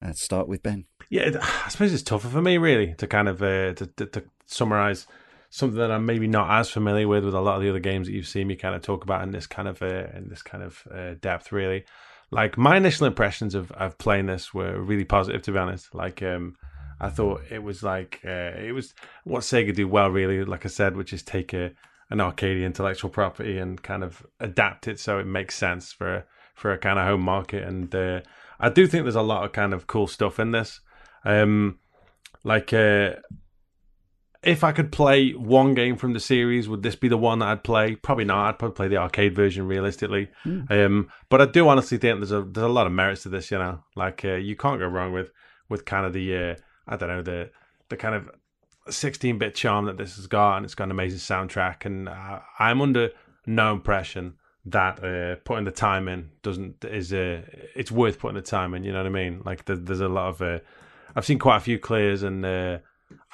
Let's start with Ben. Yeah, I suppose it's tougher for me, really, to kind of uh, to, to, to summarize something that I'm maybe not as familiar with with a lot of the other games that you've seen me kind of talk about in this kind of uh, in this kind of uh, depth, really. Like my initial impressions of, of playing this were really positive, to be honest. Like um, I thought it was like uh, it was what Sega do well, really. Like I said, which is take a an arcade intellectual property and kind of adapt it so it makes sense for for a kind of home market. And uh, I do think there's a lot of kind of cool stuff in this. Um, like uh, if I could play one game from the series, would this be the one that I'd play? Probably not. I'd probably play the arcade version realistically. Hmm. Um, but I do honestly think there's a there's a lot of merits to this. You know, like uh, you can't go wrong with with kind of the uh, I don't know the the kind of 16 bit charm that this has got, and it's got an amazing soundtrack. And uh, I'm under no impression that uh, putting the time in doesn't is uh, it's worth putting the time in. You know what I mean? Like there, there's a lot of uh, I've seen quite a few clears and. Uh,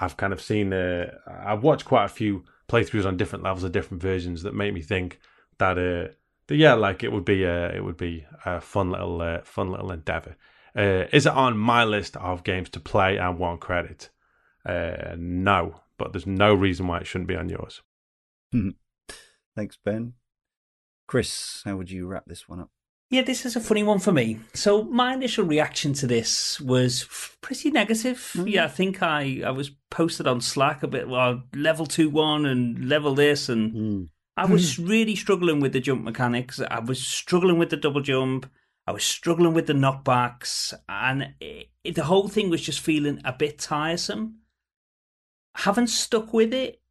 I've kind of seen. Uh, I've watched quite a few playthroughs on different levels of different versions that make me think that. Uh, that yeah, like it would be a it would be a fun little uh, fun little endeavor. Uh, is it on my list of games to play and One Credit? Uh, no, but there's no reason why it shouldn't be on yours. Thanks, Ben. Chris, how would you wrap this one up? Yeah, this is a funny one for me. So my initial reaction to this was pretty negative. Mm. Yeah, I think I, I was posted on Slack a bit. Well, level two one and level this, and mm. I was mm. really struggling with the jump mechanics. I was struggling with the double jump. I was struggling with the knockbacks, and it, it, the whole thing was just feeling a bit tiresome. Haven't stuck with it.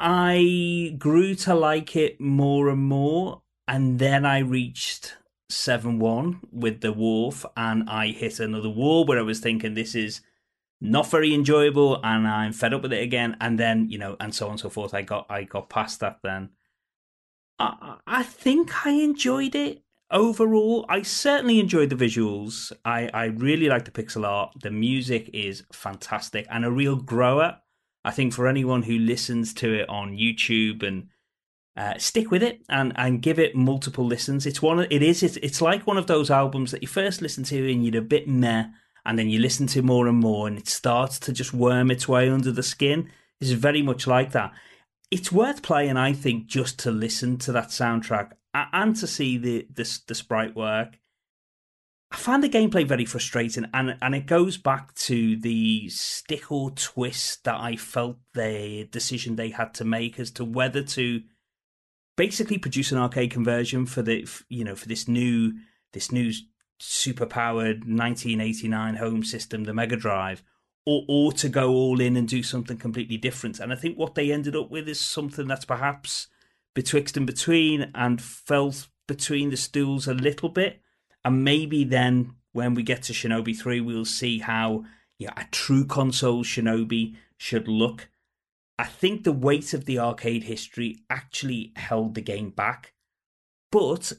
I grew to like it more and more, and then I reached 7 1 with the Wharf, and I hit another wall where I was thinking this is not very enjoyable and I'm fed up with it again. And then, you know, and so on and so forth. I got I got past that then. I, I think I enjoyed it overall. I certainly enjoyed the visuals. I, I really like the pixel art. The music is fantastic and a real grower. I think for anyone who listens to it on YouTube and uh, stick with it and, and give it multiple listens. It's one. It is. It's, it's like one of those albums that you first listen to and you're a bit meh, and then you listen to more and more, and it starts to just worm its way under the skin. It's very much like that. It's worth playing, I think, just to listen to that soundtrack and to see the the, the sprite work. I find the gameplay very frustrating, and and it goes back to the stick or twist that I felt the decision they had to make as to whether to basically produce an arcade conversion for the you know for this new this new super powered 1989 home system the mega drive or or to go all in and do something completely different. And i think what they ended up with is something that's perhaps betwixt and between and felt between the stools a little bit. And maybe then when we get to shinobi 3 we'll see how yeah, a true console shinobi should look I think the weight of the arcade history actually held the game back. But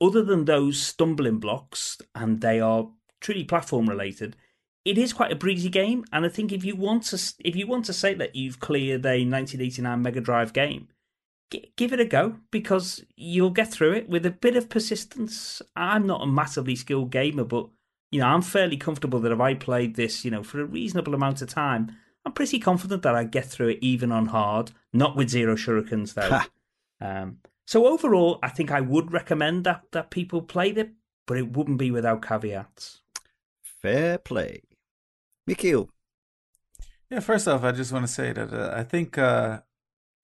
other than those stumbling blocks, and they are truly platform related, it is quite a breezy game. And I think if you want to, if you want to say that you've cleared a 1989 Mega Drive game, give it a go because you'll get through it with a bit of persistence. I'm not a massively skilled gamer, but you know I'm fairly comfortable that if I played this, you know, for a reasonable amount of time, I'm pretty confident that I get through it even on hard, not with zero shurikens though. um, so overall, I think I would recommend that that people play it, but it wouldn't be without caveats. Fair play, Michiel. Yeah, first off, I just want to say that uh, I think uh,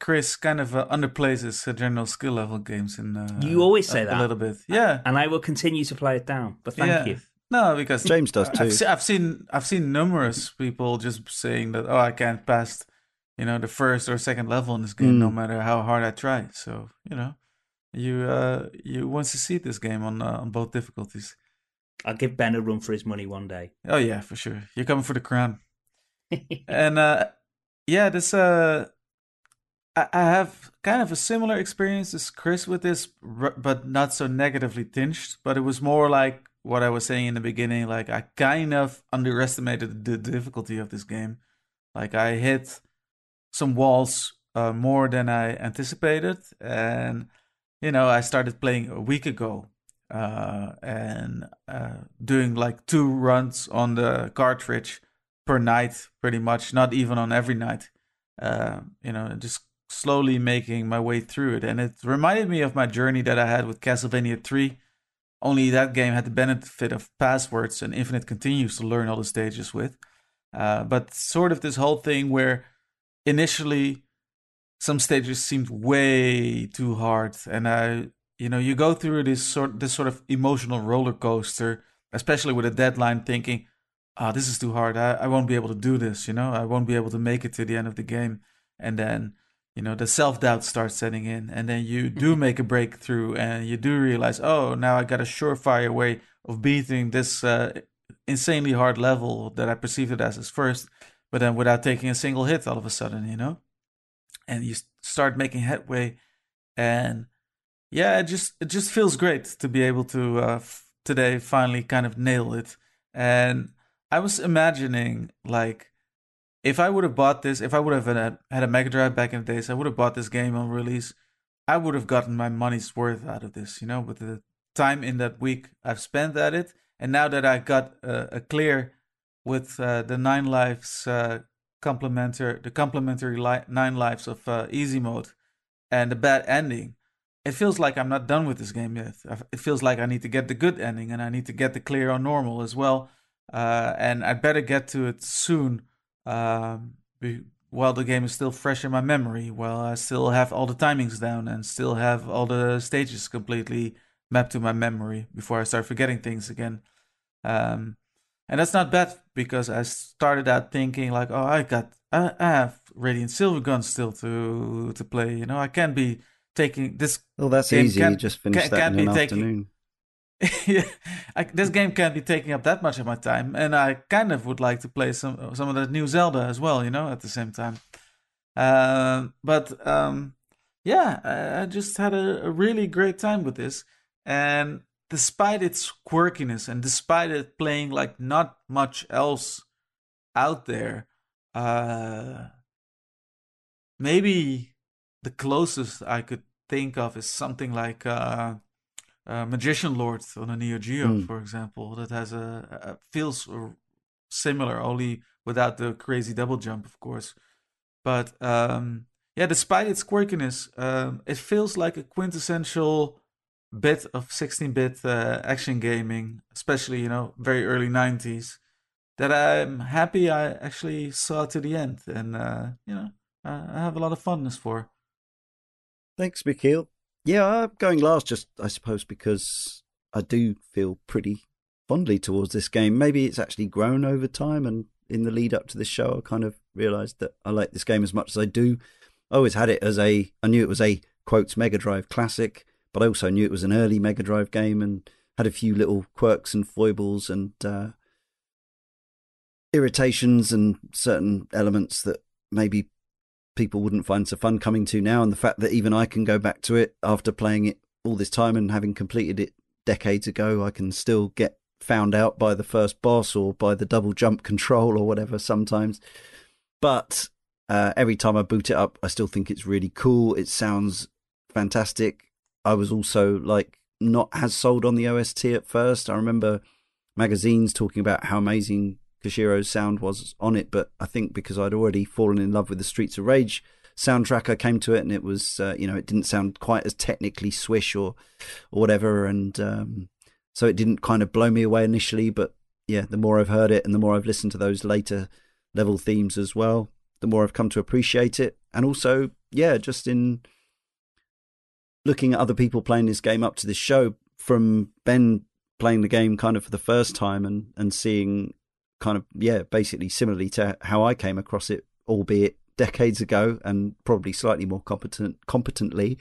Chris kind of uh, underplays his uh, general skill level games in. Uh, you always say a, that a little bit, yeah. And I will continue to play it down. But thank yeah. you. No, because James does too. I've, se- I've, seen I've seen numerous people just saying that oh I can't pass, you know, the first or second level in this game mm. no matter how hard I try. So you know, you uh you want to see this game on uh, on both difficulties. I'll give Ben a run for his money one day. Oh yeah, for sure. You're coming for the crown. and uh yeah, this uh I, I have kind of a similar experience as Chris with this, but not so negatively tinged. But it was more like what I was saying in the beginning, like I kind of underestimated the difficulty of this game. Like I hit some walls uh, more than I anticipated, and you know I started playing a week ago, uh, and uh, doing like two runs on the cartridge per night, pretty much. Not even on every night. Uh, you know, just slowly making my way through it, and it reminded me of my journey that I had with Castlevania Three only that game had the benefit of passwords and infinite continues to learn all the stages with. Uh, but sort of this whole thing where initially some stages seemed way too hard, and I, you know, you go through this sort this sort of emotional roller coaster, especially with a deadline, thinking, "Ah, oh, this is too hard. I, I won't be able to do this. You know, I won't be able to make it to the end of the game." And then you know the self-doubt starts setting in and then you do mm-hmm. make a breakthrough and you do realize oh now i got a surefire way of beating this uh, insanely hard level that i perceived it as as first but then without taking a single hit all of a sudden you know and you start making headway and yeah it just it just feels great to be able to uh, f- today finally kind of nail it and i was imagining like if I would have bought this, if I would have had a, had a Mega Drive back in the days, I would have bought this game on release. I would have gotten my money's worth out of this, you know, with the time in that week I've spent at it, and now that I got a, a clear with uh, the nine lives uh, complementary, the complementary li- nine lives of uh, easy mode, and the bad ending, it feels like I'm not done with this game yet. It feels like I need to get the good ending, and I need to get the clear on normal as well. Uh, and I better get to it soon, um, be, while the game is still fresh in my memory, while I still have all the timings down and still have all the stages completely mapped to my memory before I start forgetting things again. Um, and that's not bad because I started out thinking like, oh, I got, I, I have Radiant Silvergun still to to play. You know, I can't be taking this. Well, that's easy. Can, you just finish can, that in an taking, afternoon. yeah, I, this game can't be taking up that much of my time, and I kind of would like to play some some of that new Zelda as well. You know, at the same time. Uh, but um, yeah, I, I just had a, a really great time with this, and despite its quirkiness and despite it playing like not much else out there, uh, maybe the closest I could think of is something like uh, uh, Magician Lord on a Neo Geo, mm. for example, that has a, a, feels similar, only without the crazy double jump, of course. But um, yeah, despite its quirkiness, um, it feels like a quintessential bit of 16-bit uh, action gaming, especially you know very early 90s, that I'm happy I actually saw to the end, and uh, you know I have a lot of fondness for. Thanks, Michiel. Yeah, I'm going last, just I suppose because I do feel pretty fondly towards this game. Maybe it's actually grown over time, and in the lead up to this show, I kind of realised that I like this game as much as I do. I always had it as a, I knew it was a quotes Mega Drive classic but I also knew it was an early Mega Drive game and had a few little quirks and foibles and uh, irritations and certain elements that maybe people wouldn't find so fun coming to now. And the fact that even I can go back to it after playing it all this time and having completed it decades ago, I can still get found out by the first boss or by the double jump control or whatever sometimes. But uh, every time I boot it up, I still think it's really cool. It sounds fantastic. I was also like not as sold on the OST at first. I remember magazines talking about how amazing Koshiro's sound was on it, but I think because I'd already fallen in love with the Streets of Rage soundtrack, I came to it and it was, uh, you know, it didn't sound quite as technically swish or, or whatever, and um, so it didn't kind of blow me away initially. But yeah, the more I've heard it and the more I've listened to those later level themes as well, the more I've come to appreciate it, and also, yeah, just in looking at other people playing this game up to this show, from Ben playing the game kind of for the first time and and seeing kind of yeah basically similarly to how I came across it, albeit decades ago and probably slightly more competent competently.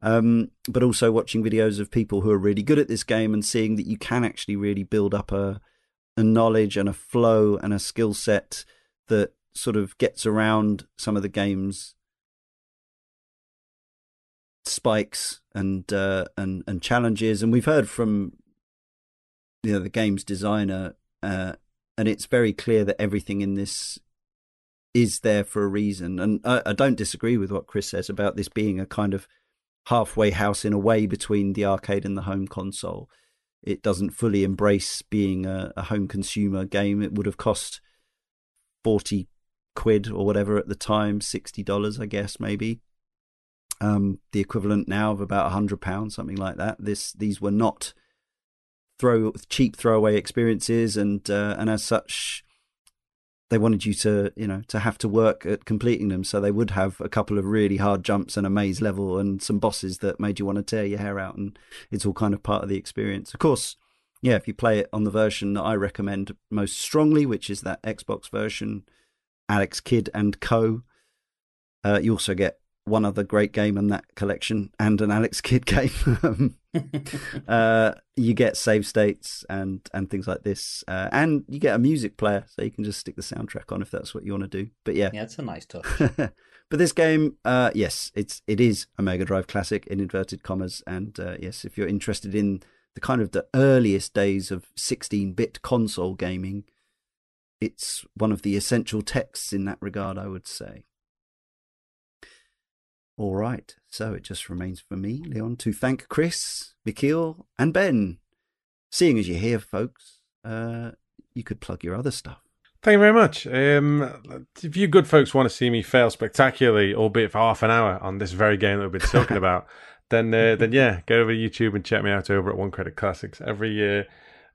Um, but also watching videos of people who are really good at this game and seeing that you can actually really build up a a knowledge and a flow and a skill set that sort of gets around some of the game's spikes and uh, and and challenges, and we've heard from you know the game's designer, uh, and it's very clear that everything in this is there for a reason. And I, I don't disagree with what Chris says about this being a kind of halfway house in a way between the arcade and the home console. It doesn't fully embrace being a, a home consumer game. It would have cost forty quid or whatever at the time, sixty dollars, I guess, maybe um, the equivalent now of about a hundred pounds, something like that. This these were not throw cheap throwaway experiences, and uh, and as such, they wanted you to you know to have to work at completing them. So they would have a couple of really hard jumps and a maze level and some bosses that made you want to tear your hair out, and it's all kind of part of the experience. Of course, yeah, if you play it on the version that I recommend most strongly, which is that Xbox version, Alex Kidd and Co. Uh, you also get one other great game in that collection and an Alex Kidd game. uh, you get save states and and things like this, uh, and you get a music player, so you can just stick the soundtrack on if that's what you want to do. But yeah, yeah, it's a nice touch. but this game, uh, yes, it's it is a Mega Drive classic in inverted commas, and uh, yes, if you're interested in the kind of the earliest days of 16-bit console gaming, it's one of the essential texts in that regard, I would say. All right, so it just remains for me, Leon, to thank Chris, Michiel, and Ben. Seeing as you're here, folks, uh, you could plug your other stuff. Thank you very much. Um, if you good folks want to see me fail spectacularly, albeit for half an hour, on this very game that we've been talking about, then uh, then yeah, go over to YouTube and check me out over at One Credit Classics. Every year, uh,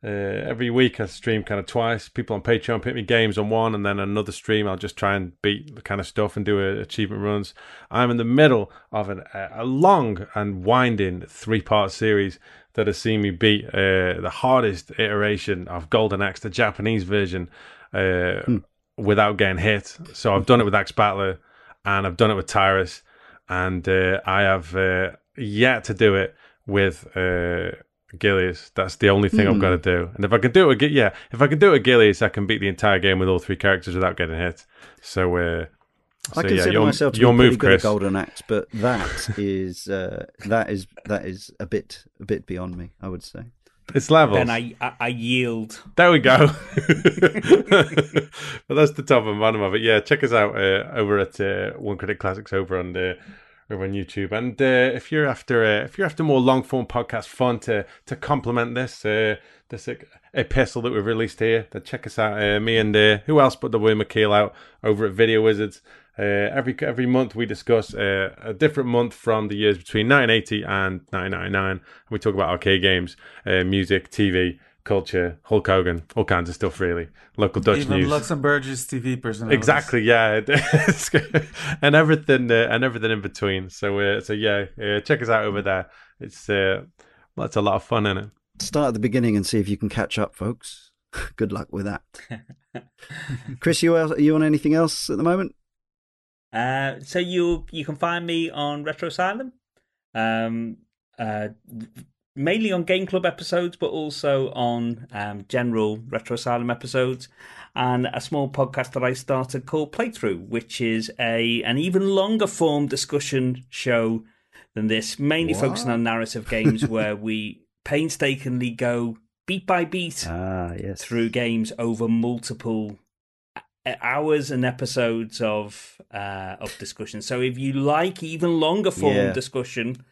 every week I stream kind of twice. People on Patreon pick me games on one, and then another stream I'll just try and beat the kind of stuff and do a, achievement runs. I'm in the middle of an, a long and winding three part series that has seen me beat uh, the hardest iteration of Golden Axe, the Japanese version uh, mm. without getting hit. So I've done it with Axe Battler and I've done it with Tyris, and uh, I have uh, yet to do it with uh, Gilius. That's the only thing mm. I've got to do. And if I can do it, yeah, if I can do it with Gilius, I can beat the entire game with all three characters without getting hit. So. Uh, so, I consider yeah, your, myself to your be move, good Chris. at Golden Axe, but that is uh, that is that is a bit a bit beyond me. I would say. It's levels. Then I, I, I yield. There we go. but that's the top and bottom of it. Yeah, check us out uh, over at uh, One Credit Classics over on the over on YouTube. And uh, if you're after uh, if you're after more long form podcast fun to to complement this uh, this epistle that we've released here, then check us out. Uh, me and uh, who else but the William McKeel out over at Video Wizards. Uh, every every month we discuss a different month from the years between 1980 and 1999. and We talk about arcade games, music, TV, culture, Hulk Hogan, all kinds of stuff. Really, local Dutch Even news. Luxembourg's TV personalities. Exactly, yeah, and everything uh, and everything in between. So uh, so yeah, check us out over there. It's uh, well, it's a lot of fun in it. Start at the beginning and see if you can catch up, folks. Good luck with that. Chris, you you on anything else at the moment? Uh, so you you can find me on Retro Asylum, um, uh, mainly on Game Club episodes, but also on um, general Retro Asylum episodes, and a small podcast that I started called Playthrough, which is a an even longer form discussion show than this, mainly what? focusing on narrative games, where we painstakingly go beat by beat ah, yes. through games over multiple hours and episodes of uh, of discussion. So if you like even longer form yeah. discussion,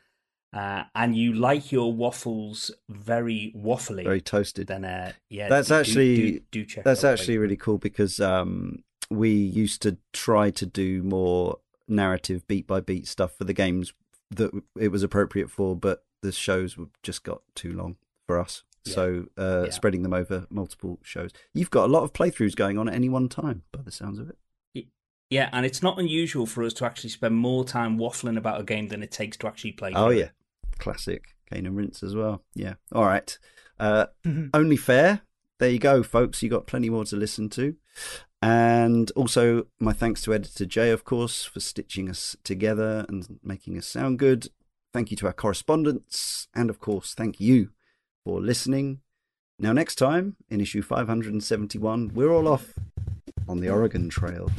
uh, and you like your waffles very waffly, very toasted, then uh, yeah, that's do, actually do, do, check. That's actually really cool because um, we used to try to do more narrative beat by beat stuff for the games that it was appropriate for, but the shows just got too long for us. Yeah. So uh, yeah. spreading them over multiple shows. You've got a lot of playthroughs going on at any one time, by the sounds of it. Yeah, and it's not unusual for us to actually spend more time waffling about a game than it takes to actually play. Oh yeah, classic Cane and Rinse as well. Yeah. All right. Uh, only fair. There you go, folks. You got plenty more to listen to. And also, my thanks to editor Jay, of course, for stitching us together and making us sound good. Thank you to our correspondents. And of course, thank you for listening. Now, next time in issue 571, we're all off on the Oregon Trail.